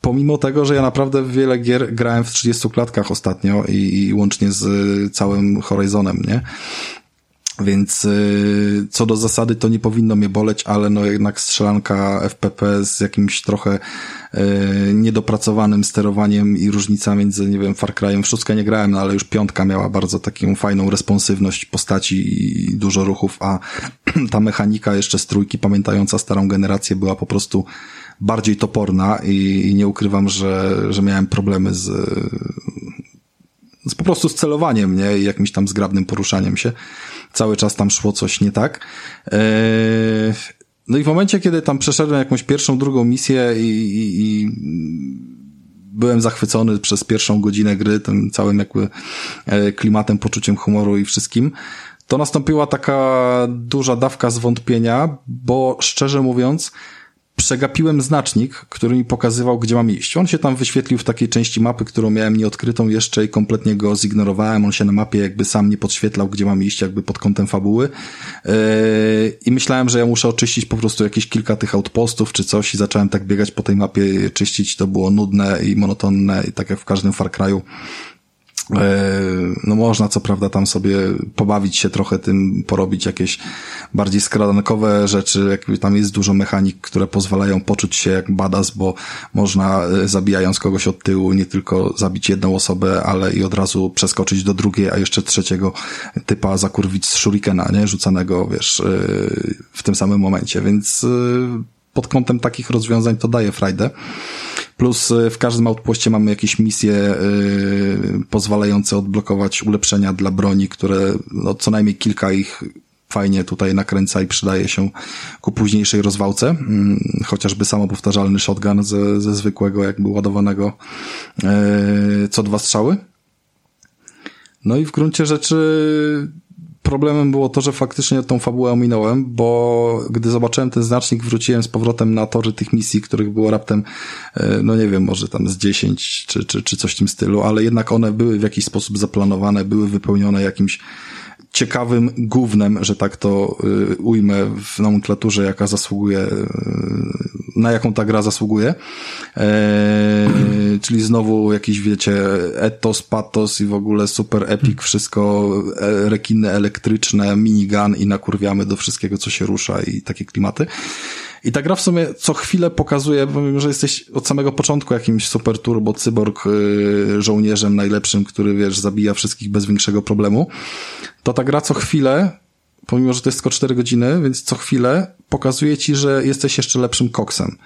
Pomimo tego, że ja naprawdę wiele gier grałem w 30 klatkach ostatnio i, i łącznie z całym Horizonem, nie? Więc y, co do zasady to nie powinno mnie boleć, ale no jednak strzelanka FPP z jakimś trochę y, niedopracowanym sterowaniem i różnica między, nie wiem, Far Cry'em, w nie grałem, no ale już piątka miała bardzo taką fajną responsywność postaci i dużo ruchów, a ta mechanika jeszcze z trójki, pamiętająca starą generację, była po prostu bardziej toporna i, i nie ukrywam, że, że miałem problemy z, z po prostu z celowaniem, nie? I jakimś tam zgrabnym poruszaniem się cały czas tam szło coś nie tak. E, no i w momencie, kiedy tam przeszedłem jakąś pierwszą, drugą misję i, i, i byłem zachwycony przez pierwszą godzinę gry, tym całym jakby e, klimatem, poczuciem humoru i wszystkim, to nastąpiła taka duża dawka zwątpienia, bo szczerze mówiąc, przegapiłem znacznik, który mi pokazywał, gdzie mam iść. On się tam wyświetlił w takiej części mapy, którą miałem nieodkrytą jeszcze i kompletnie go zignorowałem. On się na mapie jakby sam nie podświetlał, gdzie mam iść, jakby pod kątem fabuły. Yy, I myślałem, że ja muszę oczyścić po prostu jakieś kilka tych outpostów czy coś i zacząłem tak biegać po tej mapie, czyścić. To było nudne i monotonne i tak jak w każdym Far Cry'u no można co prawda tam sobie pobawić się trochę tym, porobić jakieś bardziej skradankowe rzeczy, jak tam jest dużo mechanik, które pozwalają poczuć się jak badass, bo można e, zabijając kogoś od tyłu nie tylko zabić jedną osobę, ale i od razu przeskoczyć do drugiej, a jeszcze trzeciego typa zakurwić z shurikena, nie? Rzucanego, wiesz, e, w tym samym momencie, więc pod kątem takich rozwiązań to daje frajdę. Plus y, w każdym outpoście mamy jakieś misje yy, pozwalające odblokować ulepszenia dla broni, które no, co najmniej kilka ich fajnie tutaj nakręca i przydaje się ku późniejszej rozwałce. Mm, chociażby samo powtarzalny shotgun ze, ze zwykłego jakby ładowanego yy, co dwa strzały. No i w gruncie rzeczy problemem było to, że faktycznie tą fabułę ominąłem, bo gdy zobaczyłem ten znacznik, wróciłem z powrotem na tory tych misji, których było raptem, e, no nie wiem, może tam z 10 czy, czy, czy coś w tym stylu, ale jednak one były w jakiś sposób zaplanowane, były wypełnione jakimś ciekawym gównem, że tak to y, ujmę w nomenklaturze, jaka zasługuje, y, na jaką ta gra zasługuje. E, czyli znowu jakiś, wiecie, etos, patos i w ogóle super epic, wszystko, e, rekiny elektryczne, minigun i nakurwiamy do wszystkiego, co się rusza i takie klimaty. I ta gra w sumie co chwilę pokazuje, pomimo, że jesteś od samego początku jakimś super turbo cyborg yy, żołnierzem najlepszym, który wiesz, zabija wszystkich bez większego problemu, to ta gra co chwilę, pomimo, że to jest tylko 4 godziny, więc co chwilę pokazuje ci, że jesteś jeszcze lepszym koksem.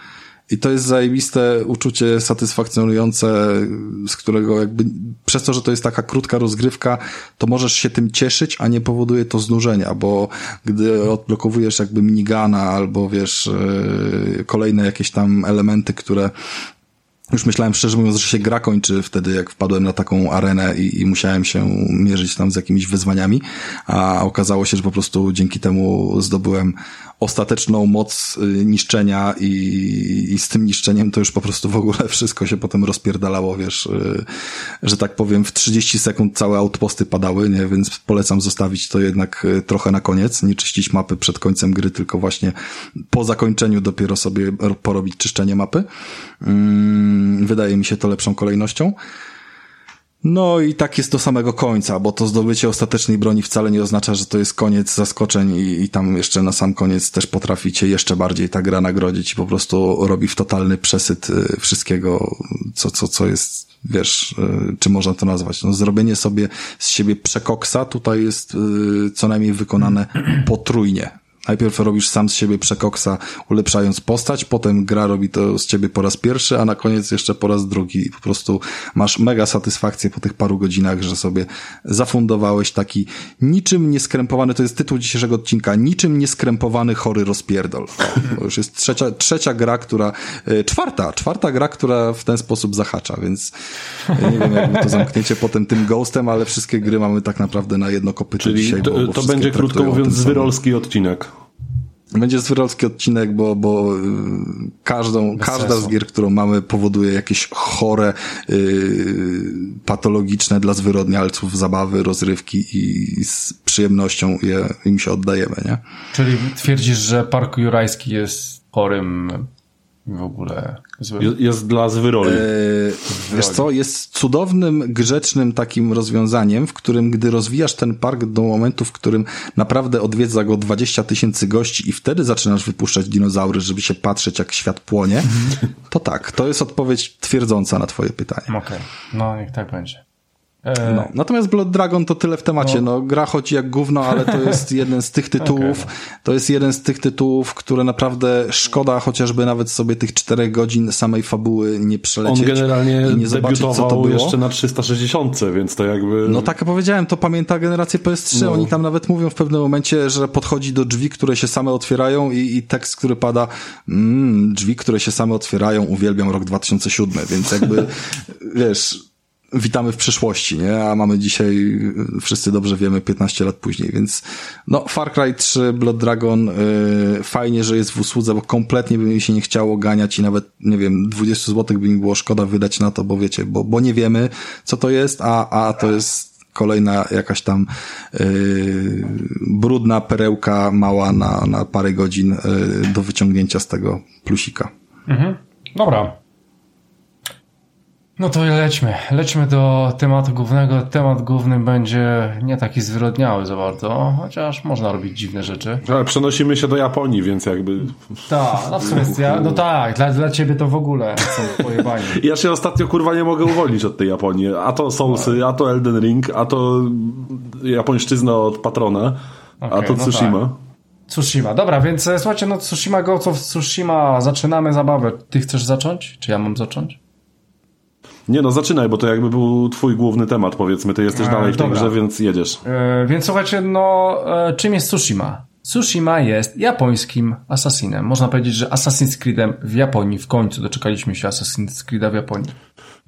I to jest zajebiste uczucie satysfakcjonujące, z którego jakby przez to, że to jest taka krótka rozgrywka, to możesz się tym cieszyć, a nie powoduje to znużenia, bo gdy odblokowujesz jakby minigana albo wiesz, e, kolejne jakieś tam elementy, które już myślałem szczerze mówiąc, że się gra kończy wtedy, jak wpadłem na taką arenę i, i, musiałem się mierzyć tam z jakimiś wyzwaniami, a okazało się, że po prostu dzięki temu zdobyłem ostateczną moc y, niszczenia i, i z tym niszczeniem to już po prostu w ogóle wszystko się potem rozpierdalało, wiesz, y, że tak powiem w 30 sekund całe outposty padały, nie, więc polecam zostawić to jednak y, trochę na koniec, nie czyścić mapy przed końcem gry, tylko właśnie po zakończeniu dopiero sobie porobić czyszczenie mapy. Mm, wydaje mi się to lepszą kolejnością. No i tak jest do samego końca, bo to zdobycie ostatecznej broni wcale nie oznacza, że to jest koniec zaskoczeń i, i tam jeszcze na sam koniec też potraficie jeszcze bardziej ta gra nagrodzić i po prostu robi w totalny przesyt y, wszystkiego, co, co, co jest, wiesz, y, czy można to nazwać. No, zrobienie sobie z siebie przekoksa tutaj jest y, co najmniej wykonane potrójnie. Najpierw robisz sam z siebie przekoksa, ulepszając postać, potem gra robi to z ciebie po raz pierwszy, a na koniec jeszcze po raz drugi. Po prostu masz mega satysfakcję po tych paru godzinach, że sobie zafundowałeś taki niczym nieskrępowany, to jest tytuł dzisiejszego odcinka, niczym nieskrępowany chory rozpierdol. to już jest trzecia, trzecia gra, która, e, czwarta, czwarta gra, która w ten sposób zahacza, więc e, nie wiem, jak to zamkniecie potem tym ghostem, ale wszystkie gry mamy tak naprawdę na jedno kopyto Czyli dzisiaj. To, bo, bo to będzie krótko mówiąc zwyrolski odcinek. Będzie zwyrolski odcinek, bo, bo y, każdą, każda z gier, którą mamy, powoduje jakieś chore, yy, patologiczne dla zwyrodnialców zabawy, rozrywki i z przyjemnością je, im się oddajemy, nie? Czyli twierdzisz, że Park Jurajski jest chorym w ogóle złym. Jest dla zwyroli. Eee, wiesz co, jest cudownym, grzecznym takim rozwiązaniem, w którym gdy rozwijasz ten park do momentu, w którym naprawdę odwiedza go 20 tysięcy gości i wtedy zaczynasz wypuszczać dinozaury, żeby się patrzeć jak świat płonie, to tak, to jest odpowiedź twierdząca na twoje pytanie. Okej, okay. no niech tak będzie. E, no. Natomiast Blood Dragon to tyle w temacie. No. no. gra chodzi jak gówno, ale to jest jeden z tych tytułów, okay. to jest jeden z tych tytułów, które naprawdę szkoda chociażby nawet sobie tych czterech godzin samej fabuły nie przelecieć. On generalnie i nie zobaczyć, co to było. jeszcze na 360, więc to jakby... No tak jak powiedziałem, to pamięta generację PS3. No. Oni tam nawet mówią w pewnym momencie, że podchodzi do drzwi, które się same otwierają i, i tekst, który pada mm, drzwi, które się same otwierają, uwielbiam rok 2007, więc jakby, wiesz witamy w przyszłości, nie? A mamy dzisiaj, wszyscy dobrze wiemy, 15 lat później, więc no Far Cry 3, Blood Dragon, yy, fajnie, że jest w usłudze, bo kompletnie by mi się nie chciało ganiać i nawet, nie wiem, 20 zł by mi było szkoda wydać na to, bo wiecie, bo, bo nie wiemy, co to jest, a, a to jest kolejna jakaś tam yy, brudna perełka mała na, na parę godzin yy, do wyciągnięcia z tego plusika. Mhm. Dobra, no to lećmy. Lećmy do tematu głównego. Temat główny będzie nie taki zwyrodniały za bardzo, chociaż można robić dziwne rzeczy. Ale przenosimy się do Japonii, więc jakby... Tak, no w sumie, ja, no tak, dla, dla ciebie to w ogóle są pojebani. Ja się ostatnio kurwa nie mogę uwolnić od tej Japonii. A to Soulsy, a to Elden Ring, a to japońszczyzna od Patrona, okay, a to no Tsushima. No tak. Tsushima, dobra, więc e, słuchajcie, no Tsushima Go, co w Tsushima, zaczynamy zabawę. Ty chcesz zacząć? Czy ja mam zacząć? Nie no, zaczynaj, bo to jakby był twój główny temat, powiedzmy. Ty jesteś e, dalej w tej grze, więc jedziesz. E, więc słuchajcie, no, e, czym jest Tsushima? Tsushima jest japońskim assassinem. Można powiedzieć, że Assassin's Creedem w Japonii. W końcu doczekaliśmy się Assassin's Creed'a w Japonii.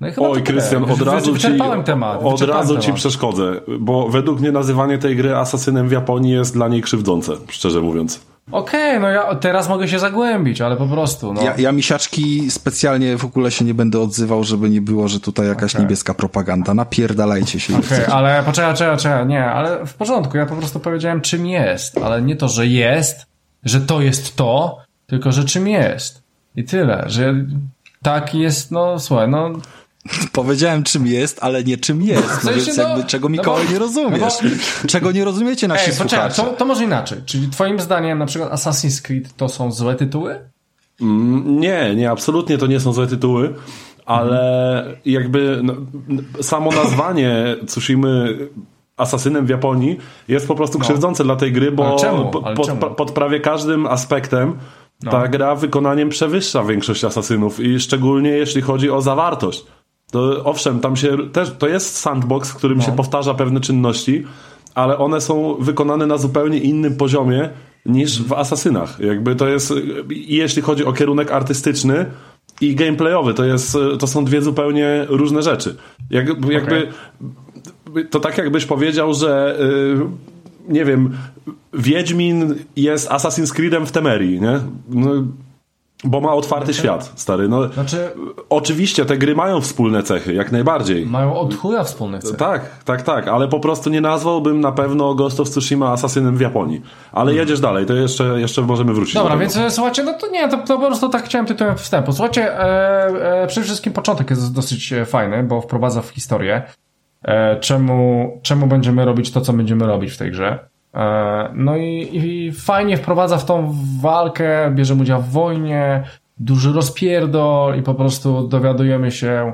No i chyba Oj, Krystian, od razu ci, temat. Od razu temat. ci przeszkodzę, bo według mnie nazywanie tej gry asasynem w Japonii jest dla niej krzywdzące, szczerze mówiąc. Okej, okay, no ja teraz mogę się zagłębić, ale po prostu. No. Ja, ja misiaczki specjalnie w ogóle się nie będę odzywał, żeby nie było, że tutaj jakaś okay. niebieska propaganda. Napierdalajcie się. Okej, okay, ale poczekaj, poczekaj, poczekaj, nie, ale w porządku, ja po prostu powiedziałem czym jest, ale nie to, że jest, że to jest to, tylko że czym jest. I tyle, że tak jest, no słuchaj, no Powiedziałem czym jest, ale nie czym jest. No więc jakby no, czego Mikołaj no bo, nie rozumiesz. No bo... Czego nie rozumiecie nasi Ej, słuchacze. To, to może inaczej. Czyli twoim zdaniem na przykład Assassin's Creed to są złe tytuły? Mm, nie, nie, absolutnie to nie są złe tytuły, ale jakby no, samo nazwanie Tsushimy asasynem w Japonii jest po prostu no. krzywdzące dla tej gry, bo pod, pod, prawie każdym aspektem no. ta gra wykonaniem przewyższa większość asasynów i szczególnie jeśli chodzi o zawartość. To owszem, tam się też, to jest sandbox, w którym no. się powtarza pewne czynności, ale one są wykonane na zupełnie innym poziomie niż w Asasynach. Jakby to jest, jeśli chodzi o kierunek artystyczny i gameplayowy, to jest, to są dwie zupełnie różne rzeczy. Jak, jakby, okay. to tak jakbyś powiedział, że yy, nie wiem, Wiedźmin jest Assassin's Creedem w Temerii, nie? No, bo ma otwarty znaczy, świat, stary. No, znaczy, oczywiście te gry mają wspólne cechy, jak najbardziej. Mają od chuja wspólne cechy. Tak, tak, tak, ale po prostu nie nazwałbym na pewno Ghost of Tsushima asasynem w Japonii. Ale hmm. jedziesz dalej, to jeszcze, jeszcze możemy wrócić. Dobra, więc e, słuchajcie, no to nie, to, to po prostu tak chciałem tytułem wstępu. Słuchajcie, e, e, przede wszystkim początek jest dosyć e, fajny, bo wprowadza w historię, e, czemu, czemu będziemy robić to, co będziemy robić w tej grze. E, no i, i fajnie wprowadza w tą walkę, bierze udział w wojnie, duży rozpierdol i po prostu dowiadujemy się,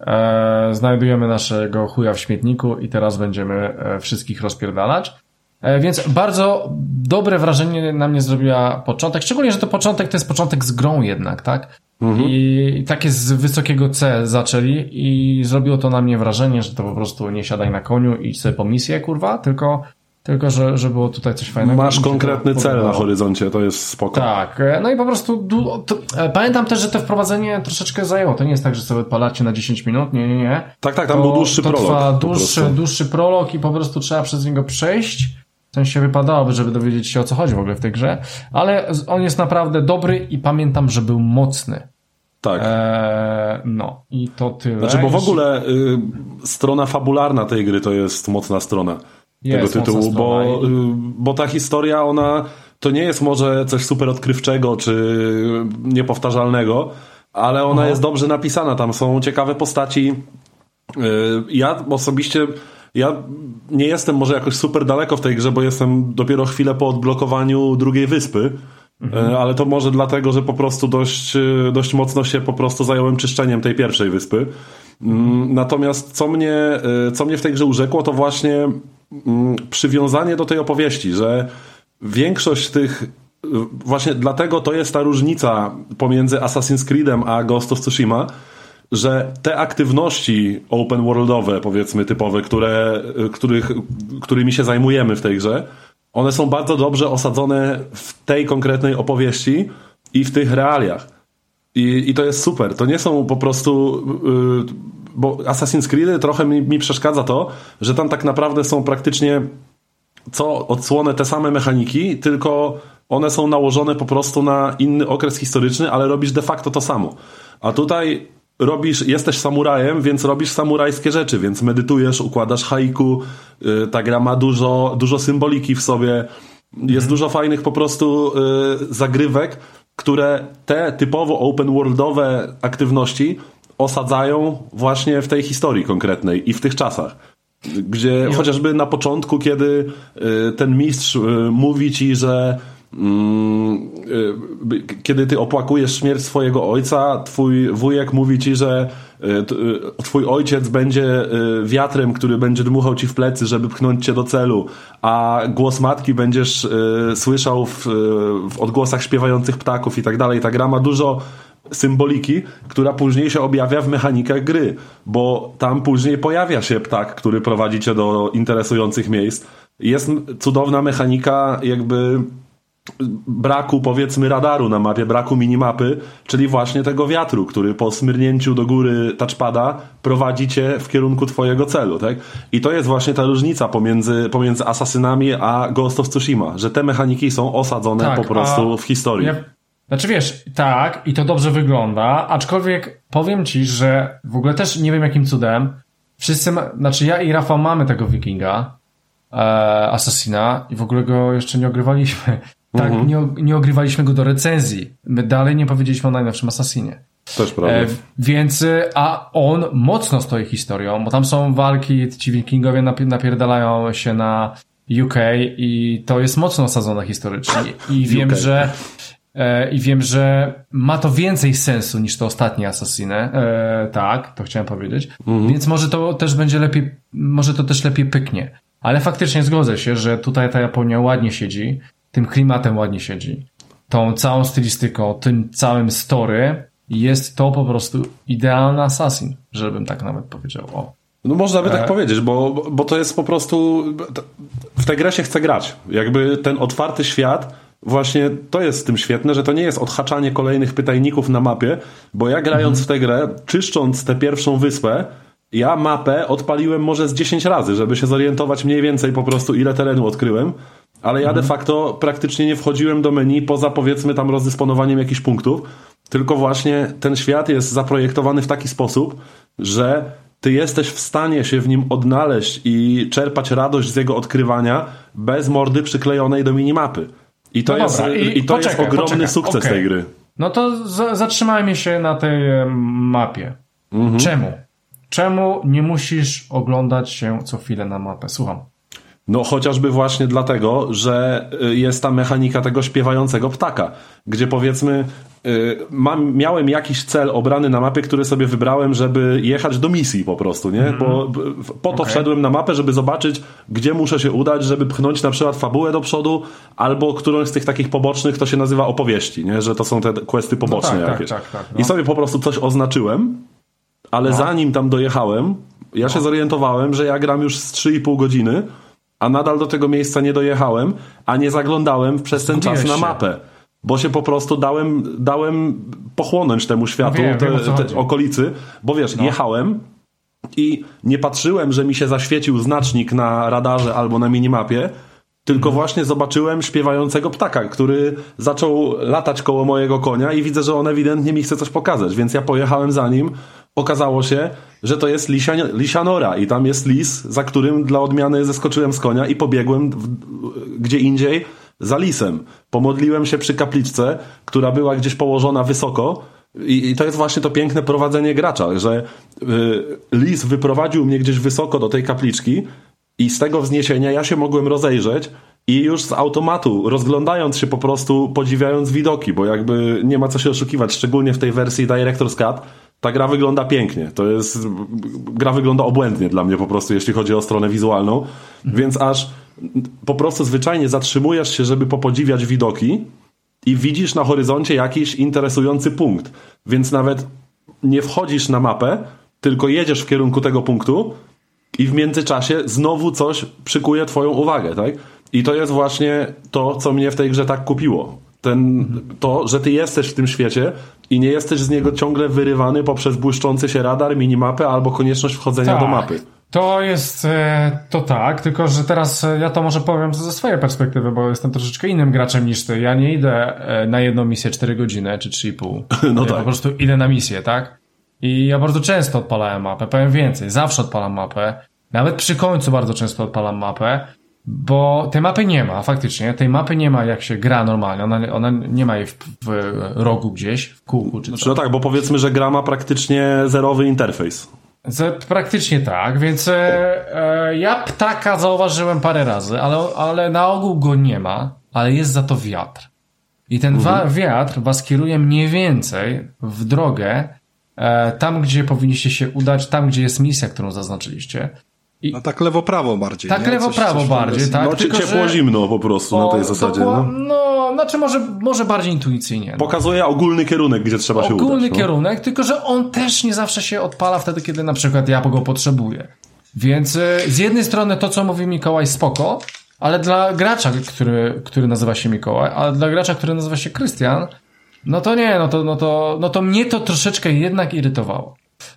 e, znajdujemy naszego chuja w śmietniku i teraz będziemy e, wszystkich rozpierdalać. E, więc bardzo dobre wrażenie na mnie zrobiła początek, szczególnie, że to początek to jest początek z grą jednak, tak? Mhm. I takie z wysokiego C zaczęli i zrobiło to na mnie wrażenie, że to po prostu nie siadaj na koniu i sobie po misję, kurwa, tylko tylko, że, że było tutaj coś fajnego. Masz konkretny cel na horyzoncie, to jest spoko. Tak, e, no i po prostu to, e, pamiętam też, że to wprowadzenie troszeczkę zajęło. To nie jest tak, że sobie odpalacie na 10 minut, nie, nie, nie. Tak, tak, tam to, był dłuższy to prolog. Trwa dłuższy, dłuższy prolog i po prostu trzeba przez niego przejść. W sensie wypadałoby, żeby dowiedzieć się o co chodzi w ogóle w tej grze, ale on jest naprawdę dobry i pamiętam, że był mocny. Tak. Eee, no i to tyle. Znaczy, bo w ogóle y, strona fabularna tej gry to jest mocna strona tego tytułu, bo, y, bo ta historia, ona to nie jest może coś super odkrywczego czy niepowtarzalnego, ale ona Aha. jest dobrze napisana. Tam są ciekawe postaci. Y, ja osobiście ja nie jestem może jakoś super daleko w tej grze, bo jestem dopiero chwilę po odblokowaniu drugiej wyspy. Mhm. Y, ale to może dlatego, że po prostu dość, dość mocno się po prostu zająłem czyszczeniem tej pierwszej wyspy. Mhm. Natomiast co mnie, co mnie w tej grze urzekło, to właśnie Mm, przywiązanie do tej opowieści, że większość tych właśnie dlatego to jest ta różnica pomiędzy Assassin's Creedem a Ghost of Tsushima, że te aktywności open worldowe, powiedzmy typowe, które, których, którymi się zajmujemy w tej grze, one są bardzo dobrze osadzone w tej konkretnej opowieści i w tych realiach. I, i to jest super. To nie są po prostu yy, bo Assassin's Creed trochę mi, mi przeszkadza to, że tam tak naprawdę są praktycznie co odsłonę te same mechaniki, tylko one są nałożone po prostu na inny okres historyczny, ale robisz de facto to samo. A tutaj robisz, jesteś samurajem, więc robisz samurajskie rzeczy, więc medytujesz, układasz haiku, yy, ta gra ma dużo, dużo symboliki w sobie, jest mhm. dużo fajnych po prostu yy, zagrywek, które te typowo open worldowe aktywności osadzają właśnie w tej historii konkretnej i w tych czasach. Gdzie chociażby na początku, kiedy y, ten mistrz y, mówi ci, że mm, y, kiedy ty opłakujesz śmierć swojego ojca, twój wujek mówi ci, że twój ojciec będzie wiatrem, który będzie dmuchał ci w plecy, żeby pchnąć cię do celu, a głos matki będziesz słyszał w, w odgłosach śpiewających ptaków i tak dalej. Ta gra ma dużo symboliki, która później się objawia w mechanikach gry, bo tam później pojawia się ptak, który prowadzi cię do interesujących miejsc. Jest cudowna mechanika jakby braku powiedzmy radaru na mapie, braku minimapy, czyli właśnie tego wiatru, który po smyrnięciu do góry touchpada prowadzi cię w kierunku twojego celu, tak? I to jest właśnie ta różnica pomiędzy, pomiędzy Asasynami a Ghost of Tsushima, że te mechaniki są osadzone tak, po prostu w historii. Znaczy wiesz, tak, i to dobrze wygląda, aczkolwiek powiem ci, że w ogóle też nie wiem jakim cudem, wszyscy, ma, znaczy ja i Rafał mamy tego wikinga, e, Assassina i w ogóle go jeszcze nie ogrywaliśmy. Tak, mhm. nie, nie ogrywaliśmy go do recenzji. My dalej nie powiedzieliśmy o najnowszym Assassinie. Też prawda. E, więc, e, a on mocno stoi historią, bo tam są walki, ci wikingowie napierdalają się na UK i to jest mocno osadzone historycznie. I wiem, że e, i wiem, że ma to więcej sensu niż to ostatnie Assassine. E, tak, to chciałem powiedzieć. Mhm. Więc może to też będzie lepiej, może to też lepiej pyknie. Ale faktycznie zgodzę się, że tutaj ta Japonia ładnie siedzi tym klimatem ładnie siedzi. Tą całą stylistyką, tym całym story jest to po prostu idealny Assassin, żebym tak nawet powiedział. O. No można by tak e... tak powiedzieć, bo, bo to jest po prostu w tę grę się chce grać. Jakby ten otwarty świat właśnie to jest z tym świetne, że to nie jest odhaczanie kolejnych pytajników na mapie, bo ja grając mhm. w tę grę, czyszcząc tę pierwszą wyspę, ja mapę odpaliłem może z 10 razy, żeby się zorientować mniej więcej po prostu ile terenu odkryłem ale ja mhm. de facto praktycznie nie wchodziłem do menu poza powiedzmy tam rozdysponowaniem jakichś punktów, tylko właśnie ten świat jest zaprojektowany w taki sposób, że ty jesteś w stanie się w nim odnaleźć i czerpać radość z jego odkrywania bez mordy przyklejonej do minimapy. I to, no jest, i, i to poczekaj, jest ogromny poczekaj. sukces okay. tej gry. No to zatrzymajmy się na tej mapie. Mhm. Czemu? Czemu nie musisz oglądać się co chwilę na mapę? Słucham. No chociażby właśnie dlatego, że y, jest ta mechanika tego śpiewającego ptaka, gdzie powiedzmy y, mam, miałem jakiś cel obrany na mapie, który sobie wybrałem, żeby jechać do misji po prostu, nie? Mm. Bo po to okay. wszedłem na mapę, żeby zobaczyć, gdzie muszę się udać, żeby pchnąć na przykład fabułę do przodu, albo którąś z tych takich pobocznych, to się nazywa opowieści, nie? Że to są te questy poboczne no tak, tak, jakieś. Tak, tak, no. I sobie po prostu coś oznaczyłem, ale no. zanim tam dojechałem, ja się no. zorientowałem, że ja gram już z 3,5 godziny, a nadal do tego miejsca nie dojechałem, a nie zaglądałem przez ten czas na mapę. Bo się po prostu dałem, dałem pochłonąć temu światu, wiem, te, wiem, te okolicy, bo wiesz, no. jechałem i nie patrzyłem, że mi się zaświecił znacznik na radarze albo na minimapie, tylko mhm. właśnie zobaczyłem śpiewającego ptaka, który zaczął latać koło mojego konia i widzę, że on ewidentnie mi chce coś pokazać, więc ja pojechałem za nim, okazało się, że to jest lisia, lisianora i tam jest lis, za którym dla odmiany zeskoczyłem z konia i pobiegłem w, gdzie indziej za lisem. Pomodliłem się przy kapliczce, która była gdzieś położona wysoko i, i to jest właśnie to piękne prowadzenie gracza, że y, lis wyprowadził mnie gdzieś wysoko do tej kapliczki i z tego wzniesienia ja się mogłem rozejrzeć i już z automatu, rozglądając się po prostu, podziwiając widoki, bo jakby nie ma co się oszukiwać, szczególnie w tej wersji Director's Cut, ta gra wygląda pięknie. To jest. Gra wygląda obłędnie dla mnie po prostu, jeśli chodzi o stronę wizualną. Więc aż po prostu zwyczajnie zatrzymujesz się, żeby popodziwiać widoki i widzisz na horyzoncie jakiś interesujący punkt. Więc nawet nie wchodzisz na mapę, tylko jedziesz w kierunku tego punktu i w międzyczasie znowu coś przykuje Twoją uwagę, tak? I to jest właśnie to, co mnie w tej grze tak kupiło ten, to, że ty jesteś w tym świecie i nie jesteś z niego ciągle wyrywany poprzez błyszczący się radar, minimapę albo konieczność wchodzenia tak, do mapy. To jest e, to tak, tylko że teraz e, ja to może powiem ze swojej perspektywy, bo jestem troszeczkę innym graczem niż ty. Ja nie idę e, na jedną misję 4 godziny czy 3,5. No ja tak. po prostu idę na misję, tak? I ja bardzo często odpalałem mapę, powiem więcej, zawsze odpalam mapę. Nawet przy końcu bardzo często odpalam mapę bo tej mapy nie ma, faktycznie. Tej mapy nie ma jak się gra normalnie. Ona, ona nie ma jej w, w rogu gdzieś, w kółku. Czy znaczy, no tak, bo powiedzmy, że gra ma praktycznie zerowy interfejs. Z, praktycznie tak, więc e, e, ja ptaka zauważyłem parę razy, ale, ale na ogół go nie ma, ale jest za to wiatr. I ten mhm. wiatr was kieruje mniej więcej w drogę e, tam, gdzie powinniście się udać, tam, gdzie jest misja, którą zaznaczyliście. I... No tak lewo-prawo bardziej. Tak lewo-prawo bardziej, tak. No, tylko, ciepło zimno po prostu o, na tej zasadzie. no. no, znaczy może, może bardziej intuicyjnie. No. Pokazuje ogólny kierunek, gdzie trzeba ogólny się udać. Ogólny no. kierunek, tylko że on też nie zawsze się odpala wtedy, kiedy na przykład ja go potrzebuję. Więc y, z jednej strony to, co mówi Mikołaj, spoko, ale dla gracza, który, który nazywa się Mikołaj, ale dla gracza, który nazywa się Krystian, no to nie, no to, no to, no to mnie to troszeczkę jednak irytowało.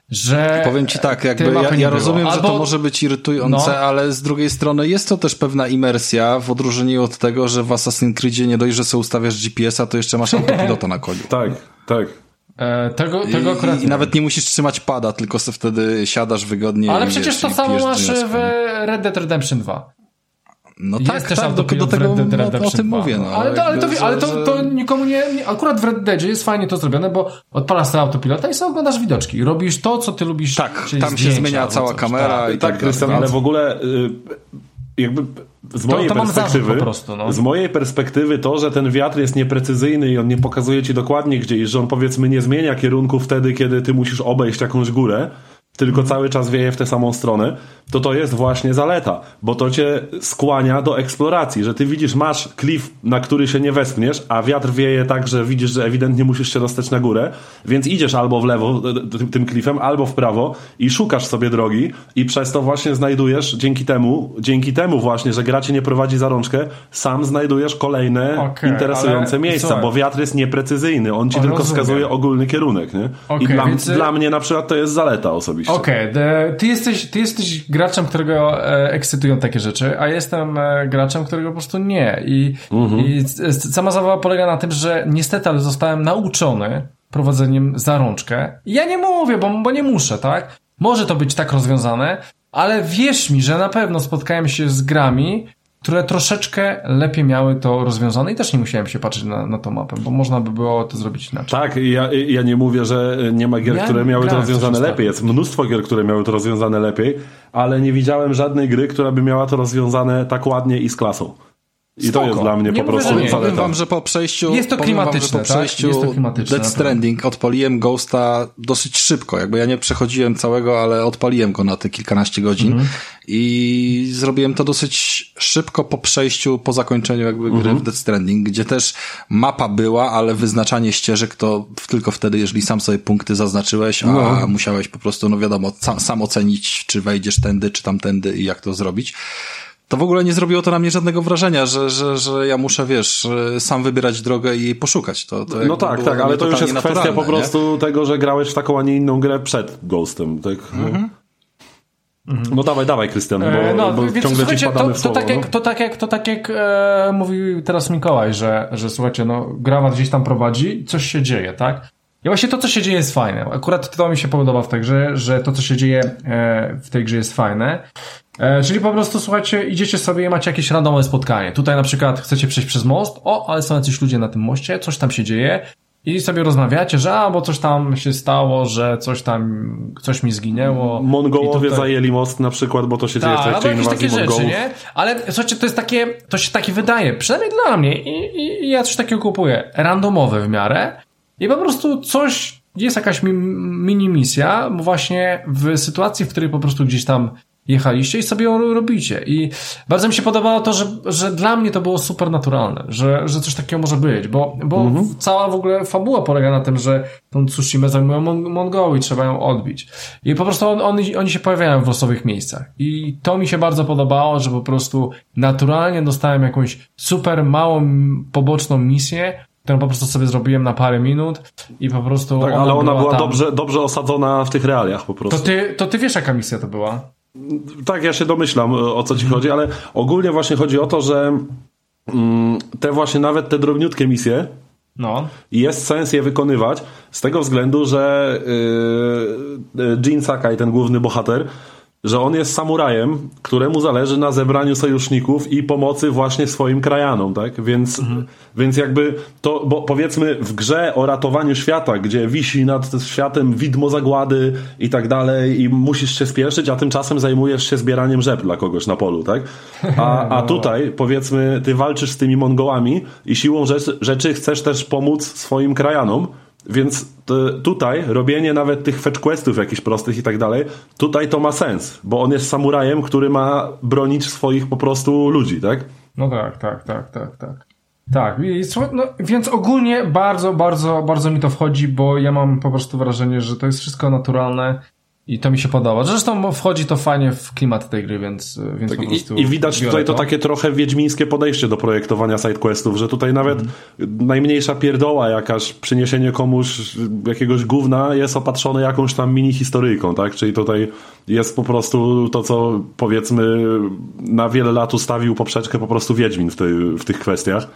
Że Powiem ci tak, jakby ja, ja rozumiem, Albo... że to może być irytujące, no. ale z drugiej strony jest to też pewna imersja w odróżnieniu od tego, że w Assassin's Creedzie nie dość, że sobie ustawiasz GPS-a, to jeszcze masz autopilota na koniu. tak, tak. E, tego, tego akurat I, I, nawet nie musisz trzymać pada, tylko sobie wtedy siadasz wygodnie. Ale przecież to samo masz w Red Dead Redemption 2. No jest tak, też tak, do, do tego no, o tym mówię. No, ale to, ale, to, ale to, to nikomu nie, nie, Akurat w Red Deadzie jest fajnie to zrobione, bo odpalasz sobie autopilota i sobie oglądasz widoczki. Robisz to, co ty lubisz. Tak, tam się zmienia cała coś, kamera tak, i tak, tak Krystian, ale w ogóle y, jakby z mojej to, to perspektywy, prostu, no. z mojej perspektywy to, że ten wiatr jest nieprecyzyjny i on nie pokazuje ci dokładnie gdzie i że on powiedzmy nie zmienia kierunku wtedy, kiedy ty musisz obejść jakąś górę, tylko cały czas wieje w tę samą stronę, to to jest właśnie zaleta, bo to cię skłania do eksploracji, że ty widzisz, masz klif, na który się nie wespniesz, a wiatr wieje tak, że widzisz, że ewidentnie musisz się dostać na górę, więc idziesz albo w lewo tym, tym klifem, albo w prawo i szukasz sobie drogi i przez to właśnie znajdujesz, dzięki temu, dzięki temu właśnie, że gra cię nie prowadzi za rączkę, sam znajdujesz kolejne okay, interesujące miejsca, bo wiatr jest nieprecyzyjny, on ci o, tylko rozumiem. wskazuje ogólny kierunek, nie? Okay, I dla, więc... dla mnie na przykład to jest zaleta osobiście. Okej, okay, ty jesteś, ty jesteś graczem, którego e, ekscytują takie rzeczy, a jestem e, graczem, którego po prostu nie. I, mhm. i sama zabawa polega na tym, że niestety, ale zostałem nauczony prowadzeniem za rączkę. Ja nie mówię, bo, bo nie muszę, tak? Może to być tak rozwiązane, ale wierz mi, że na pewno spotkałem się z grami, które troszeczkę lepiej miały to rozwiązane i też nie musiałem się patrzeć na, na tą mapę, bo można by było to zrobić inaczej. Tak, ja, ja nie mówię, że nie ma gier, ja które miały to rozwiązane lepiej. Jest mnóstwo gier, które miały to rozwiązane lepiej, ale nie widziałem żadnej gry, która by miała to rozwiązane tak ładnie i z klasą. I Spoko. to jest dla mnie nie po prostu mówię, Powiem wam, że po przejściu jest to klimatyczne, wam, po przejściu tak? jest to klimatyczne, Dead Stranding odpaliłem Ghosta dosyć szybko. Jakby ja nie przechodziłem całego, ale odpaliłem go na te kilkanaście godzin -hmm. i zrobiłem to dosyć szybko po przejściu, po zakończeniu jakby gry -hmm. w Dead Stranding, gdzie też mapa była, ale wyznaczanie ścieżek to tylko wtedy, jeżeli sam sobie punkty zaznaczyłeś, a no. musiałeś po prostu, no wiadomo, sam, sam ocenić, czy wejdziesz tędy, czy tamtędy i jak to zrobić to w ogóle nie zrobiło to na mnie żadnego wrażenia, że, że, że ja muszę, wiesz, sam wybierać drogę i jej poszukać. To, to no tak, tak, ale to już jest kwestia po prostu nie? tego, że grałeś w taką, a nie inną grę przed Ghostem, tak? Mhm. No dawaj, dawaj, Krystian, bo, e, no, bo więc, ciągle ci to, to, tak jak, no. to tak jak, to tak jak e, mówił teraz Mikołaj, że, że słuchajcie, no gra gdzieś tam prowadzi, coś się dzieje, tak? I właśnie to, co się dzieje jest fajne. Akurat to mi się podoba w tej grze, że to, co się dzieje e, w tej grze jest fajne. E, czyli po prostu, słuchajcie, idziecie sobie i macie jakieś randomowe spotkanie. Tutaj na przykład chcecie przejść przez most, o, ale są jacyś ludzie na tym moście, coś tam się dzieje i sobie rozmawiacie, że a, bo coś tam się stało, że coś tam, coś mi zginęło. Mongołowie tutaj... zajęli most na przykład, bo to się dzieje w trakcie inwazji takie Mongołów. Rzeczy, nie? Ale słuchajcie, to jest takie, to się takie wydaje, przynajmniej dla mnie i, i, i ja coś takiego kupuję, randomowe w miarę i po prostu coś, jest jakaś mini misja, właśnie w sytuacji, w której po prostu gdzieś tam jechaliście i sobie ją robicie. I bardzo mi się podobało to, że, że dla mnie to było super naturalne, że, że coś takiego może być, bo, bo mhm. cała w ogóle fabuła polega na tym, że tą Tsushima zajmują Mon i trzeba ją odbić. I po prostu on, on, oni się pojawiają w losowych miejscach. I to mi się bardzo podobało, że po prostu naturalnie dostałem jakąś super małą, poboczną misję, którą po prostu sobie zrobiłem na parę minut i po prostu. Tak, ona ale ona była, była dobrze, dobrze osadzona w tych realiach po prostu. To ty, to ty wiesz, jaka misja to była? Tak, ja się domyślam o co ci chodzi, ale ogólnie właśnie chodzi o to, że mm, te właśnie nawet te drobniutkie misje no. jest sens je wykonywać z tego względu, że yy, Jin Sakai, ten główny bohater, że on jest samurajem, któremu zależy na zebraniu sojuszników i pomocy właśnie swoim krajanom, tak? Więc, mhm. więc jakby to, bo powiedzmy w grze o ratowaniu świata, gdzie wisi nad światem widmo zagłady i tak dalej i musisz się spieszyć, a tymczasem zajmujesz się zbieraniem rzep dla kogoś na polu, tak? A, a no. tutaj powiedzmy ty walczysz z tymi Mongołami i siłą rzeczy, rzeczy chcesz też pomóc swoim krajanom, więc tutaj robienie nawet tych fetch questów jakichś prostych i tak dalej, tutaj to ma sens, bo on jest samurajem, który ma bronić swoich po prostu ludzi, tak? No tak, tak, tak, tak, tak. Tak, no, więc ogólnie bardzo, bardzo, bardzo mi to wchodzi, bo ja mam po prostu wrażenie, że to jest wszystko naturalne I to mi się podoba. Zresztą wchodzi to fajnie w klimat tej gry, więc, więc tak, po prostu. I, I, widać tutaj to. to. takie trochę wiedźmińskie podejście do projektowania sidequestów, że tutaj nawet mm. najmniejsza pierdoła, jakaś przyniesienie komuś jakiegoś gówna jest opatrzone jakąś tam mini historyjką, tak? Czyli tutaj jest po prostu to, co powiedzmy na wiele lat ustawił poprzeczkę po prostu Wiedźmin w, tej, w tych kwestiach.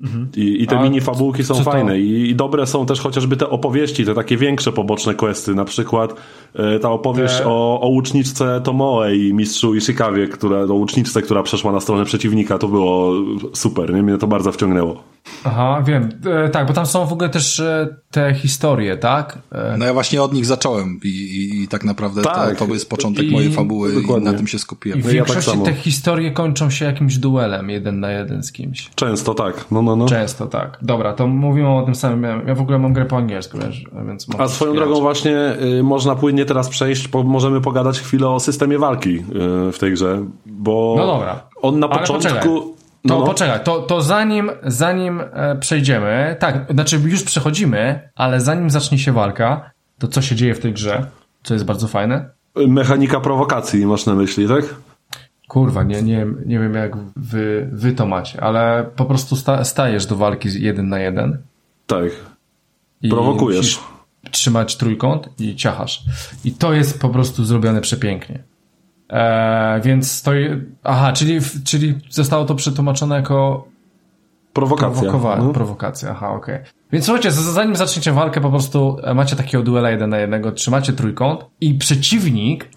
Mhm. I, I te A mini fabułki są fajne to... I, I, dobre są też chociażby te opowieści, te takie większe poboczne questy, na przykład e, ta opowieść o, o łuczniczce Tomoe i mistrzu Ishikawie, która, o łuczniczce, która przeszła na stronę przeciwnika, to było super, nie? mnie to bardzo wciągnęło. Aha, wiem. E, tak, bo tam są w ogóle też e, te historie, tak? E... No ja właśnie od nich zacząłem i, i, i tak naprawdę tak. to, to jest początek I, mojej fabuły dokładnie. i na tym się skupiłem. I w no większości ja tak te historie kończą się jakimś duelem jeden na jeden z kimś. Często tak, no no no. Często tak. Dobra, to mówimy o tym samym. Ja w ogóle mam grę po angielsku, wiesz, więc A swoją drogą właśnie y, można płynnie teraz przejść, bo możemy pogadać chwilę o systemie walki y, w tej grze, bo no dobra. on na początku... To no. poczekaj, to, to zanim, zanim e, przejdziemy, tak, znaczy już przechodzimy, ale zanim zacznie się walka, to co się dzieje w tej grze, co jest bardzo fajne? Mechanika prowokacji masz na myśli, tak? Kurwa, nie, nie, nie wiem jak wy, wy to macie, ale po prostu sta, stajesz do walki jeden na jeden. Tak. Prowokujesz. trzymać trójkąt i ciachasz. I to jest po prostu zrobione przepięknie. E, więc to. Aha, czyli, czyli zostało to przetłumaczone jako. Prowokacja. no. Prowokacja, aha, okej. Okay. Więc słuchajcie, zanim zaczniecie walkę, po prostu e, macie takiego duela jeden na jednego, trzymacie trójkąt i przeciwnik,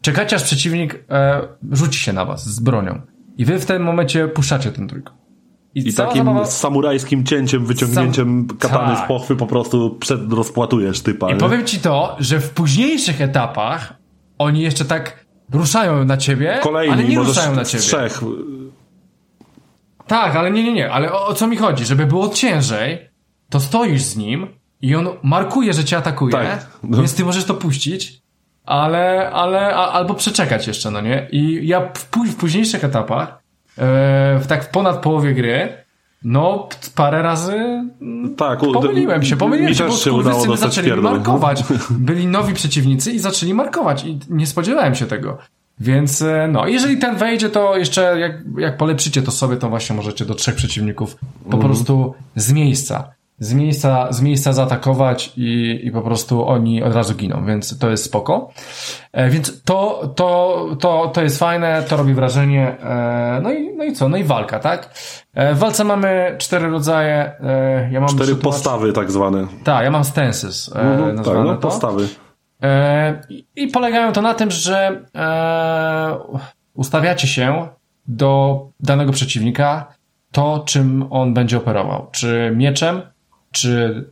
czekacie aż przeciwnik e, rzuci się na was z bronią. I wy w tym momencie puszczacie ten trójkąt. I, I takim zabawa... samurajskim cięciem, wyciągnięciem Sam... katany tak. z pochwy po prostu przed rozpłatujesz typa. I nie? powiem ci to, że w późniejszych etapach oni jeszcze tak ruszają na ciebie, Kolejni, ale nie ruszają na ciebie. Trzech. Tak, ale nie, nie, nie. Ale o, o, co mi chodzi? Żeby było ciężej, to stoisz z nim i on markuje, że cię atakuje, tak, więc ty możesz to puścić, ale, ale, a, albo przeczekać jeszcze, no nie? I ja w, w późniejszych etapach, e, w tak w ponad połowie gry, no, parę razy mm, tak, pomyliłem się, pomyliłem mi się, bo udało zaczęli pierdol. markować. Byli nowi przeciwnicy i zaczęli markować i nie spodziewałem się tego. Więc e, no, jeżeli ten wejdzie, to jeszcze jak, jak polepszycie to sobie, to właśnie możecie do trzech przeciwników po mm. prostu z miejsca z miejsca, z miejsca zaatakować i, i po prostu oni od razu giną, więc to jest spoko. E, więc to, to, to, to jest fajne, to robi wrażenie. E, no i, no i co? No i walka, tak? E, w walce mamy cztery rodzaje. E, ja mam cztery postawy tak zwane. Tak, ja mam stances e, mhm, tak, no, to. postawy. E, i, I polegają to na tym, że ustawiacie się do danego przeciwnika to, czym on będzie operował. Czy mieczem, czy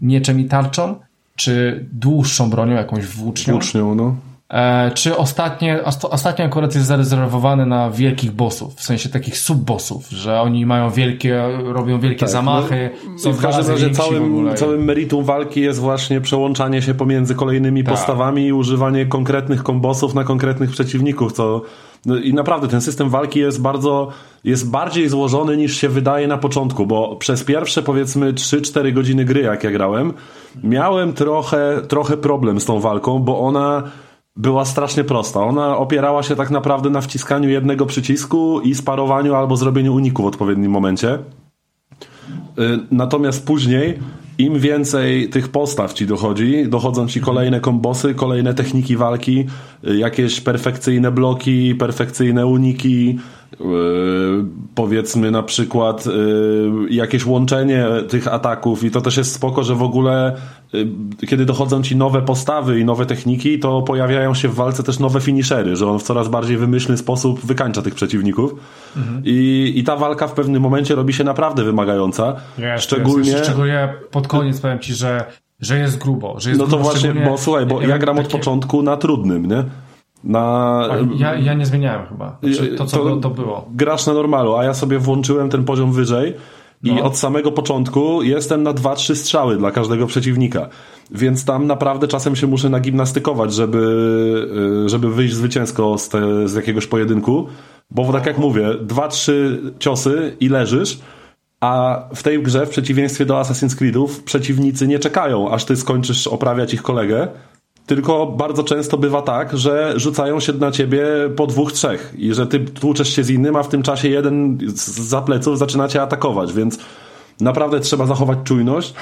mieczem i tarczą, czy dłuższą bronią, jakąś włócznią. Włócznią, no. E, czy ostatnie, ostatnio akurat jest zarezerwowany na wielkich bossów, w sensie takich sub-bossów, że oni mają wielkie, robią wielkie tak, zamachy. No, są w każdym razie całym, całym meritum walki jest właśnie przełączanie się pomiędzy kolejnymi tak. postawami i używanie konkretnych kombosów na konkretnych przeciwników, co no i naprawdę ten system walki jest bardzo, jest bardziej złożony niż się wydaje na początku, bo przez pierwsze powiedzmy 3-4 godziny gry, jak ja grałem, miałem trochę, trochę problem z tą walką, bo ona była strasznie prosta. Ona opierała się tak naprawdę na wciskaniu jednego przycisku i sparowaniu albo zrobieniu uniku w odpowiednim momencie. Y, natomiast później im więcej tych postaw ci dochodzi, dochodzą ci kolejne kombosy, kolejne techniki walki, y, jakieś perfekcyjne bloki, perfekcyjne uniki, powiedzmy na przykład yy, jakieś łączenie tych ataków i to też jest spoko, że w ogóle yy, kiedy dochodzą ci nowe postawy i nowe techniki, to pojawiają się w walce też nowe finishery, że on w coraz bardziej wymyślny sposób wykańcza tych przeciwników mhm. I, i ta walka w pewnym momencie robi się naprawdę wymagająca. Jest, szczególnie... Jest, szczególnie pod koniec powiem ci, że że jest grubo. Że jest no to grubo, właśnie, bo słuchaj, bo ja gram od początku na trudnym, nie? Na... Ja, ja nie zmieniałem chyba. Znaczy, to, co to, to było. Grasz na normalu, a ja sobie włączyłem ten poziom wyżej i no. od samego początku jestem na 2-3 strzały dla każdego przeciwnika. Więc tam naprawdę czasem się muszę nagimnastykować, żeby, y, żeby wyjść zwycięsko z, te, z jakiegoś pojedynku. Bo tak jak mówię, 2-3 ciosy i leżysz, a w tej grze, w przeciwieństwie do Assassin's Creedów, przeciwnicy nie czekają, aż ty skończysz oprawiać ich kolegę, tylko bardzo często bywa tak, że rzucają się na ciebie po dwóch, trzech i że ty tłuczesz się z innym, a w tym czasie jeden za pleców zaczyna cię atakować, więc naprawdę trzeba zachować czujność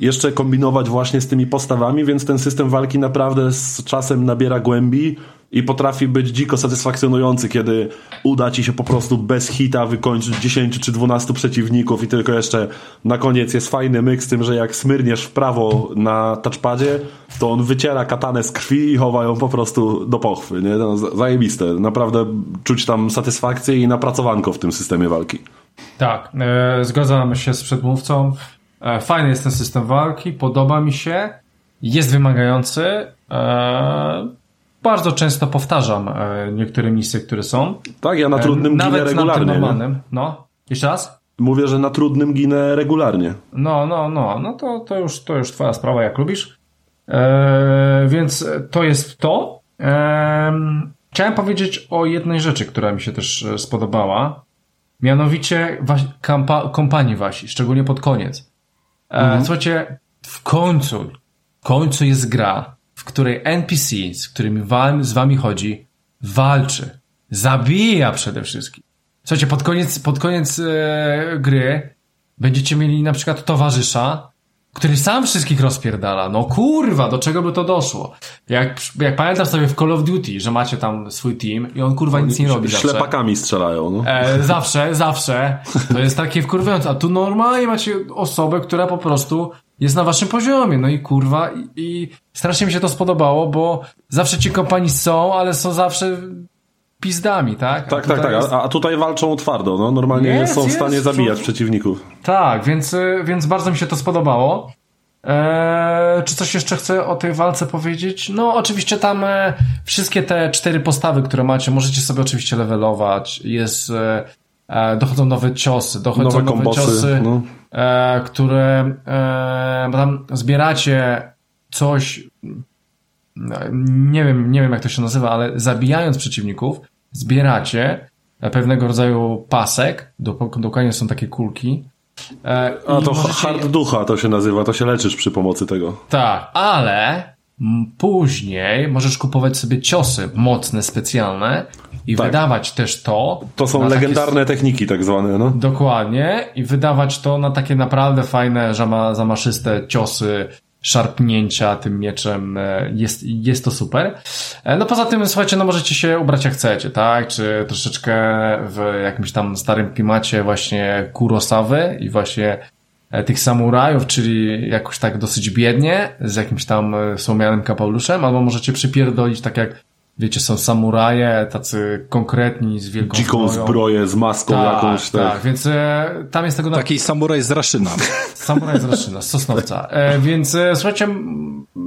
jeszcze kombinować właśnie z tymi postawami, więc ten system walki naprawdę z czasem nabiera głębi i potrafi być dziko satysfakcjonujący, kiedy uda ci się po prostu bez hita wykończyć 10 czy 12 przeciwników i tylko jeszcze na koniec jest fajny myk z tym, że jak smyrniesz w prawo na touchpadzie, to on wyciera katanę z krwi i chowa ją po prostu do pochwy, nie? No, zajebiste. Naprawdę czuć tam satysfakcję i napracowanko w tym systemie walki. Tak, e, zgadzam się z przedmówcą. E, fajny jest ten system walki, podoba mi się, jest wymagający. E, bardzo często powtarzam e, niektóre misje, które są. Tak, ja na trudnym Nawet ginę regularnie. Nawet na tym normalnym. No, jeszcze raz? Mówię, że na trudnym ginę regularnie. No, no, no, no to, to, już, to już twoja sprawa, jak lubisz. E, więc to jest to. E, chciałem powiedzieć o jednej rzeczy, która mi się też spodobała. Mianowicie kompanii wasi, szczególnie pod koniec. E, mhm. Słuchajcie, w końcu, w końcu jest gra, w której NPC, z którymi wam, z wami chodzi, walczy. Zabija przede wszystkim. Słuchajcie, pod koniec, pod koniec e, gry będziecie mieli na przykład towarzysza, który sam wszystkich rozpierdala. No kurwa, do czego by to doszło? Jak, jak pamiętasz sobie w Call of Duty, że macie tam swój team i on kurwa nic nie robi zawsze. Ślepakami strzelają, no. E, zawsze, zawsze. To jest takie wkurwiające. A tu normalnie macie osobę, która po prostu jest na waszym poziomie. No i kurwa, i, i strasznie mi się to spodobało, bo zawsze ci kompanii są, ale są zawsze pizdami, tak? Tak, tak, tak. Jest... A, a, tutaj walczą twardo, no. Normalnie jest, są w stanie jest, zabijać przeciwników. Tak, więc, y, więc bardzo mi się to spodobało. Eee, czy coś jeszcze chcę o tej walce powiedzieć? No, oczywiście tam e, wszystkie te cztery postawy, które macie, możecie sobie oczywiście levelować. Jest, e, e dochodzą nowe ciosy, dochodzą nowe, nowe kombosy, ciosy, no. E, które e, tam zbieracie coś, nie wiem, nie wiem jak to się nazywa, ale zabijając przeciwników, zbieracie pewnego rodzaju pasek, dokładnie są takie kulki. E, A to możecie... hard ducha to się nazywa, to się leczysz przy pomocy tego. Tak, ale później możesz kupować sobie ciosy mocne, specjalne i tak. wydawać też to. To są legendarne takie... techniki tak zwane, no. Dokładnie i wydawać to na takie naprawdę fajne, zamaszyste ciosy szarpnięcia tym mieczem. E, jest, jest to super. E, no poza tym, słuchajcie, no możecie się ubrać jak chcecie, tak? Czy troszeczkę w jakimś tam starym klimacie właśnie Kurosawy i właśnie e, tych samurajów, czyli jakoś tak dosyć biednie, z jakimś tam słomianym kapeluszem, albo możecie przypierdolić tak jak wiecie, są samuraje, tacy konkretni, z wielką Dziką zbroją. zbroję, z maską tak, jakąś. Tak, tak. więc e, tam jest tego... Na... Taki samuraj z Raszyna. samuraj z Raszyna, z Sosnowca. E, więc e, słuchajcie,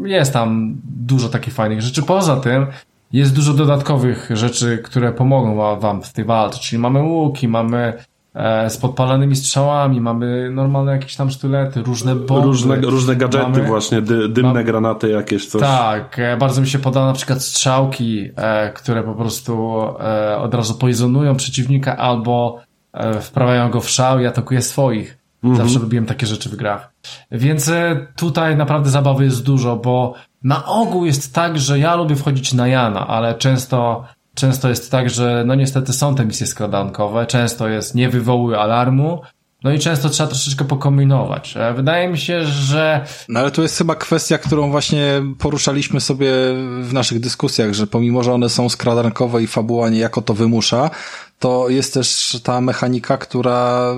jest tam dużo takich fajnych rzeczy. Poza tym jest dużo dodatkowych rzeczy, które pomogą wam w tej walce, czyli mamy łuki, mamy z podpalanymi strzałami, mamy normalne jakieś tam sztylety, różne bomby. Różne, różne gadżety mamy, właśnie, dy, dymne granaty jakieś coś. Tak, e, bardzo mi się poda na przykład strzałki, e, które po prostu od razu poizonują przeciwnika albo wprawiają go w szał i atakuje swoich. Mhm. Zawsze lubiłem takie rzeczy w grach. Więc tutaj naprawdę zabawy jest dużo, bo na ogół jest tak, że ja lubię wchodzić na Jana, ale często często jest tak, że no niestety są te misje skradankowe, często jest nie wywołuje alarmu, no i często trzeba troszeczkę pokombinować. Wydaje mi się, że... No ale to jest chyba kwestia, którą właśnie poruszaliśmy sobie w naszych dyskusjach, że pomimo, że one są skradankowe i fabuła niejako to wymusza, to jest też ta mechanika, która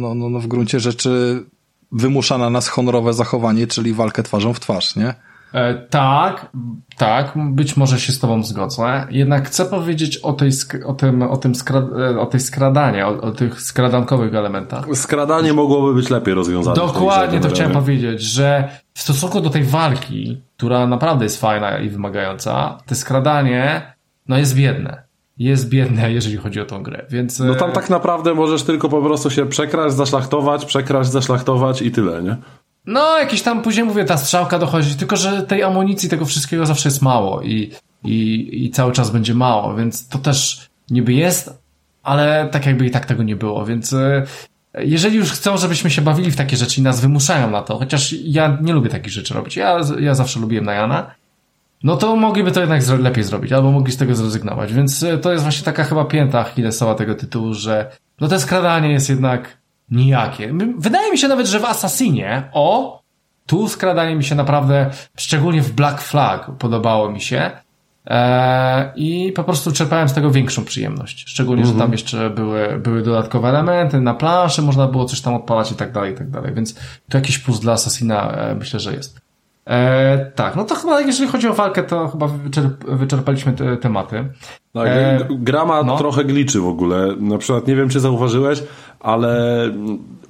no, no, no w gruncie rzeczy wymusza na nas honorowe zachowanie, czyli walkę twarzą w twarz, nie? E, tak, tak, być może się z tobą zgodzę. Jednak chcę powiedzieć o tej, o tym, o tym skra, e, o tej skradanie, o, o, tych skradankowych elementach. Skradanie mogłoby być lepiej rozwiązane. Dokładnie to chciałem powiedzieć, że w stosunku do tej walki, która naprawdę jest fajna i wymagająca, te skradanie, no jest biedne. Jest biedne, jeżeli chodzi o tą grę, więc... No tam e, tak naprawdę możesz tylko po prostu się przekraść, zaszlachtować, przekraść, zaszlachtować i tyle, nie? No, jakieś tam później mówię, ta strzałka dochodzi, tylko że tej amunicji, tego wszystkiego zawsze jest mało i, i, i cały czas będzie mało, więc to też niby jest, ale tak jakby i tak tego nie było, więc e, jeżeli już chcą, żebyśmy się bawili w takie rzeczy i nas wymuszają na to, chociaż ja nie lubię takich rzeczy robić, ja, ja zawsze lubiłem na Jana, no to mogliby to jednak lepiej zrobić, albo mogli z tego zrezygnować. Więc e, to jest właśnie taka chyba pięta Achillesowa tego tytułu, że no to skradanie jest jednak nijakie. Wydaje mi się nawet, że w Assassinie, o, tu skradanie mi się naprawdę, szczególnie w Black Flag podobało mi się. Eee, I po prostu czerpałem z tego większą przyjemność. Szczególnie, że tam mhm. jeszcze były, były dodatkowe elementy, na planszy można było coś tam odpalać i tak dalej, i tak dalej. Więc to jakiś plus dla Assassina e, myślę, że jest. E, tak, no to chyba jeżeli chodzi o walkę, to chyba wyczerp wyczerpaliśmy te tematy. Tak, e, gra ma no. trochę gliczy w ogóle. Na przykład, nie wiem czy zauważyłeś, ale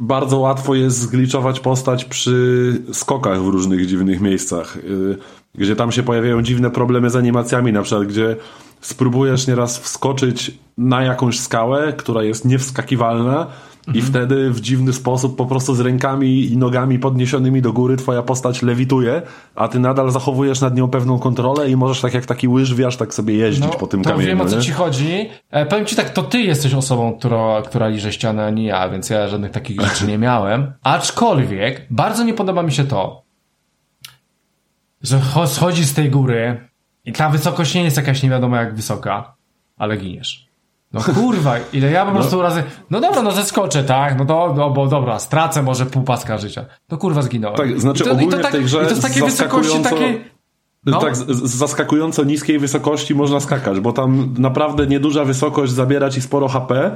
bardzo łatwo jest zgliczować postać przy skokach w różnych dziwnych miejscach, y, gdzie tam się pojawiają dziwne problemy z animacjami, na przykład gdzie spróbujesz nieraz wskoczyć na jakąś skałę, która jest niewskakiwalna, i mhm. wtedy w dziwny sposób po prostu z rękami i nogami podniesionymi do góry twoja postać lewituje, a ty nadal zachowujesz nad nią pewną kontrolę i możesz tak jak taki łyżwiarz tak sobie jeździć no, po tym to kamieniu. wiem o co ci chodzi. E, powiem ci tak, to ty jesteś osobą, która, która liże ścianę, a nie ja, więc ja żadnych takich rzeczy nie miałem. Aczkolwiek bardzo nie podoba mi się to, że schodzi z tej góry i ta wysokość nie jest jakaś nie wiadomo jak wysoka, ale giniesz. No kurwa, ile ja po no. prostu no. razy, no dobra, no zeskoczę, tak, no to, no bo dobra, stracę może pół paska życia. No kurwa, zginąłem. Tak, znaczy I to, ogólnie i to tak, w tej grze i to z takiej wysokości takiej... No. Tak, z, zaskakująco niskiej wysokości można skakać, bo tam naprawdę nieduża wysokość zabiera ci sporo HP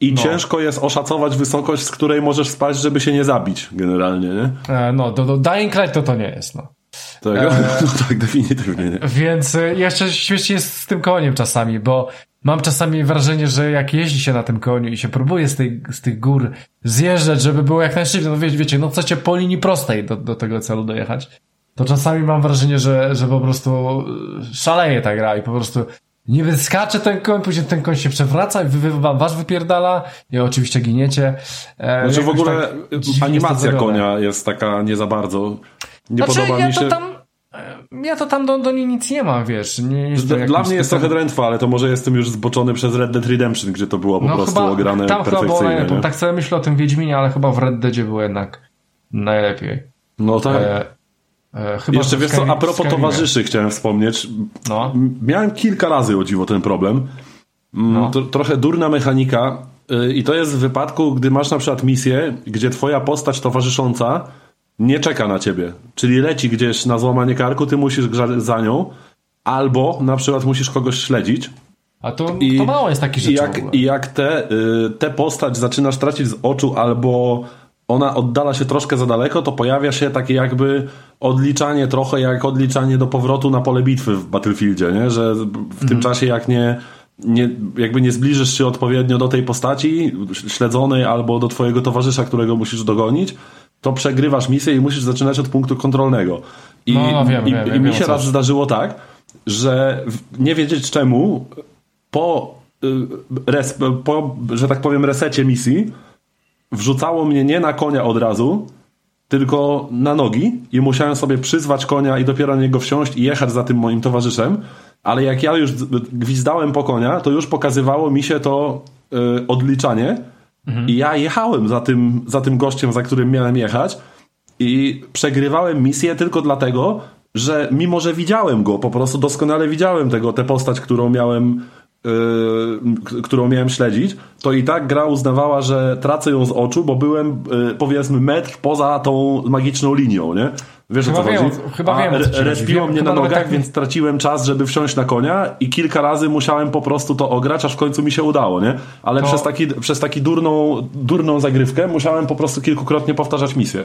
i no. ciężko jest oszacować wysokość, z której możesz spać, żeby się nie zabić, generalnie, nie? E, no, do, do Dying Light to to nie jest, no. Tak, e, no tak, definitywnie nie. Więc e, jeszcze śmiesznie jest z tym koniem czasami, bo Mam czasami wrażenie, że jak jeździ się na tym koniu i się próbuje z, tej, z tych gór zjeżdżać, żeby było jak najszybciej, no wiecie, wiecie no chcecie po linii prostej do, do tego celu dojechać, to czasami mam wrażenie, że, że po prostu e, szaleje ta gra i po prostu niby skacze ten koń, później ten koń się przewraca i wy, wy, was wypierdala i oczywiście giniecie. E, znaczy w ogóle tak animacja konia jest taka nie za bardzo. Nie znaczy, podoba ja mi się. To tam ja to tam do, do niej nic nie mam, wiesz. Nie jest Dla mnie jest trochę drętwa, ale to może jestem już zboczony przez Red Dead Redemption, gdzie to było po no prostu chyba, ograne tam perfekcyjnie. Chyba było, tak sobie myślę o tym Wiedźminie, ale chyba w Red Deadzie było jednak najlepiej. No tak. E, e, chyba Jeszcze wiesz co, a propos towarzyszy chciałem wspomnieć. No. Miałem kilka razy o dziwo ten problem. Mm, no. To, trochę durna mechanika y, i to jest w wypadku, gdy masz na przykład misję, gdzie twoja postać towarzysząca nie czeka na ciebie. Czyli leci gdzieś na złamanie karku, ty musisz za nią, albo na przykład musisz kogoś śledzić. A to, I, to mało jest takich rzeczy. I jak, i jak te, y, te postać zaczynasz tracić z oczu, albo ona oddala się troszkę za daleko, to pojawia się takie jakby odliczanie trochę jak odliczanie do powrotu na pole bitwy w Battlefieldzie, nie? że w tym mhm. czasie jak nie, nie, jakby nie zbliżysz się odpowiednio do tej postaci śledzonej albo do twojego towarzysza, którego musisz dogonić, to przegrywasz misję i musisz zaczynać od punktu kontrolnego. I, no, no wiem, i, wiem, i wiem, mi się raz zdarzyło tak, że nie wiedzieć czemu po, y, res, po, że tak powiem, resecie misji wrzucało mnie nie na konia od razu, tylko na nogi i musiałem sobie przyzwać konia i dopiero na niego wsiąść i jechać za tym moim towarzyszem. Ale jak ja już gwizdałem po konia, to już pokazywało mi się to y, odliczanie Mhm. I ja jechałem za tym, za tym gościem, za którym miałem jechać i przegrywałem misję tylko dlatego, że mimo, że widziałem go, po prostu doskonale widziałem tego, tę postać, którą miałem Yy, którą miałem śledzić, to i tak gra uznawała, że tracę ją z oczu, bo byłem yy, powiedzmy metr poza tą magiczną linią, nie? Wiesz chyba o co wiem, chodzi? Chyba A wiem. Respiło mnie na nogach, tak... więc traciłem czas, żeby wsiąść na konia i kilka razy musiałem po prostu to ograć, aż w końcu mi się udało, nie? Ale to... przez, taki, przez taki durną, durną zagrywkę musiałem po prostu kilkukrotnie powtarzać misję.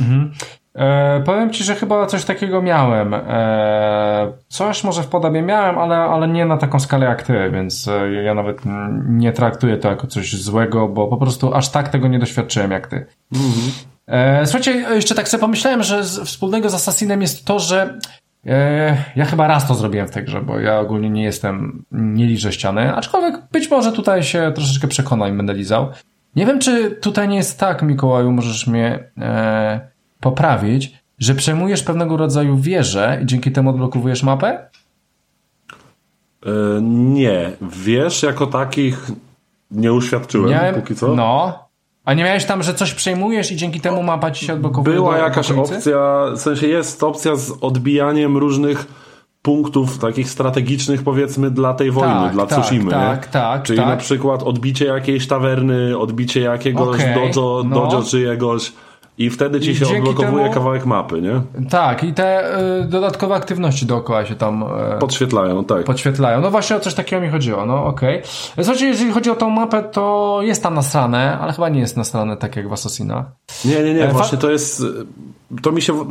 Mhm. E, powiem ci, że chyba coś takiego miałem. E, coś może w podobie miałem, ale, ale nie na taką skalę jak ty, więc e, ja nawet nie traktuję to jako coś złego, bo po prostu aż tak tego nie doświadczyłem jak ty. Mhm. E, słuchajcie, jeszcze tak sobie pomyślałem, że wspólnego z Assassinem jest to, że e, ja chyba raz to zrobiłem w tej grze, bo ja ogólnie nie jestem, nie liżę ściany, aczkolwiek być może tutaj się troszeczkę przekona i będę lizał. Nie wiem, czy tutaj nie jest tak, Mikołaju, możesz mnie e, poprawić, że przejmujesz pewnego rodzaju wieżę i dzięki temu odblokowujesz mapę? E, nie. Wiesz jako takich nie uświadczyłem Miałem, póki co. No. A nie miałeś tam, że coś przejmujesz i dzięki temu mapa ci się odblokowuje? Była jakaś opcja, w sensie jest opcja z odbijaniem różnych punktów takich strategicznych powiedzmy dla tej wojny, tak, dla tak, Tsushimy. Tak, tak, Czyli tak. na przykład odbicie jakiejś tawerny, odbicie jakiegoś okay, dojo, no. dojo czyjegoś i wtedy ci się odblokowuje temu... kawałek mapy, nie? Tak, i te y, dodatkowe aktywności dookoła się tam y, podświetlają, tak. Podświetlają. No właśnie o coś takiego mi chodziło, no okej. Okay. Słuchajcie, jeżeli chodzi o tą mapę, to jest tam nasrane, ale chyba nie jest nasrane tak jak w Assassina. Nie, nie, nie, e, właśnie to jest to mi się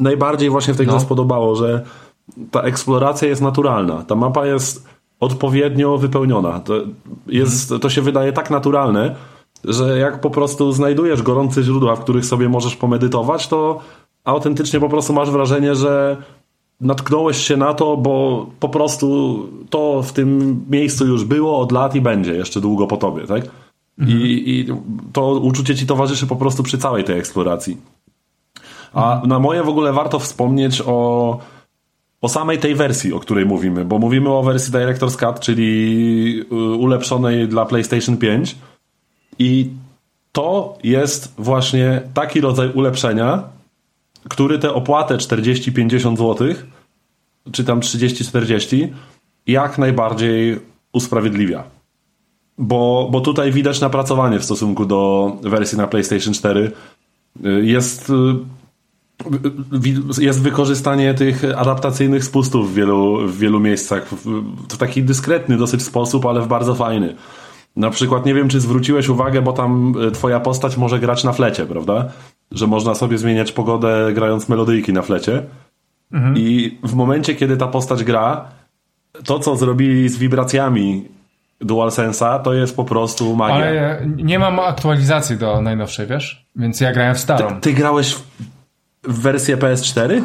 najbardziej właśnie w tej grze no. spodobało, że ta eksploracja jest naturalna. Ta mapa jest odpowiednio wypełniona. To, jest, to się wydaje tak naturalne, że jak po prostu znajdujesz gorące źródła, w których sobie możesz pomedytować, to autentycznie po prostu masz wrażenie, że natknąłeś się na to, bo po prostu to w tym miejscu już było od lat i będzie jeszcze długo po tobie, tak? Mhm. I, I to uczucie ci towarzyszy po prostu przy całej tej eksploracji. A mhm. na moje w ogóle warto wspomnieć o, o samej tej wersji, o której mówimy, bo mówimy o wersji Director's Cut, czyli y, ulepszonej dla PlayStation 5 i to jest właśnie taki rodzaj ulepszenia, który tę opłatę 40-50 zł, czy tam 30-40, jak najbardziej usprawiedliwia. Bo, bo tutaj widać napracowanie w stosunku do wersji na PlayStation 4. Jest, jest wykorzystanie tych adaptacyjnych spustów w wielu, w wielu miejscach w, w taki dyskretny dosyć sposób, ale w bardzo fajny. Na przykład nie wiem, czy zwróciłeś uwagę, bo tam e, twoja postać może grać na flecie, prawda? Że można sobie zmieniać pogodę grając melodyjki na flecie. Mhm. I w momencie, kiedy ta postać gra, to co zrobili z wibracjami DualSense'a, to jest po prostu magia. Ale nie mam aktualizacji do najnowszej, wiesz? Więc ja grałem w starą. Ty, ty grałeś w wersję PS4?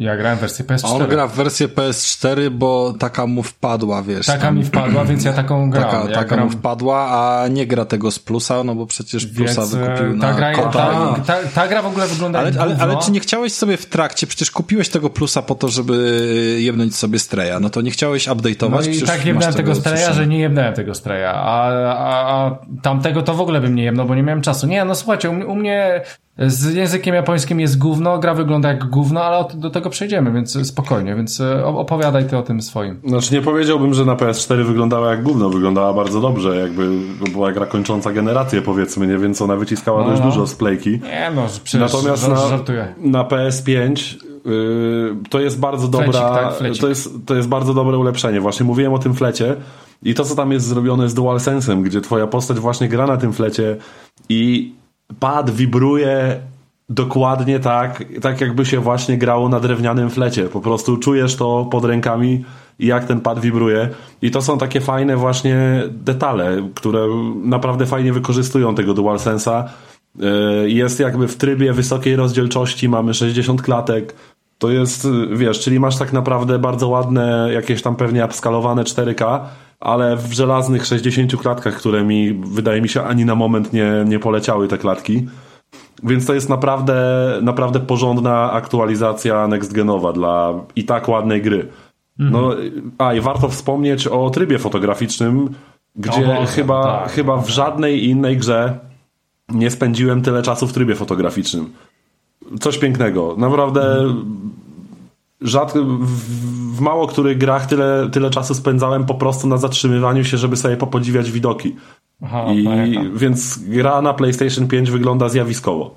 Ja grałem w wersję PS4. On gra w wersję PS4, bo taka mu wpadła, wiesz. Taka tam, mi wpadła, więc ja taką gram. Taka, ja taka gram... mu wpadła, a nie gra tego z Plusa, no bo przecież Plusa więc, wykupił e, ta na gra, kota. Ta, ta, ta, gra w ogóle wygląda ale, ale, ale czy nie chciałeś sobie w trakcie, przecież kupiłeś tego Plusa po to, żeby jebnąć sobie Streja, no to nie chciałeś update'ować? No i tak jebnąłem tego, tego Streja, że nie jebnąłem tego Streja, a, a, a tamtego to w ogóle bym nie jebnął, bo nie miałem czasu. Nie, no słuchajcie, u, u mnie z językiem japońskim jest gówno, gra wygląda jak gówno, ale do tego przejdziemy, więc spokojnie, więc e, opowiadaj ty o tym swoim. Znaczy nie powiedziałbym, że na PS4 wyglądała jak gówno, wyglądała bardzo dobrze, jakby była gra kończąca generację powiedzmy, nie, więc ona wyciskała no, dość no. dużo z playki. Nie no, przecież Natomiast na, na PS5 yy, to jest bardzo dobra, tak, to, jest, to jest bardzo dobre ulepszenie. Właśnie mówiłem o tym flecie i to, co tam jest zrobione z DualSense'em, gdzie twoja postać właśnie gra na tym flecie i pad wibruje dokładnie tak, tak jakby się właśnie grało na drewnianym flecie. Po prostu czujesz to pod rękami jak ten pad wibruje. I to są takie fajne właśnie detale, które naprawdę fajnie wykorzystują tego DualSense'a. E, jest jakby w trybie wysokiej rozdzielczości, mamy 60 klatek. To jest, wiesz, czyli masz tak naprawdę bardzo ładne, jakieś tam pewnie upskalowane 4K, ale w żelaznych 60 klatkach, które mi, wydaje mi się, ani na moment nie, nie poleciały te klatki. Więc to jest naprawdę, naprawdę porządna aktualizacja next-genowa dla i tak ładnej gry. No, a i warto wspomnieć o trybie fotograficznym, gdzie Boże, chyba, tak, chyba w żadnej innej grze nie spędziłem tyle czasu w trybie fotograficznym. Coś pięknego. Naprawdę rzadko, w mało których grach tyle, tyle czasu spędzałem po prostu na zatrzymywaniu się, żeby sobie popodziwiać widoki. Aha, I więc gra na PlayStation 5 wygląda zjawiskowo.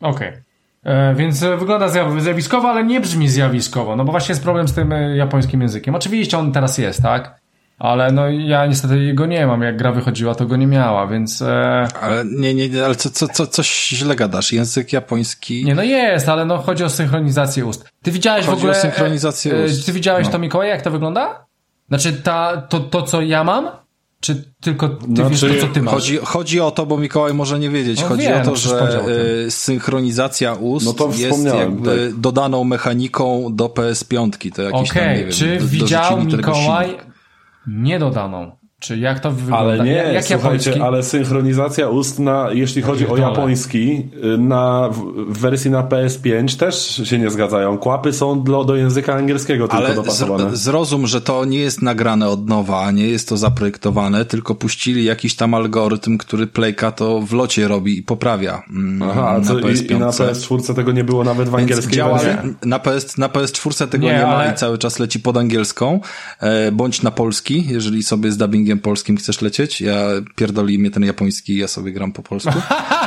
Okej. Okay. E, więc wygląda zjawiskowo, ale nie brzmi zjawiskowo, no bo właśnie jest problem z tym e, japońskim językiem. Oczywiście on teraz jest, tak? Ale no ja niestety go nie mam. Jak gra wychodziła, to go nie miała, więc... E... Ale nie, nie, ale co, co, co, coś źle gadasz. Język japoński... Nie, no jest, ale no chodzi o synchronizację ust. Ty widziałeś chodzi w ogóle... o synchronizację e, ust. Ty widziałeś no. to, Mikołaj, jak to wygląda? Znaczy ta, to, to, co ja mam? Czy tylko ty no, wiesz to, co ty masz? Chodzi, chodzi o to, bo Mikołaj może nie wiedzieć. No chodzi wiem, o to, no, że y, synchronizacja ust no to jest jakby tak. dodaną mechaniką do PS5. To jakiś okay. tam, nie wiem, Czy do, widział Mikołaj niedodaną. Czy jak to wygląda? Ale nie, jak słuchajcie, japoński? ale synchronizacja ustna, jeśli chodzi o japoński, na, w wersji na PS5 też się nie zgadzają. Kłapy są do, do języka angielskiego tylko Ale dopasowane. z, zrozum, że to nie jest nagrane od nowa, nie jest to zaprojektowane, tylko puścili jakiś tam algorytm, który Playka to w locie robi i poprawia. mm, Aha, co, na i, PS5. i na PS4 tego nie było nawet w Więc angielskiej działa, wersji? na, PS, na PS4 tego Nie, nie, ma ale- i cały czas leci pod angielską, e, bądź na polski, jeżeli sobie z dubbingiem polskim chcesz lecieć. Ja pierdoli mnie ten japoński, ja sobie gram po polsku.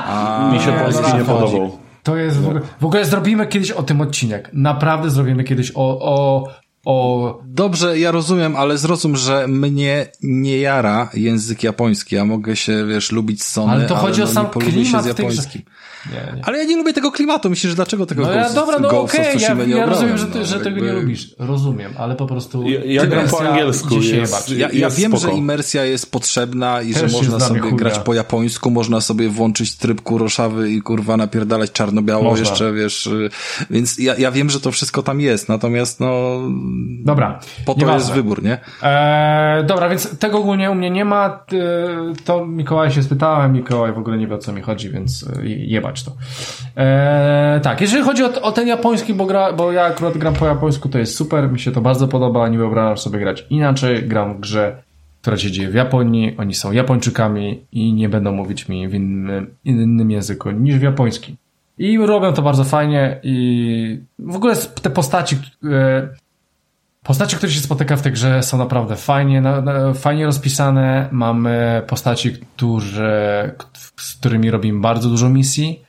A, Mi się polski nie podobał. To jest w ogóle, w ogóle zrobimy kiedyś o tym odcinek. Naprawdę zrobimy kiedyś o, o, o Dobrze, ja rozumiem, ale zrozum, że mnie nie jara język japoński. Ja mogę się, wiesz, lubić Sony, Ale to chodzi o no, sam klimat z w tej grze. japońskim. Nie, nie. Ale ja nie lubię tego klimatu. Myślisz, dlaczego tego No ja, Ghost- dobra, no Ghost okej, ja, nie ja rozumiem, obrałem, że, ty, no, że tego nie jakby- lubisz. Rozumiem, ale po prostu... Ja- ja gram po angielsku, jest- jebać. Ja, ja jest wiem, spoko. że imersja jest potrzebna i Też że można sobie chuja. grać po japońsku, można sobie włączyć tryb kuroszawy i kurwa napierdalać czarno-biało Można. jeszcze, wiesz, y, więc ja, ja wiem, że to wszystko tam jest, natomiast no, Dobra, po to nieważne. jest wybór, nie? Eee, dobra, więc tego ogólnie u mnie nie ma. To Mikołaj się spytałem, Mikołaj w ogóle nie wie o co mi chodzi, więc e, jebać to. Eee, tak, jeżeli chodzi o, o ten japoński, bo, gra, bo ja akurat gram po japońsku, to jest super, mi się to bardzo podoba, nie wyobrażam sobie grać inaczej. Gram w grze, która się dzieje w Japonii, oni są Japończykami i nie będą mówić mi w innym, innym języku niż w japońskim. I robią to bardzo fajnie i w ogóle te postaci, e, Postacie, które się spotyka w tej grze są naprawdę fajnie, na, na, fajnie rozpisane. Mamy postaci, którzy, z którymi robimy bardzo dużo misji.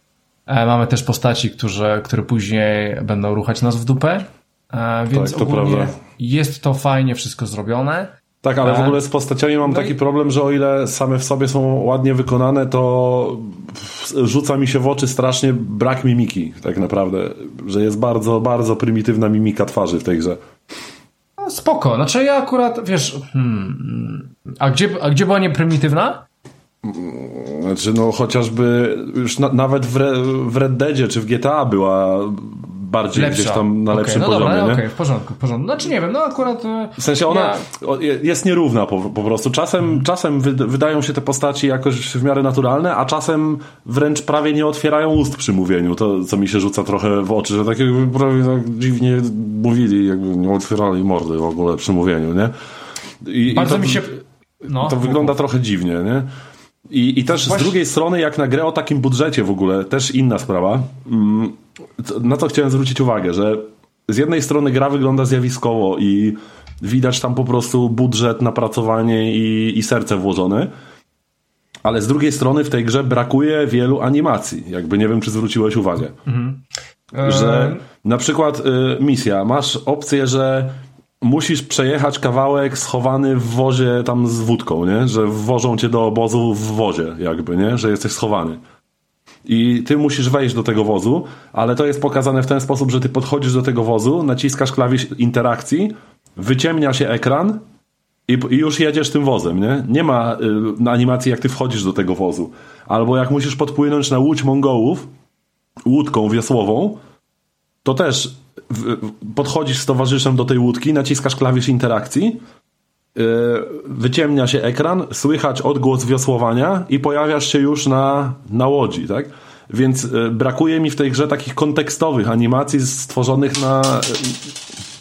E, mamy też postaci, którzy, które później będą ruchać nas w dupę. E, więc Tak, to prawda. jest to fajnie wszystko zrobione. Tak, ale w E, ogóle z postaciami mam no taki i- problem, że o ile same w sobie są ładnie wykonane, to rzuca mi się w oczy strasznie brak mimiki, tak naprawdę. Że jest bardzo, bardzo prymitywna mimika twarzy w tej grze. No, spoko. Znaczy ja akurat, wiesz, hmm, a, gdzie, a gdzie była nieprymitywna? Znaczy, no chociażby już na, nawet w, Re, w Red Deadzie czy w GTA była bardziej Lepsza. gdzieś tam na Okej, lepszym no poziomie, okej, w porządku, w porządku. Znaczy nie wiem, no akurat... e, W sensie ona Ja- jest nierówna po, po prostu. Czasem, czasem wy, wydają się te postaci jakoś w miarę naturalne, a czasem wręcz prawie nie otwierają ust przy mówieniu. To, co mi się rzuca trochę w oczy, że tak jakby prawie tak dziwnie mówili, jakby nie otwierali mordy w ogóle przy mówieniu, nie? I, Bardzo i to, mi się... No, to wygląda trochę dziwnie, nie? I, I też Właśnie- z drugiej strony, jak na grę o takim budżecie w ogóle, też inna sprawa, mm, na co chciałem zwrócić uwagę, że z jednej strony gra wygląda zjawiskowo i widać tam po prostu budżet, napracowanie i, i serce włożone, ale z drugiej strony w tej grze brakuje wielu animacji. Jakby nie wiem, czy zwróciłeś uwagę. E, Że na przykład y, misja, masz opcję, że musisz przejechać kawałek schowany w wozie tam z wódką, nie? Że wwożą cię do obozu w wozie, jakby, nie? Że jesteś schowany. I ty musisz wejść do tego wozu, ale to jest pokazane w ten sposób, że ty podchodzisz do tego wozu, naciskasz klawisz interakcji, wyciemnia się ekran i, i już jedziesz tym wozem, nie? Nie ma y, animacji, jak ty wchodzisz do tego wozu. Albo jak musisz podpłynąć na łódź Mongołów, łódką wiosłową, to też podchodzisz z towarzyszem do tej łódki, naciskasz klawisz interakcji, yy, wyciemnia się ekran, słychać odgłos wiosłowania i pojawiasz się już na, na łodzi, tak? Więc yy, brakuje mi w tej grze takich kontekstowych animacji stworzonych na...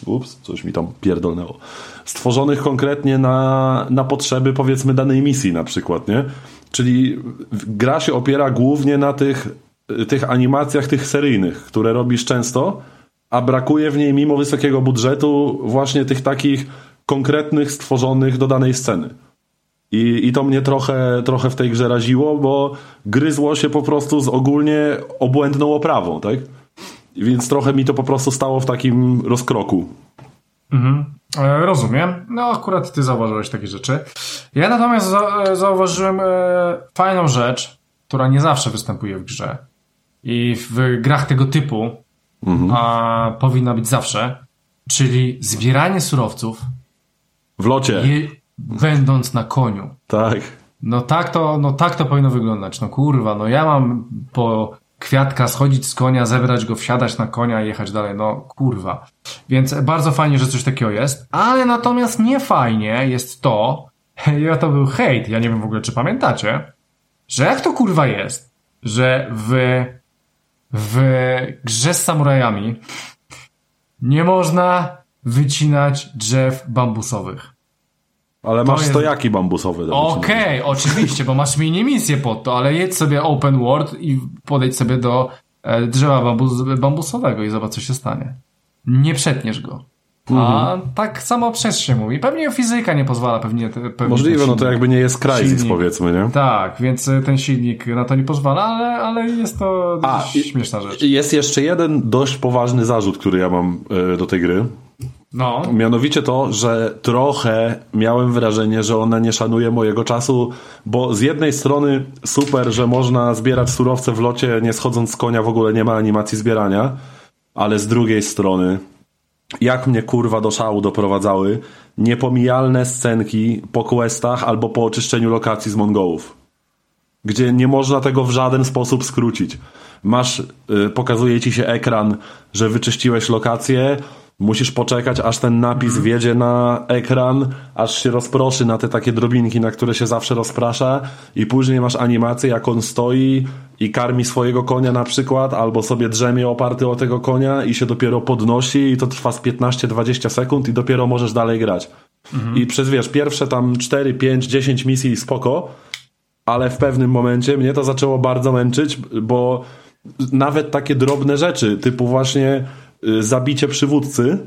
Yy, ups, coś mi tam pierdolnęło. Stworzonych konkretnie na, na potrzeby powiedzmy danej misji na przykład, nie? Czyli gra się opiera głównie na tych, tych animacjach, tych seryjnych, które robisz często, a brakuje w niej mimo wysokiego budżetu właśnie tych takich konkretnych, stworzonych do danej sceny. I, I to mnie trochę, trochę w tej grze raziło, bo gryzło się po prostu z ogólnie obłędną oprawą, tak? Więc trochę mi to po prostu stało w takim rozkroku. E, Rozumiem. No akurat ty zauważyłeś takie rzeczy. Ja natomiast e, zauważyłem e, fajną rzecz, która nie zawsze występuje w grze. I w grach tego typu a, powinna być zawsze, czyli zbieranie surowców, W locie, je, będąc na koniu. tak. No tak to, no tak to powinno wyglądać. No kurwa, no ja mam po kwiatka schodzić z konia, zebrać go, wsiadać na konia i jechać dalej. No kurwa. Więc bardzo fajnie, że coś takiego jest, ale natomiast nie fajnie jest to, I to był hejt. Ja nie wiem w ogóle, czy pamiętacie, że jak to kurwa jest, że w, w grze z samurajami nie można wycinać drzew bambusowych. Ale masz jest... stojaki bambusowe. Okej, okay, oczywiście, bo masz mini misję pod to, ale jedź sobie open world i podejdź sobie do e, drzewa bambus, bambusowego i zobacz, co się stanie. Nie przetniesz go. A mhm. tak samo przez się mówi. Pewnie fizyka nie pozwala, pewnie. pewnie Możliwe, no to jakby nie jest Crysis, powiedzmy, nie? Tak, więc e, ten silnik na to nie pozwala, ale, ale jest to A, śmieszna rzecz. Jest jeszcze jeden dość poważny zarzut, który ja mam y, do tej gry. No. Mianowicie to, że trochę miałem wrażenie, że ona nie szanuje mojego czasu, bo z jednej strony super, że można zbierać surowce w locie, nie schodząc z konia, w ogóle nie ma animacji zbierania, ale z drugiej strony jak mnie kurwa do szału doprowadzały niepomijalne scenki po questach albo po oczyszczeniu lokacji z Mongołów. Gdzie nie można tego w żaden sposób skrócić. Masz, y, pokazuje ci się ekran, że wyczyściłeś lokację, Musisz poczekać, aż ten napis wjedzie na ekran, aż się rozproszy na te takie drobinki, na które się zawsze rozprasza i później masz animację, jak on stoi i karmi swojego konia na przykład, albo sobie drzemie oparty o tego konia i się dopiero podnosi i to trwa z 15-20 sekund i dopiero możesz dalej grać. I przez, wiesz, pierwsze tam 4, 5, 10 misji spoko, ale w pewnym momencie mnie to zaczęło bardzo męczyć, bo nawet takie drobne rzeczy, typu właśnie zabicie przywódcy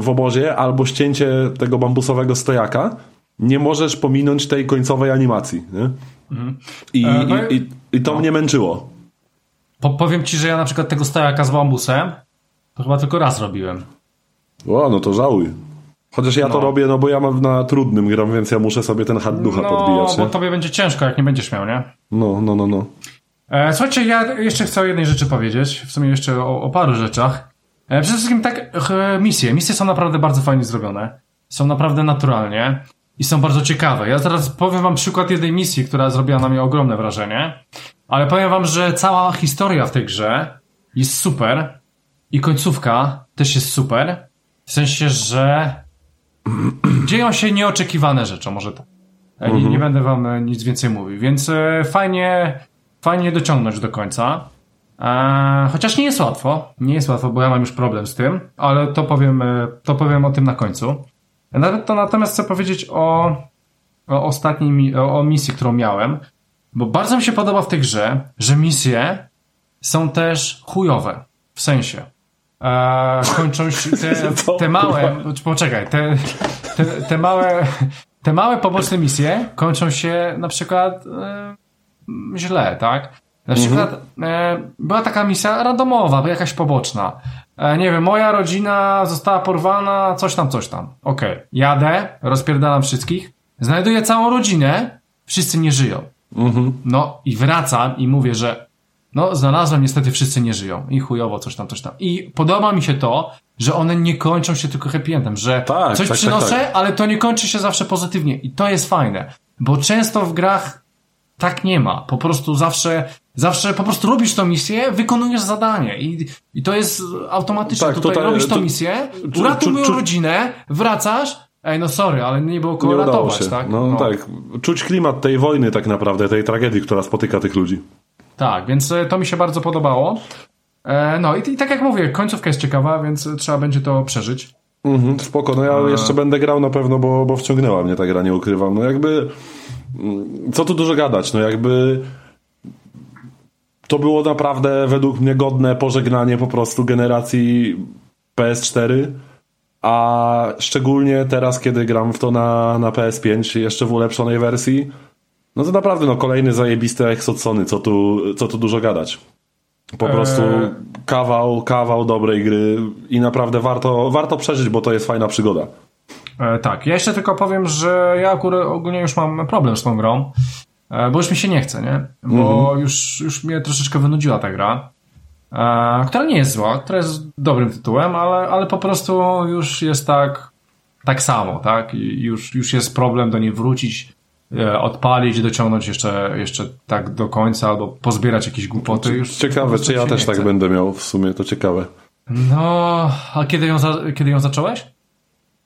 w obozie albo ścięcie tego bambusowego stojaka, nie możesz pominąć tej końcowej animacji. Mhm. I, e, no i, i, i, to no. mnie męczyło. Po, powiem ci, że ja na przykład tego stojaka z bambusem to chyba tylko raz robiłem. O, no to żałuj. Chociaż ja no. to robię, no bo ja mam na trudnym gram, więc ja muszę sobie ten hard ducha no, podbijać. No, bo tobie będzie ciężko, jak nie będziesz miał, nie? No, no, no, no. E, słuchajcie, ja jeszcze chcę o jednej rzeczy powiedzieć, w sumie jeszcze o, o paru rzeczach. E, przede wszystkim tak, misje. Misje są naprawdę bardzo fajnie zrobione. Są naprawdę naturalnie i są bardzo ciekawe. Ja teraz powiem wam przykład jednej misji, która zrobiła na mnie ogromne wrażenie, ale powiem wam, że cała historia w tej grze jest super i końcówka też jest super. W sensie, że dzieją się nieoczekiwane rzeczy, może tak. Nie, nie mhm. będę wam e, nic więcej mówił, więc fajnie, fajnie dociągnąć do końca. Eee, chociaż nie jest łatwo, nie jest łatwo, bo ja mam już problem z tym, ale to powiem, e, to powiem o tym na końcu. To natomiast chcę powiedzieć o, o ostatniej o, o misji, którą miałem, bo bardzo mi się podoba w tej grze, że misje są też chujowe. W sensie. Eee, kończą się te, te małe, poczekaj, te, te, te małe, te małe poboczne misje kończą się na przykład e, źle, tak? Na przykład mhm. była taka misja randomowa, jakaś poboczna. E, nie wiem, moja rodzina została porwana, coś tam, coś tam. Okej, okay. jadę, rozpierdalam wszystkich, znajduję całą rodzinę, wszyscy nie żyją. Mhm. No i wracam i mówię, że no znalazłem, niestety wszyscy nie żyją. I chujowo, coś tam, coś tam. I podoba mi się to, że one nie kończą się tylko happy endem, że tak, coś tak, tak przynoszę, tak, ale to nie kończy się zawsze pozytywnie. I to jest fajne. Bo często w grach tak nie ma. Po prostu zawsze, zawsze po prostu robisz tą misję, wykonujesz zadanie i, i to jest automatyczne. Tak, tutaj, tutaj robisz tą misję, uratuj moją rodzinę, wracasz, ej no sorry, ale nie było kogo nie ratować, się. tak? No, no, tak, czuć klimat tej wojny tak naprawdę, tej tragedii, która spotyka tych ludzi. Tak, więc e, to mi się bardzo podobało. E, no i, i tak jak mówię, końcówka jest ciekawa, więc trzeba będzie to przeżyć. Mhm, spoko, no ja e... jeszcze będę grał na pewno, bo, bo wciągnęła mnie ta gra, nie ukrywam. No jakby co tu dużo gadać, no jakby to było naprawdę według mnie godne pożegnanie po prostu generacji PS4, a szczególnie teraz, kiedy gram w to na, na PS5, jeszcze w ulepszonej wersji, no to naprawdę no kolejny zajebisty Exodsony, co tu, co tu dużo gadać. Po prostu eee. kawał, kawał dobrej gry i naprawdę warto, warto przeżyć, bo to jest fajna przygoda. E, tak, ja jeszcze tylko powiem, że ja akurat ogólnie już mam problem z tą grą, e, bo już mi się nie chce, nie? Bo mhm. już, już mnie troszeczkę wynudziła ta gra, e, która nie jest zła, która jest dobrym tytułem, ale, ale po prostu już jest tak, tak samo, tak? I już, już jest problem do niej wrócić, odpalić, dociągnąć jeszcze, jeszcze tak do końca, albo pozbierać jakieś głupoty. Już ciekawe, czy ja też tak będę miał w sumie, to ciekawe. No, a kiedy ją, kiedy ją zacząłeś?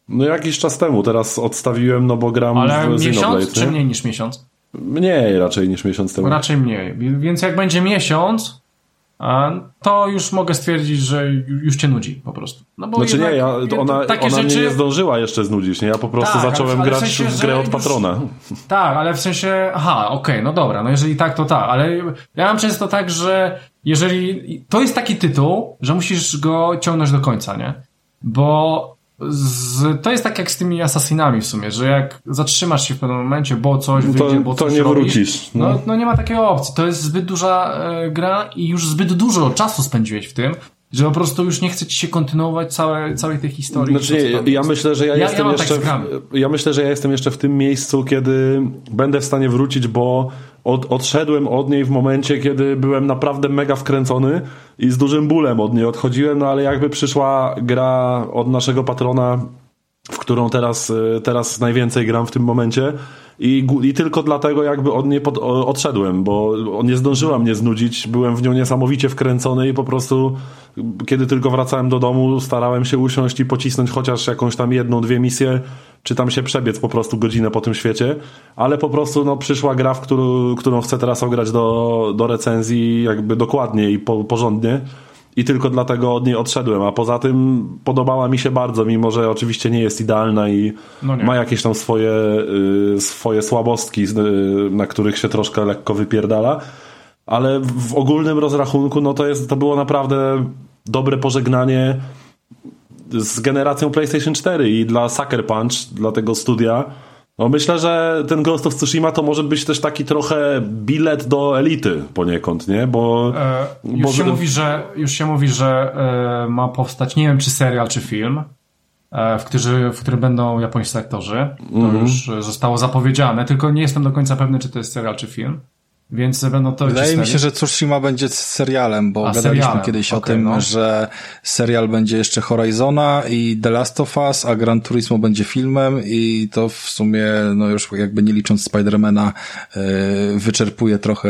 No jakiś czas temu, teraz odstawiłem, no bo gram Ale w miesiąc Xenoblade, czy nie? mniej niż miesiąc? Mniej raczej niż miesiąc temu. Raczej mniej. Więc jak będzie miesiąc, to już mogę stwierdzić, że już cię nudzi po prostu. No bo Znaczy nie, ja, ona, takie ona rzeczy... mnie nie zdążyła jeszcze znudzić, nie? Ja po prostu Tak, zacząłem ale w grać sensie, w grę od już- patrona. Tak, ale w sensie, aha, okej, no dobra, no jeżeli tak, to tak, ale ja mam często tak, że jeżeli, to jest taki tytuł, że musisz go ciągnąć do końca, nie? Bo z, to jest tak jak z tymi Assassinami w sumie, że jak zatrzymasz się w pewnym momencie, bo coś No to- wyjdzie, bo to coś nie robisz, wrócisz, no. No, no nie ma takiej opcji, to jest zbyt duża e, gra i już zbyt dużo czasu spędziłeś w tym, że po prostu już nie chce ci się kontynuować całe, całej tej historii. Znaczy, nie, ja jest. myślę, że ja, Ja- ja jestem mam tak jeszcze. grami. w, ja myślę, że ja jestem jeszcze w tym miejscu, kiedy będę w stanie wrócić, bo od, odszedłem od niej w momencie, kiedy byłem naprawdę mega wkręcony i z dużym bólem od niej odchodziłem, no ale jakby przyszła gra od naszego patrona, w którą teraz, y, teraz najwięcej gram w tym momencie. I, I tylko dlatego jakby od niej pod, odszedłem, bo nie zdążyła mnie znudzić, byłem w nią niesamowicie wkręcony i po prostu kiedy tylko wracałem do domu, starałem się usiąść i pocisnąć chociaż jakąś tam jedną, dwie misje, czy tam się przebiec po prostu godzinę po tym świecie, ale po prostu no, przyszła gra, w którą, którą chcę teraz ograć do, do recenzji jakby dokładnie i po, porządnie. I tylko dlatego od niej odszedłem, a poza tym podobała mi się bardzo, mimo że oczywiście nie jest idealna i No ma jakieś tam swoje, y, swoje słabostki, y, na których się troszkę lekko wypierdala, ale w ogólnym rozrachunku no to, jest, to było naprawdę dobre pożegnanie z generacją PlayStation 4 i dla Sucker Punch, dla tego studia. No myślę, że ten Ghost of Tsushima to może być też taki trochę bilet do elity poniekąd, nie? Bo, E, już, bo się mówi, że, już się mówi, że e, ma powstać, nie wiem czy serial, czy film, e, w, którzy, w którym będą japońscy aktorzy. To Mhm. już e, zostało zapowiedziane, tylko nie jestem do końca pewny, czy to jest serial, czy film. Więc będą to Wydaje mi się, że Tsushima będzie serialem, bo A, gadaliśmy serialem. kiedyś o Okej, tym, no. że serial będzie jeszcze Horizona i The Last of Us, a Gran Turismo będzie filmem i to w sumie, no już jakby nie licząc Spidermana, yy, wyczerpuje trochę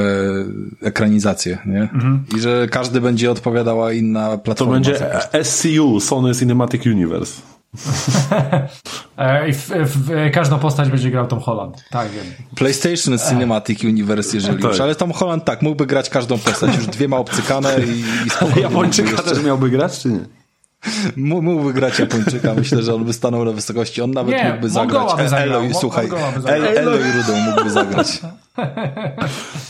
ekranizację, nie? Mhm. I że każdy będzie odpowiadała inna to platforma. będzie za każdy. SCU, Sony Cinematic Universe. E, I w, w, w, każdą postać będzie grał Tom Holland. Tak, wiem. PlayStation Cinematic Universe, jeżeli Tak. już, ale Tom Holland tak, mógłby grać każdą postać, już dwie ma obcykane i, i spokojnie. Japończyka też miałby grać, czy nie? Mó- Mógłby grać Japończyka, myślę, że on by stanął na wysokości. On nawet Nie, mógłby zagrać. by zagrał, Eloy, Mo- słuchaj, Mongoła by zagrał. El, Eloy Rudą mógłby zagrać.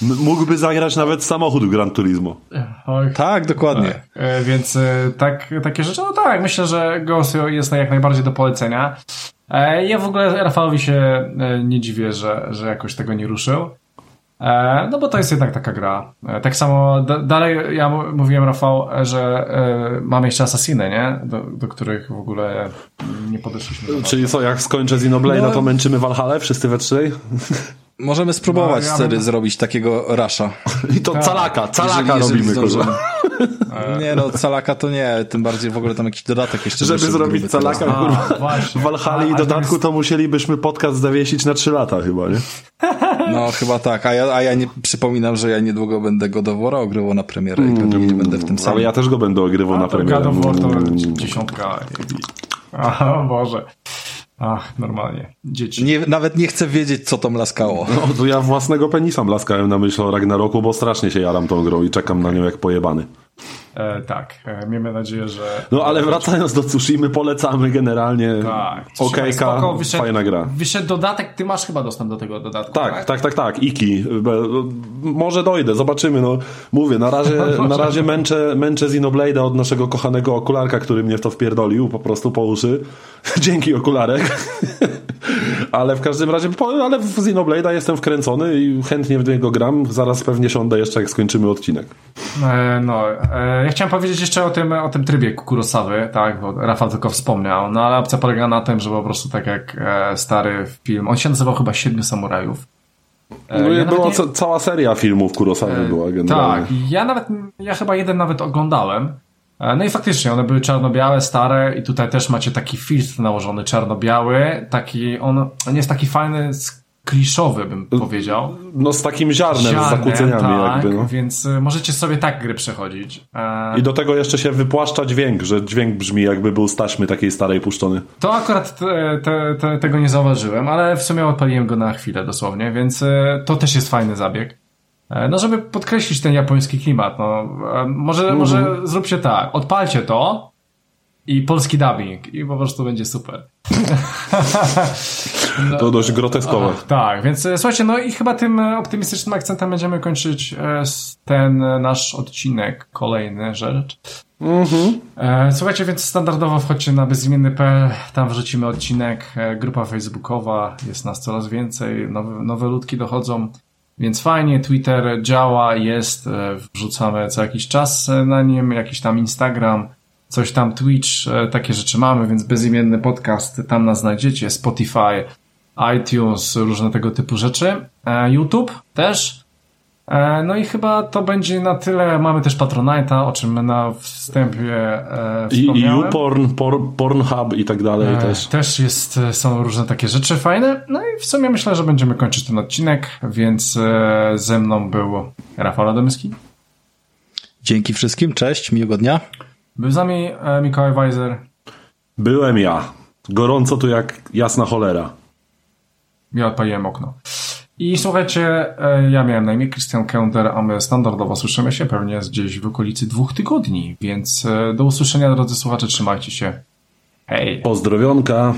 M- Mógłby zagrać nawet samochód Gran Turismo. Oj, Tak, dokładnie. E, Więc e, tak, takie rzeczy, no tak, myślę, że Ghost jest jak najbardziej do polecenia. E, Ja w ogóle Rafalowi się e, nie dziwię, że, że jakoś tego nie ruszył. E, No bo to jest jednak taka gra. E, Tak samo da, dalej ja mówiłem Rafał, że e, mamy jeszcze Assassiny, nie? Do, do których w ogóle nie podeszliśmy. Czyli co, jak skończę Xenoblade'a, No. to męczymy Valhalla wszyscy we trzej? Możemy spróbować No, ja wtedy bym- zrobić takiego rasza. I to calaka, calaka Jeżeli- jeżeli robimy, kurwa. Nie no, calaka to nie, tym bardziej w ogóle tam jakiś dodatek jeszcze Żeby wyszedł zrobić calaka, A, kurwa. właśnie. W Valhalla i dodatku to musielibyśmy podcast zawiesić na trzy lata chyba, nie? No chyba tak, a ja, a ja nie przypominam, że ja niedługo będę Godowora ogrywał na premierę i pewnie będę w tym samym. Ale ja też go będę ogrywał A, na premierę. God of War to Mm. dziesiątka. Ach, o Boże. Ach, normalnie. Dzieci. Nie, nawet nie chcę wiedzieć, co to mlaskało. No, to ja własnego penisa blaskałem na myśl o Ragnaroku, bo strasznie się jaram tą grą i czekam na nią jak pojebany. E, tak, e, miejmy nadzieję, że... No ale wracając do Tsushimy, polecamy generalnie. Tak. Tsushima Okejka, wyszedł- fajna gra. Wyszedł dodatek, ty masz chyba dostęp do tego dodatku, Tak, tak, tak, tak. Iki. Be- Może dojdę, zobaczymy. No, mówię, na razie, na razie męczę, męczę Xenoblade'a od naszego kochanego okularka, który mnie w to wpierdolił po prostu po uszy. Dzięki okularek. ale w każdym razie, ale w Xenoblade'a jestem wkręcony i chętnie w niego gram. Zaraz pewnie siądę jeszcze, jak skończymy odcinek. E, no, e, ja chciałem powiedzieć jeszcze o tym, o tym trybie Kurosawy, tak, bo Rafał tylko wspomniał, no ale opcja polega na tym, że po prostu tak jak e, stary film, on się nazywał chyba Siedmiu Samurajów. E, No, ja była nie- ca- cała seria filmów Kurosawy była generalnie. Tak, ja nawet, ja chyba jeden nawet oglądałem. E, No i faktycznie, one były czarno-białe, stare i tutaj też macie taki filtr nałożony czarno-biały, taki, on, on jest taki fajny kliszowy, bym powiedział. No z takim ziarnem, ziarnem z zakłóceniami tak, jakby. No. Więc y, możecie sobie tak gry przechodzić. E... I do tego jeszcze się wypłaszcza dźwięk, że dźwięk brzmi jakby był z taśmy takiej starej puszczony. To akurat te, te, te, tego nie zauważyłem, ale w sumie odpaliłem go na chwilę dosłownie, więc y, to też jest fajny zabieg. E, no, żeby podkreślić ten japoński klimat, no, e, może, mm. może zróbcie tak, odpalcie to, i polski dubbing i po prostu będzie super. no, to dość groteskowe. tak, więc e, słuchajcie, no i chyba tym optymistycznym akcentem będziemy kończyć ten nasz odcinek, kolejny rzecz. Mhm. Słuchajcie, więc standardowo wchodźcie na bezimienny.pl, tam wrzucimy odcinek, grupa facebookowa, jest nas coraz więcej, nowe, nowe ludki dochodzą, więc fajnie, Twitter działa, jest, wrzucamy co jakiś czas na nim, jakiś tam Instagram, coś tam Twitch, e, takie rzeczy mamy, więc bezimienny podcast, tam nas znajdziecie, Spotify, iTunes, różne tego typu rzeczy, e, YouTube też. E, no i chyba to będzie na tyle. Mamy też Patronite'a, o czym na wstępie wspomniałem. I YouPorn, Pornhub i tak dalej też. Też jest, są różne takie rzeczy fajne. No i w sumie myślę, że będziemy kończyć ten odcinek, więc ze mną był Rafał Adamski. Dzięki wszystkim, cześć, miłego dnia. Był z nami e, Mikołaj Weiser. Byłem ja. Gorąco tu jak jasna cholera. Ja odpaliłem okno. I słuchajcie, e, ja miałem na imię Christian Kender, a my standardowo słyszymy się pewnie gdzieś w okolicy dwóch tygodni, więc e, do usłyszenia drodzy słuchacze, trzymajcie się. Hej. Pozdrowionka.